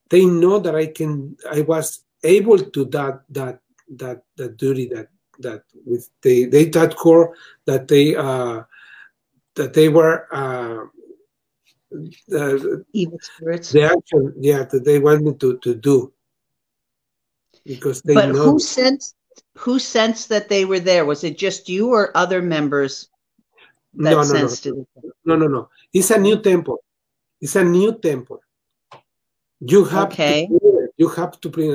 they know that I can I was able to that that that that duty that that with they they that core that they uh that they were uh the evil spirits the action yeah that they wanted to to do because they but know. who sensed who sensed that they were there was it just you or other members that no, no, sensed no. it no no no it's a new temple it's a new temple you have okay. to you have to bring.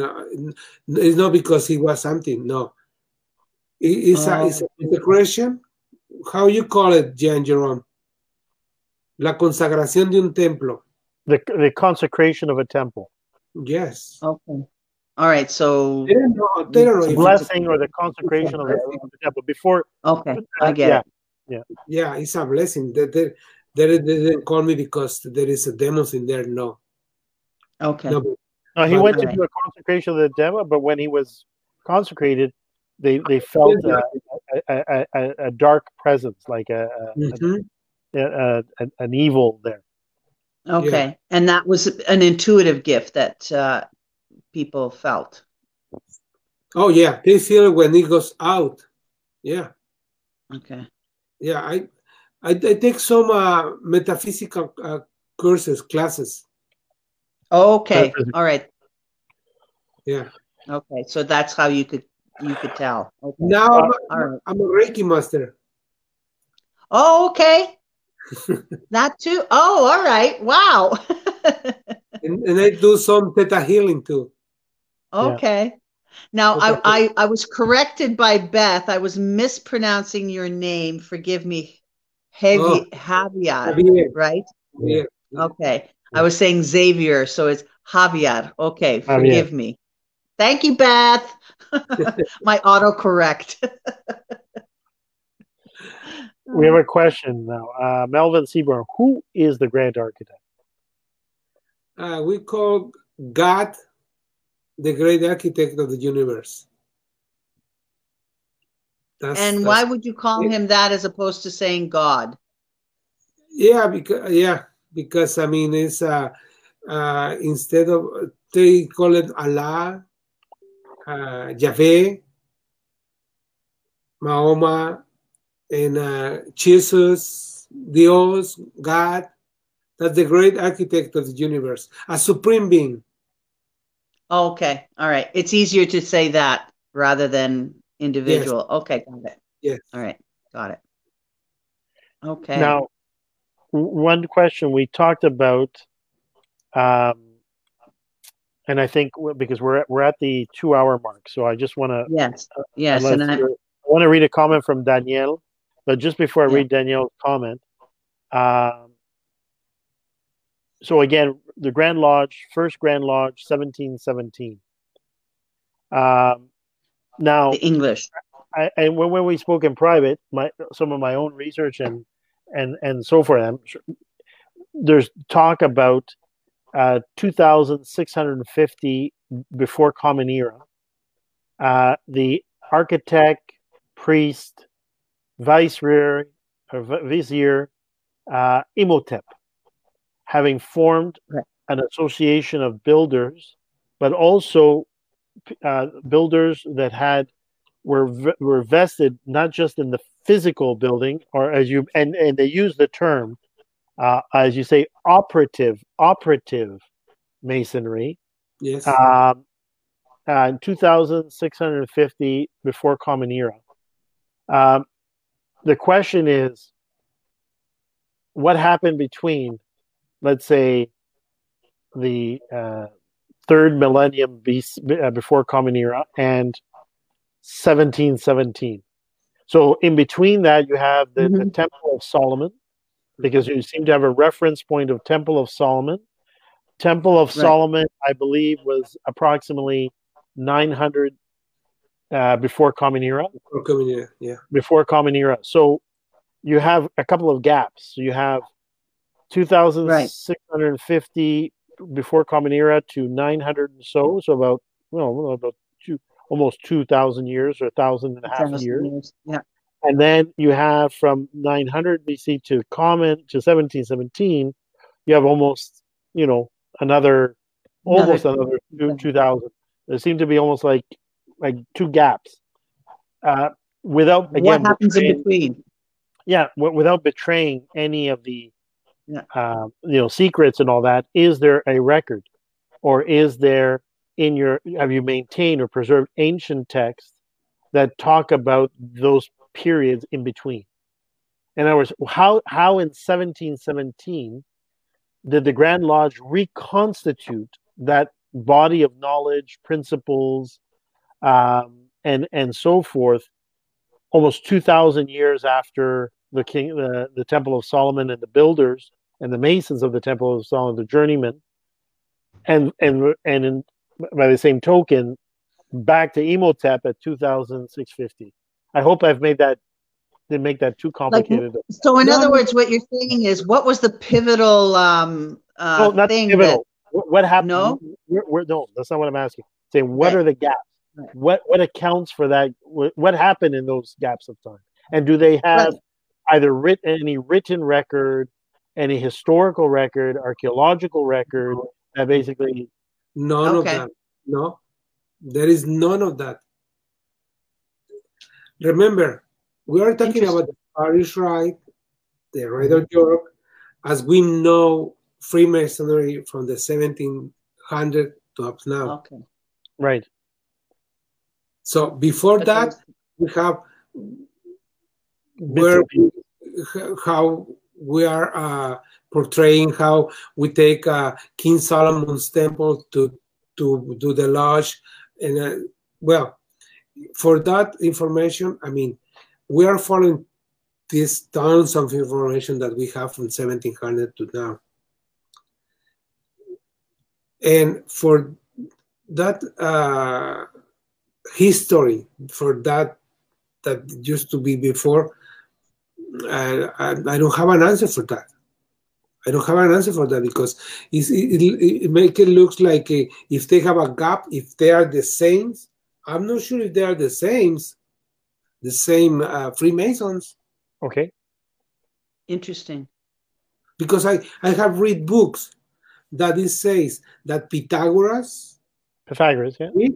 It's not because he was something. No, it's, oh. a, it's a oh. consecration. How you call it, Jan Jerome? La consagración de un templo. The the consecration of a temple. Yes. Okay. All right. So they don't know, they don't know the blessing or the consecration of, the, temple before. Okay, I get yeah. it. Yeah. Yeah, it's a blessing. They, they, they, they didn't call me because there is a demons in there. No. Okay. No, no he went to do a consecration of the demo, but when he was consecrated, they they felt uh, a, a, a, a, dark presence, like a, mm-hmm. an evil there. Okay, yeah. and that was an intuitive gift that uh, people felt. Oh yeah, they feel it when it goes out. Yeah. Okay. Yeah, I I, I take some uh, metaphysical uh, courses classes Okay. All right. Yeah. Okay. So that's how you could you could tell. Okay. Now I'm, a, right. I'm a Reiki master. Oh, okay. that too. Oh, all right. Wow. and, and I do some theta healing too. Okay. Yeah. Now I, I I was corrected by Beth. I was mispronouncing your name. Forgive me. Heavy oh. Javier, Javier, right? Yeah. Okay. I was saying Xavier, so it's Javier. Okay, forgive Javier. me. Thank you, Beth. My autocorrect. we have a question now. Uh, Melvin Seaborn, who is the grand architect? Uh, we call God the great architect of the universe. That's, and that's, why would you call him that as opposed to saying God? Yeah, because yeah, because I mean it's uh, uh, instead of they call it Allah, uh, Yahweh, Mahoma, and uh, Jesus, Dios, God. That's the great architect of the universe, a supreme being. Okay, all right. It's easier to say that rather than individual. Yes. Okay, got it. Yes. All right, got it. Okay. Now, one question we talked about, um, and I think because we're at, we're at the two hour mark, so I just want to yes yes, and I, I want to read a comment from Danielle, but just before I yeah. read Danielle's comment, um, so again, the Grand Lodge, first Grand Lodge, seventeen seventeen. Um, now the English. I, and when, when we spoke in private, my some of my own research and and and so forth. There's talk about uh, 2,650 before Common Era. Uh, the architect, priest, viceroy, or vizier, uh, Imhotep, having formed an association of builders, but also uh, builders that had were were vested not just in the physical building, or as you and and they use the term, uh, as you say, operative operative masonry. Yes. Um, uh, 2,650 before Common Era. Um, the question is, what happened between let's say, the uh, third millennium BC, uh, before Common Era and 1717. So in between that, you have the, mm-hmm. the Temple of Solomon, because you seem to have a reference point of Temple of Solomon. Temple of right. Solomon, I believe, was approximately 900 uh, before Common Era. Before Common Era, yeah. Before Common Era. So you have a couple of gaps. You have 2,650 right. before Common Era to 900 and so, so about, well, about almost 2,000 years or 1,000 and a half years. years. Yeah. And then you have from 900 BC to Common to 1717, you have almost, you know, another, another almost another 2,000. There seem to be almost like like two gaps. Uh, without again, what happens in between? Yeah, w- without betraying any of the yeah. uh, you know secrets and all that. Is there a record, or is there in your have you maintained or preserved ancient texts that talk about those periods in between? In other words, how how in 1717 did the Grand Lodge reconstitute that body of knowledge, principles, um, and and so forth, almost two thousand years after the king, the, the Temple of Solomon, and the builders and the masons of the Temple of Solomon, the journeymen, and and and in, by the same token, back to Imhotep at two thousand six fifty. I hope I've made that didn't make that too complicated. Like, so, in no, other words, what you're saying is, what was the pivotal um, uh, no, not thing? Pivotal. That, what happened? No, we're, we're, no, that's not what I'm asking. saying, what right. are the gaps? What what accounts for that? What, what, happened in those gaps of time? And do they have right. either written any written record, any historical record, archaeological record that basically none okay. of that? No, there is none of that. Remember, we are talking about the Scottish Rite, the Rite of York, as we know Freemasonry from the 1700 to up now. Okay. Right. So before that, we have where we, how we are uh, portraying how we take uh, King Solomon's temple to to do the lodge, and uh, well, for that information, I mean, we are following these tons of information that we have from 1700 to now, and for that uh, history for that that used to be before. I, I, don't have an answer for that. I don't have an answer for that because it, it, it make it looks like a, if they have a gap, if they are the same, I'm not sure if they are the same, the same uh, Freemasons. Okay. Interesting. Because I, I have read books that it says that Pythagoras, Pythagoras, yeah,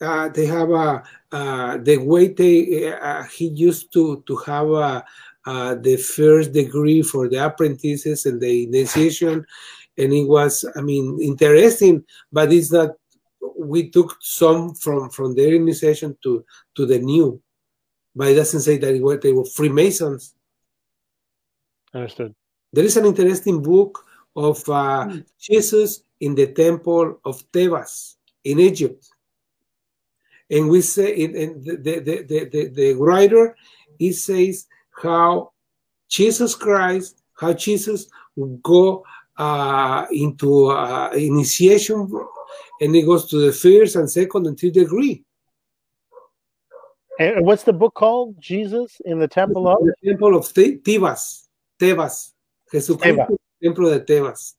uh, they have a uh, the way they uh, he used to to have a, uh, the first degree for the apprentices and the initiation, and it was I mean interesting, but it's not, we took some from from their initiation to to the new, but it doesn't say that were, they were Freemasons. Understood. There is an interesting book of uh, mm. Jesus in the temple of Thebes in Egypt and we say in, the, the, the, the, the writer he says how jesus christ how jesus would go uh, into uh, initiation and he goes to the first and second and third degree and what's the book called jesus in the temple of the temple of Tebas Tebas Jesucristo templo de Tebas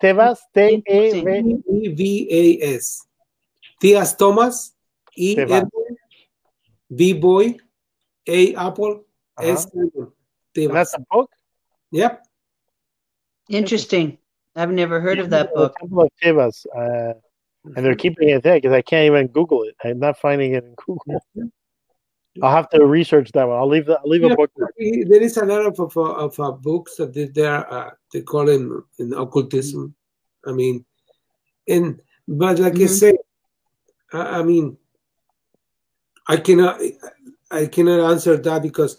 Tebas T-E-V-A-S T.S. Thomas, E. B. Boy, A. Apple, uh-huh. S. That's a book? Yep. Interesting. I've never heard of that book. Temple of Tebas. Uh, and they're keeping it there because I can't even Google it. I'm not finding it in Google. I'll have to research that one. I'll leave that. I'll leave yeah, a book. There is a lot of of, of, of books that they are uh, they call them in occultism. I mean, and but like mm-hmm. I said, I, I mean, I cannot I cannot answer that because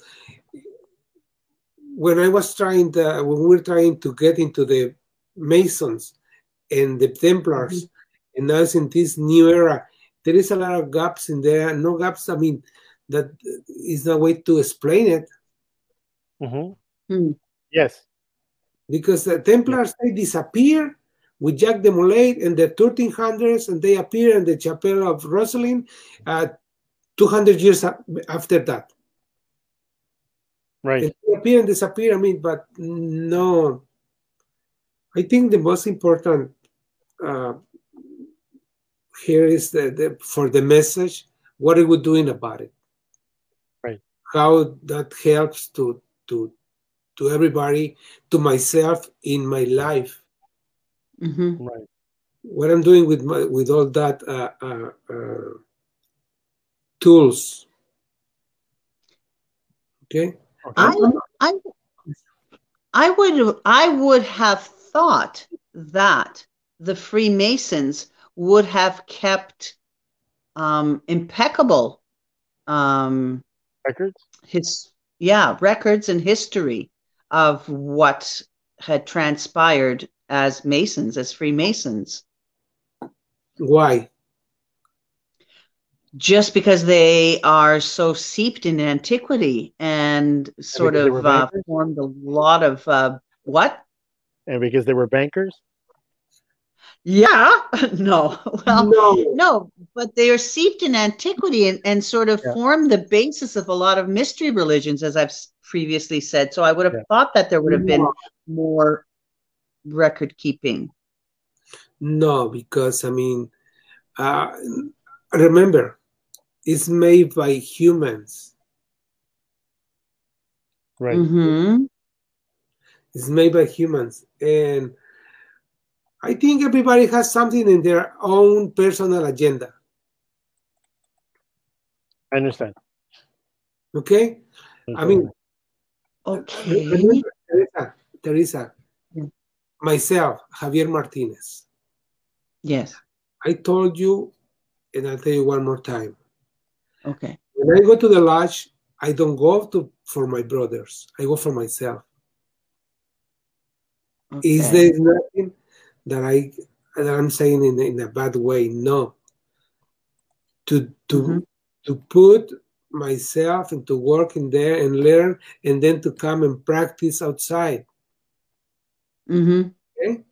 when I was trying to, when we were trying to get into the Masons and the Templars, mm-hmm. and now it's in this new era, there is a lot of gaps in there. No gaps. I mean, that is the way to explain it. Mm-hmm. Mm. Yes, because the Templars they disappear with Jacques de Molay in the 1300s, and they appear in the Chapel of Rosslyn uh, 200 years after that. Right. They appear and disappear. I mean, but no. I think the most important uh, here is the, the, for the message. What are we doing about it? Right. How that helps to to to everybody, to myself in my life. Mm-hmm. Right. What I'm doing with my with all that uh, uh, uh, tools. Okay. I, I, I would I would have thought that the Freemasons would have kept um, impeccable um, records. His yeah records and history of what had transpired as Masons, as Freemasons. Why? Just because they are so seeped in antiquity and sort and of uh, formed a lot of uh, what? And because they were bankers? Yeah, no, well, no. no, but they are seeped in antiquity and, and sort of yeah. form the basis of a lot of mystery religions, as I've previously said. So I would have yeah. thought that there would have been more record keeping. No, because I mean, uh, remember, is made by humans. Right. Mm-hmm. It's made by humans. And I think everybody has something in their own personal agenda. I understand. Okay? I mean, okay. Teresa, Teresa, myself, Javier Martinez. Yes. I told you, and I'll tell you one more time Okay. When I go to the lodge, I don't go to for my brothers. I go for myself. Okay. Is there nothing that I that I'm saying in, in a bad way? No. To to mm-hmm. to put myself and to work in there and learn, and then to come and practice outside. Mm-hmm. Okay.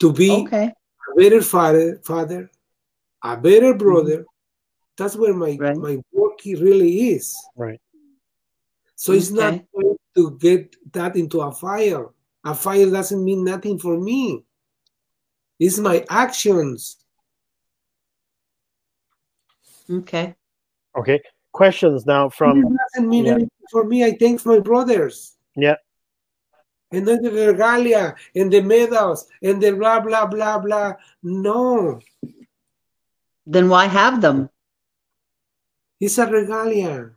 To be okay. a better father, father, a better brother, mm-hmm that's where my right. my work really is. Right. So okay. it's not going to get that into a file. A file doesn't mean nothing for me. It's my actions. Okay. Okay. Questions now from. It doesn't mean yeah. anything for me. I thank my brothers. Yeah. And then the regalia and the medals and the blah blah blah blah. No. Then why have them? It's a regalia.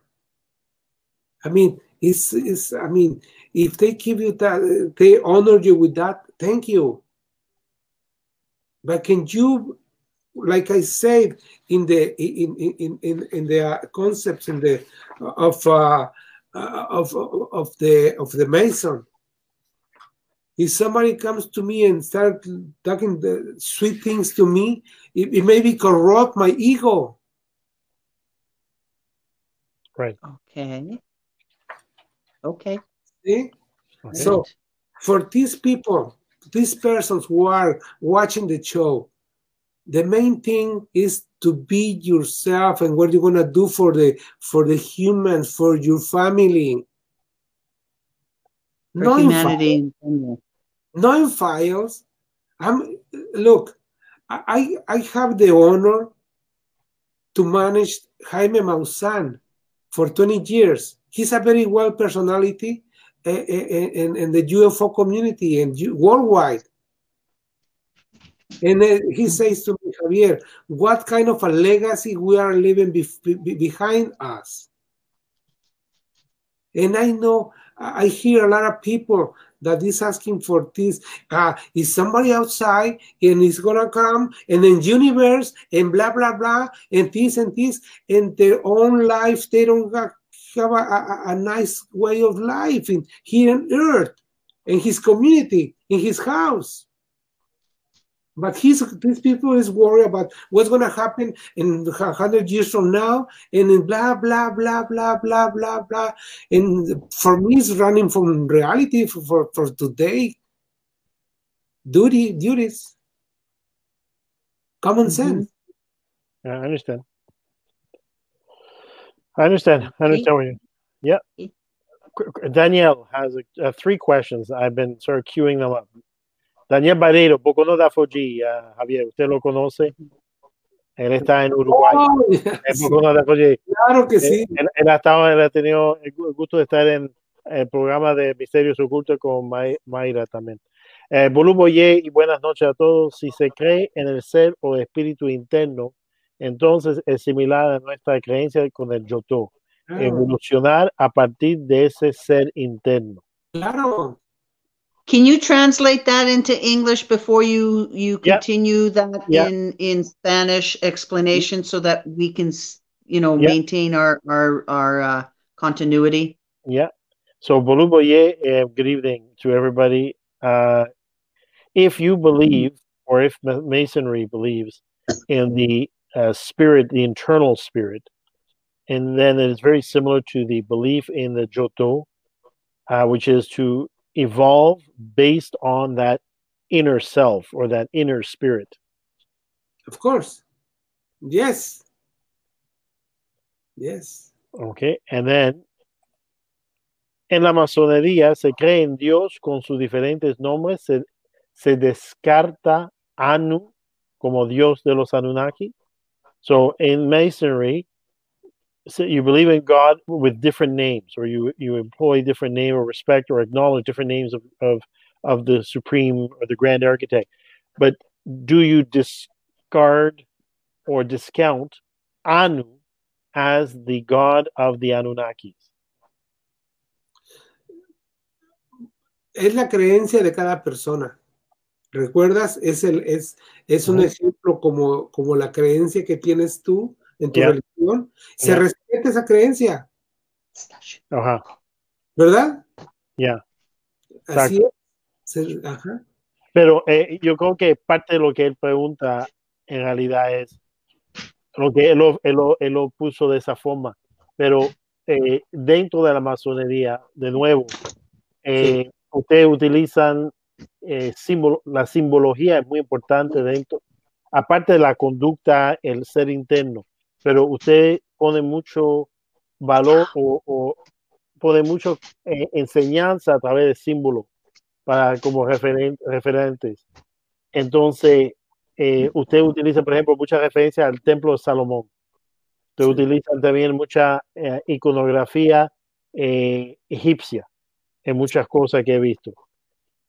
I mean, it's, it's I mean, if they give you that, they honor you with that, thank you. But can you, like I said in the in in in, in the concepts in the of uh, of of the of the Mason, if somebody comes to me and start talking the sweet things to me, it, it maybe corrupt my ego. Right. Okay. Okay. See? Right. So for these people, these persons who are watching the show, the main thing is to be yourself and what you're gonna do for the for the humans, for your family. For no humanity in No in files. I'm look, I I have the honor to manage Jaime Maussan for 20 years. He's a very well personality in, eh, eh, eh, in the UFO community and worldwide. And he says to me, Javier, what kind of a legacy we are leaving be be behind us? And I know, I hear a lot of people that is asking for this. Uh, is somebody outside and is gonna come and then universe and blah blah blah and this and this and their own life they don't have a, a, a nice way of life in here on earth, in his community, in his house. But he's these people is worried about what's going to happen in hundred years from now, and in blah blah blah blah blah blah blah. And for me, it's running from reality for for, for today. Duty duties, common sense. Mm-hmm. I understand. I understand. I understand what you. Yeah. Danielle has a, uh, three questions. I've been sort of queuing them up. Daniel Barreiro, Bocono da Foggi, uh, Javier, ¿usted lo conoce? Él está en Uruguay. Oh, yes. en claro que sí. Él, él, ha estado, él ha tenido el gusto de estar en el programa de Misterios Ocultos con Mayra también. Eh, Boye y buenas noches a todos. Si se cree en el ser o espíritu interno, entonces es similar a nuestra creencia con el Yoto. Claro. Evolucionar a partir de ese ser interno. Claro, Can you translate that into English before you you continue yep. that yep. in in Spanish explanation so that we can you know yep. maintain our our our uh, continuity? Yeah. So Boluboye, uh, good evening to everybody. Uh, if you believe, or if Masonry believes in the uh, spirit, the internal spirit, and then it is very similar to the belief in the Joto, uh, which is to evolve based on that inner self or that inner spirit. Of course. Yes. Yes. Okay. And then en la masonería se cree en Dios con sus diferentes nombres. Se, se descarta Anu como Dios de los Anunnaki. So in Masonry, so you believe in God with different names, or you you employ different name or respect or acknowledge different names of of of the supreme or the grand architect, but do you discard or discount Anu as the god of the Anunnakis? Es la creencia de cada persona. ¿Recuerdas? Es, el, es, es un uh -huh. ejemplo como, como la creencia que tienes tú en tu yeah. religión, se yeah. respeta esa creencia. Ajá. ¿Verdad? Ya. Yeah. Así es. Ajá. Pero eh, yo creo que parte de lo que él pregunta en realidad es lo que él lo, él lo, él lo puso de esa forma. Pero eh, dentro de la masonería, de nuevo, eh, sí. ustedes utilizan eh, símbolo, la simbología es muy importante dentro, aparte de la conducta, el ser interno pero usted pone mucho valor o, o pone mucho eh, enseñanza a través de símbolos para como referen referentes. Entonces, eh, usted utiliza, por ejemplo, muchas referencias al templo de Salomón. Usted sí. utiliza también mucha eh, iconografía eh, egipcia en muchas cosas que he visto.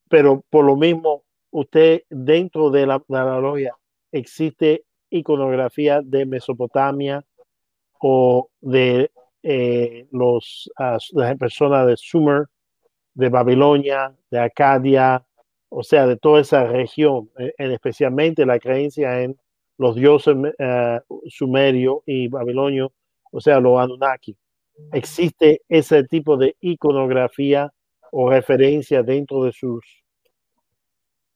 Pero por lo mismo, usted dentro de la, de la logia existe iconografía de Mesopotamia o de eh, los, las personas de Sumer, de Babilonia, de Acadia, o sea, de toda esa región, eh, en especialmente la creencia en los dioses uh, sumerio y babilonio, o sea, los Anunnaki. ¿Existe ese tipo de iconografía o referencia dentro de sus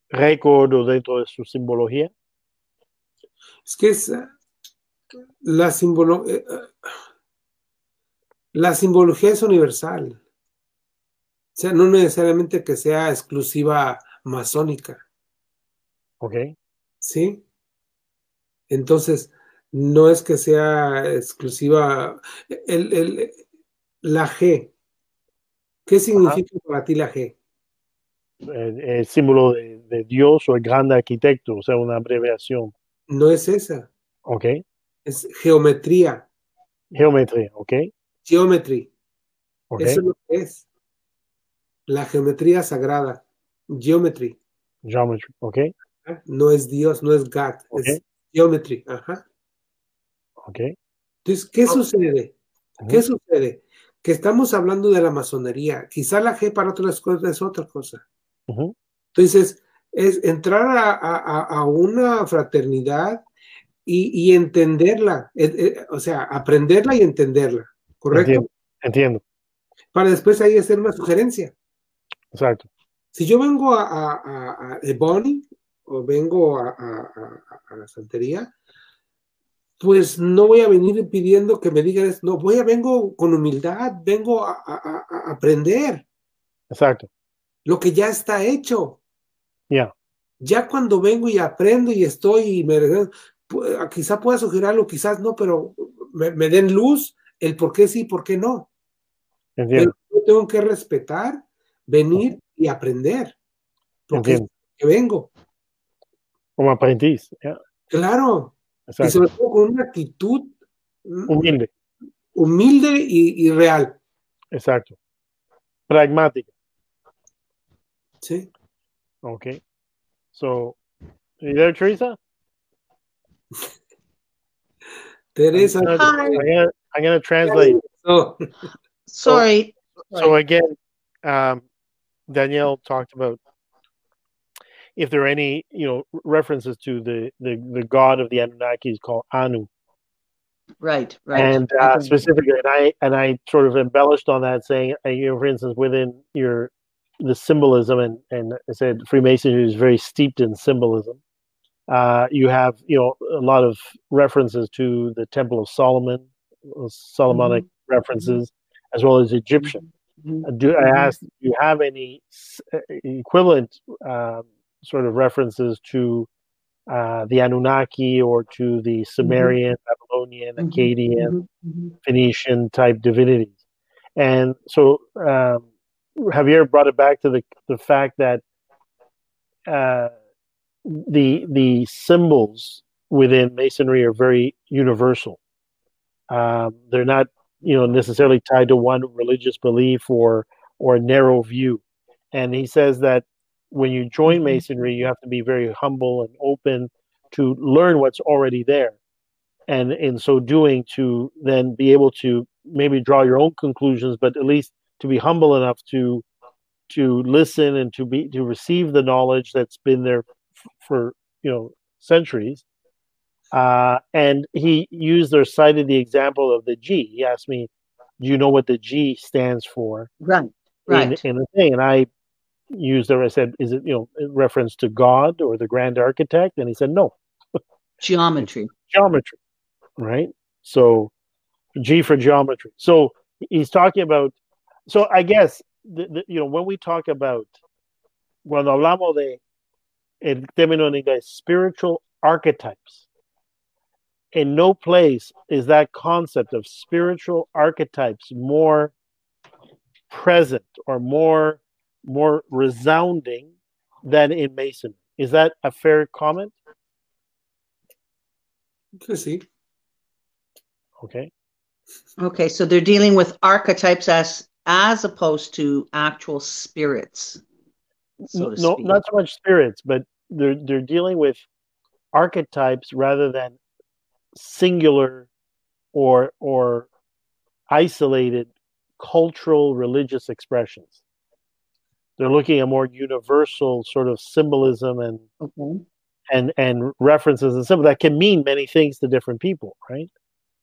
récords o dentro de su simbología? Es que es la, simbolo, eh, la simbología es universal. O sea, no necesariamente que sea exclusiva masónica. Ok. ¿Sí? Entonces, no es que sea exclusiva. El, el, la G. ¿Qué significa Ajá. para ti la G? El, el símbolo de, de, Dios o el gran arquitecto, o sea, una abreviación. No es esa. Ok. Es geometría. Geometría, ok. Geometry. Okay. Eso es lo que es. La geometría sagrada. Geometry. Geometry, ok. No es Dios, no es God, okay. es geometry. Ajá. Ok. Entonces, ¿qué sucede? Uh -huh. ¿Qué sucede? Que estamos hablando de la masonería. Quizá la G para otras cosas es otra cosa. Uh -huh. Entonces, es entrar a, a, a una fraternidad y, y entenderla, eh, eh, o sea, aprenderla y entenderla, ¿correcto? Entiendo, Entiendo. Para después ahí hacer una sugerencia. Exacto. Si yo vengo a, a, a, a Ebony o vengo a, a, la santería, pues no voy a venir pidiendo que me digan, no, voy a, vengo con humildad, vengo a, aprender. Exacto. Lo que ya está hecho. Ya. Ya cuando vengo y aprendo y estoy y me quizá pueda sugerir algo, quizás no, pero me, den luz el por qué sí, por qué no. Entiendo. yo tengo que respetar, venir y aprender. Porque que vengo. Como aprendiz. Claro. Y sobre todo con una actitud humilde. Humilde y, real. Exacto. Pragmática. Sí. Okay. So, you there, Teresa? Teresa. I'm gonna, I'm gonna, translate. So, Sorry. So, so again, um, Danielle talked about if there are any, you know, references to the the, the god of the Anunnakis called Anu. Right, right. And uh, specifically, and I and I sort of embellished on that, saying, uh, you know, for instance, within your the symbolism, and and I said Freemasonry is very steeped in symbolism. Uh, you have, you know, a lot of references to the Temple of Solomon, Solomonic mm-hmm. references, as well as Egyptian. Mm-hmm. Do I mm-hmm. do you have any uh, equivalent um, sort of references to uh, the Anunnaki or to the Sumerian, mm-hmm. Babylonian, mm-hmm. Akkadian. Phoenician type divinities? And so um, Javier brought it back to the the fact that uh, the the symbols within Masonry are very universal. Um, they're not you know necessarily tied to one religious belief or or narrow view and he says that when you join mm-hmm. masonry you have to be very humble and open to learn what's already there and in so doing to then be able to maybe draw your own conclusions but at least to be humble enough to to listen and to be to receive the knowledge that's been there f- for you know centuries uh, and he used or cited the example of the G. He asked me, "Do you know what the G stands for?" Right, right. In, in the thing, and I used it. I said, "Is it you know in reference to God or the Grand Architect?" And he said, "No." Geometry. geometry, right? So, G for geometry. So he's talking about. So I guess the, the, you know when we talk about cuando hablamos de el término en inglés spiritual archetypes in no place is that concept of spiritual archetypes more present or more more resounding than in Mason. Is that a fair comment? Could see. Okay. Okay, so they're dealing with archetypes as as opposed to actual spirits. So no, speak. not so much spirits, but they're they're dealing with archetypes rather than singular or or isolated cultural religious expressions. They're looking at more universal sort of symbolism and okay. and and references and symbol that can mean many things to different people, right?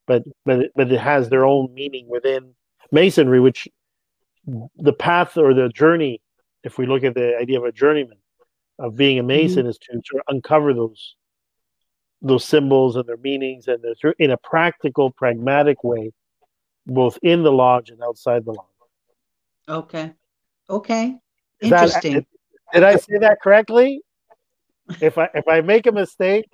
But but it, but it has their own meaning within masonry, which the path or the journey, if we look at the idea of a journeyman of being a mason, mm-hmm. is to sort of uncover those those symbols and their meanings and they're in a practical, pragmatic way, both in the lodge and outside the lodge. Okay. Okay. Interesting. That, did I say that correctly? If I if I make a mistake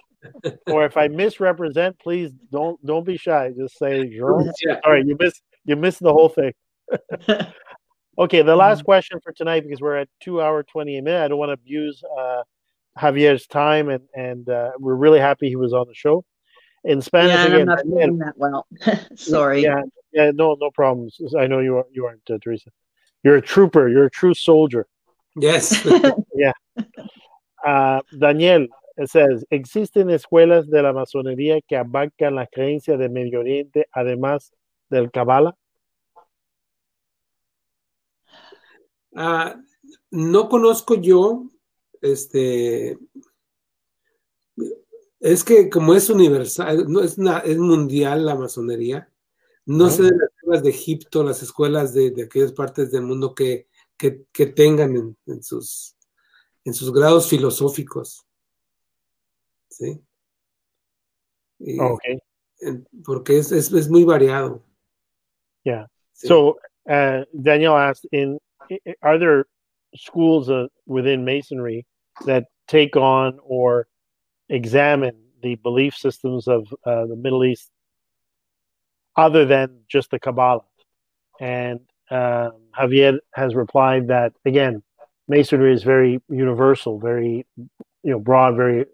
or if I misrepresent, please don't don't be shy. Just say Jerome. Yeah. All right, you miss you missed the whole thing. okay, the last mm-hmm. question for tonight because we're at two hour twenty minutes. I don't want to abuse uh, Javier's time, and and uh, we're really happy he was on the show. In Spanish, yeah, again, I'm not doing that well. Sorry. Yeah, yeah, no, no problems. I know you are. You aren't, uh, Teresa. You're a trooper. You're a true soldier. Yes. yeah. Uh, Daniel says, existen escuelas de la masonería que abarcan la creencia del Medio Oriente, además del Kabbalah. Uh, no conozco yo este, es que como es universal, no es, es mundial la masonería, no sé de las escuelas de Egipto, las escuelas de, de aquellas partes del mundo que, que, que tengan en, en, sus, en sus grados filosóficos. ¿Sí? Y, okay. Porque es, es, es muy variado. Yeah. Sí. So uh, Daniel asked, in are there schools uh, within Masonry that take on or examine the belief systems of uh, the Middle East other than just the Kabbalah? And um, Javier has replied that again, Masonry is very universal, very you know broad, very you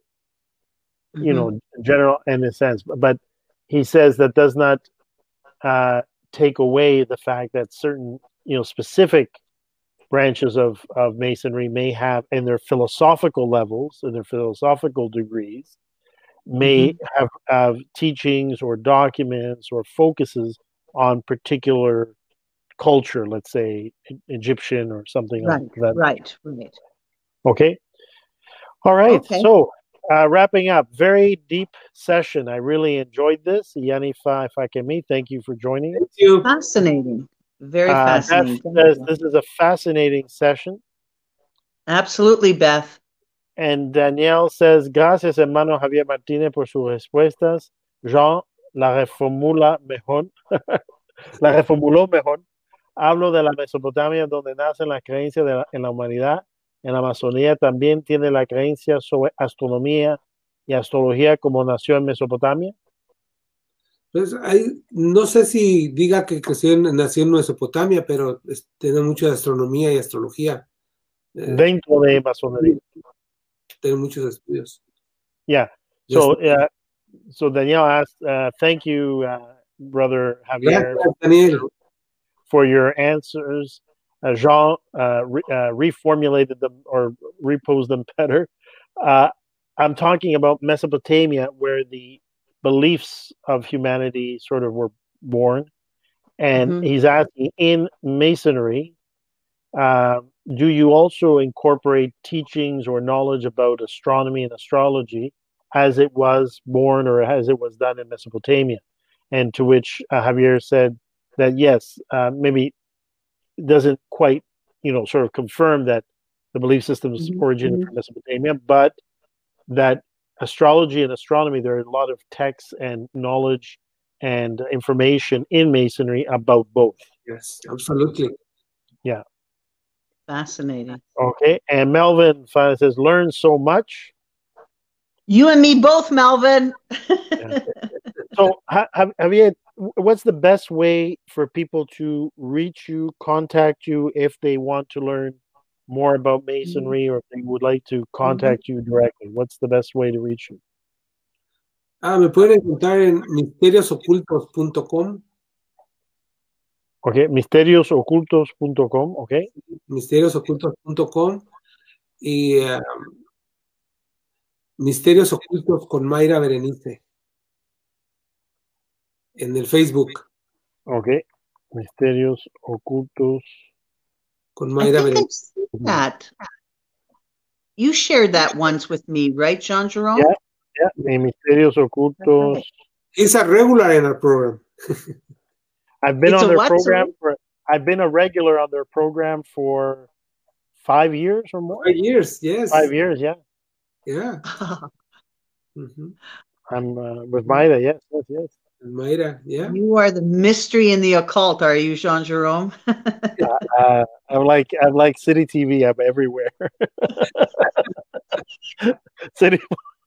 mm-hmm. know general in a sense. But he says that does not uh, take away the fact that certain you know specific branches of, of masonry may have in their philosophical levels and their philosophical degrees may mm-hmm. have, have teachings or documents or focuses on particular culture let's say egyptian or something right, like that right right okay all right okay. so uh, wrapping up, very deep session. I really enjoyed this. Yanifa Fakemi, thank you for joining thank you. Fascinating. Very uh, fascinating. Says, this is a fascinating session. Absolutely, Beth. And Danielle says, gracias, hermano Javier Martínez, por sus respuestas. Jean la reformula mejor. la reformuló mejor. Hablo de la Mesopotamia, donde nacen las creencias de la, en la humanidad en la Amazonía también tiene la creencia sobre astronomía y astrología como nació en Mesopotamia? Pues hay, no sé si diga que creció en, nació en Mesopotamia, pero es, tiene mucha astronomía y astrología. Eh, Dentro de Masonería. Tiene muchos estudios. Yeah. So, uh, so Daniel asked, uh, thank you, uh, brother Javier, Daniel. for your answers. uh, Jean uh, re- uh, reformulated them or reposed them better. Uh, I'm talking about Mesopotamia, where the beliefs of humanity sort of were born. And mm-hmm. he's asking in Masonry, uh, do you also incorporate teachings or knowledge about astronomy and astrology as it was born or as it was done in Mesopotamia? And to which uh, Javier said that yes, maybe doesn't quite, you know, sort of confirm that the belief systems mm-hmm. originated from Mesopotamia, but that astrology and astronomy, there are a lot of texts and knowledge and information in Masonry about both. Yes, absolutely. Yeah. Fascinating. Okay. And Melvin says, learn so much. You and me both, Melvin. yeah. So, have, have you what's the best way for people to reach you, contact you if they want to learn more about masonry or if they would like to contact mm-hmm. you directly? What's the best way to reach you? Ah, me pueden encontrar en misteriosocultos.com. Ok, misteriosocultos.com, ok. Misteriosocultos.com y uh, Misterios Ocultos con Mayra Berenice en el Facebook. Ok. Misterios ocultos. Con Mayra that. You shared that once with me, right, Jean Jerome? Yeah, yeah. Misterios ocultos. He's a regular in our program. I've been it's on their what, program for. I've been a regular on their program for five years or more. Five years, yes. Five years, yeah. Yeah. mm-hmm. I'm uh, with Maida. Yes, yes, yes. Mayra, yeah. You are the mystery in the occult, are you, Jean Jerome? uh, I'm like I'm like City TV. I'm everywhere. City.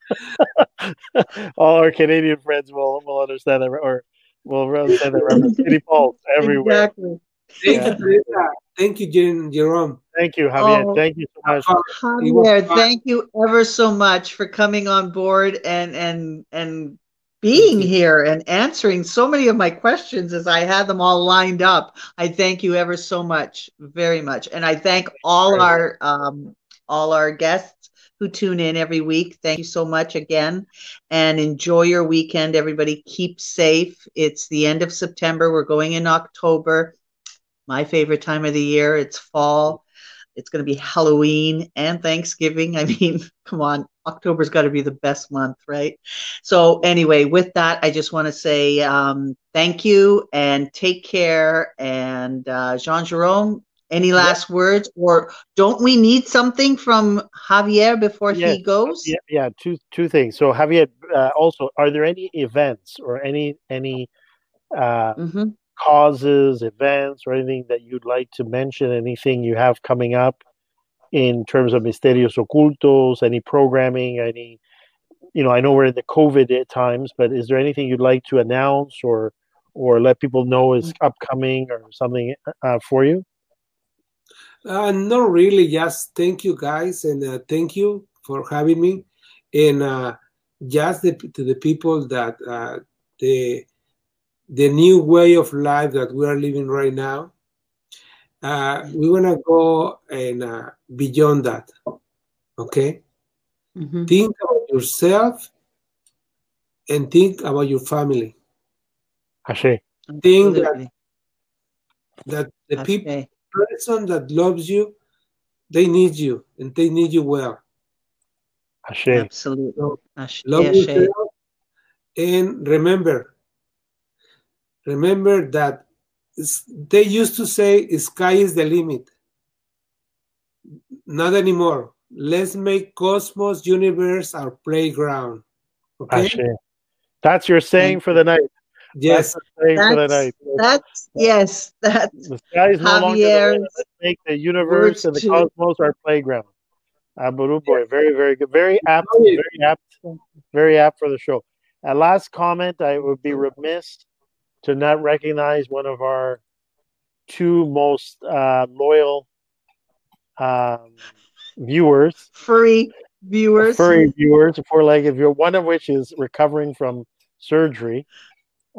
All our Canadian friends will will understand that, or will understand that reference. City Pulse everywhere. Exactly. Thank yeah. you, Thank you, Jerome. Thank you, Javier. Oh, thank you so much. Javier, thank you ever so much for coming on board and and and being here and answering so many of my questions as I had them all lined up. I thank you ever so much, very much, and I thank all our um, all our guests who tune in every week. Thank you so much again, and enjoy your weekend, everybody. Keep safe. It's the end of September. We're going in October. My favorite time of the year. It's fall it's going to be Halloween and Thanksgiving. I mean, come on, October's got to be the best month, right? So, anyway, with that, I just want to say um, thank you and take care. And uh, Jean Jerome, any last yeah. words, or don't we need something from Javier before he goes? Yeah, yeah. Two two things. So, Javier, uh, also, are there any events or any any uh, mm-hmm. Causes, events, or anything that you'd like to mention? Anything you have coming up in terms of Misterios Ocultos? Any programming? Any you know, I know we're in the COVID times, but is there anything you'd like to announce or or let people know is mm. upcoming or something uh, for you? Uh, not really. Just thank you guys and uh, thank you for having me. And uh, just the, to the people that uh, the the new way of life that we are living right now, uh, we want to go and uh, beyond that. Okay. Mm-hmm. Think about yourself and think about your family. I Ashe. Think that, that the people person that loves you, they need you and they need you well. Ashe. Absolutely. So, Ashe. Love Ashe. yourself and remember, remember that they used to say sky is the limit. Not anymore. Let's make cosmos, universe our playground. Okay? Ashe. That's your saying for the night. Yes, that's, that's yes. That's the sky is no longer the Let's make the universe and the cosmos our playground. Abu boy, very very good, very apt, very apt, very apt for the show. A last comment: I would be remiss to not recognize one of our two most uh, loyal um, viewers, furry viewers, furry viewers, four-legged viewer. One of which is recovering from surgery.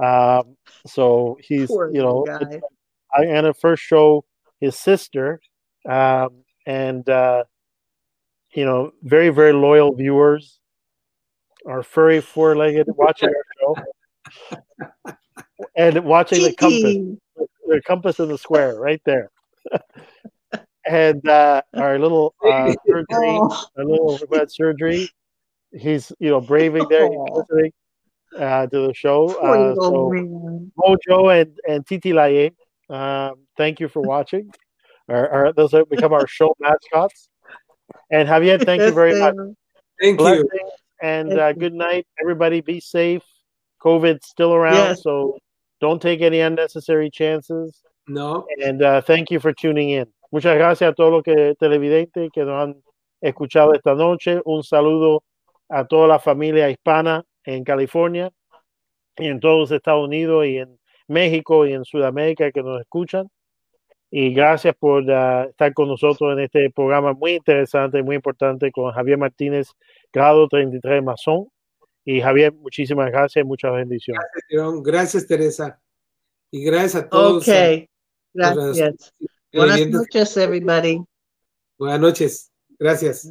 Um, so he's, Poor you know, I Anna first show his sister, um, and uh, you know, very very loyal viewers, are furry four legged watching our show, and watching the compass, the compass in the square right there. and uh, our little uh, surgery, oh. our little surgery. He's you know braving there, he's listening uh, to the show. Uh, so Mojo and, and Titi Laye, um, thank you for watching. Our, our, those have become our show mascots. And Javier, thank you very much. Thank Blessings you. And uh, good night, everybody. Be safe. COVID's still around, yes. so don't take any unnecessary chances. No. And uh, thank you for tuning in. Muchas gracias a todos los que, televidentes que nos han escuchado esta noche. Un saludo a toda la familia hispana en California y en todos Estados Unidos y en México y en Sudamérica que nos escuchan. Y gracias por uh, estar con nosotros en este programa muy interesante, muy importante con Javier Martínez, grado 33 Masón. Y Javier, muchísimas gracias y muchas bendiciones. Gracias, gracias Teresa. Y gracias a todos. Ok, gracias. Buenas noches, everybody. Buenas noches. Gracias.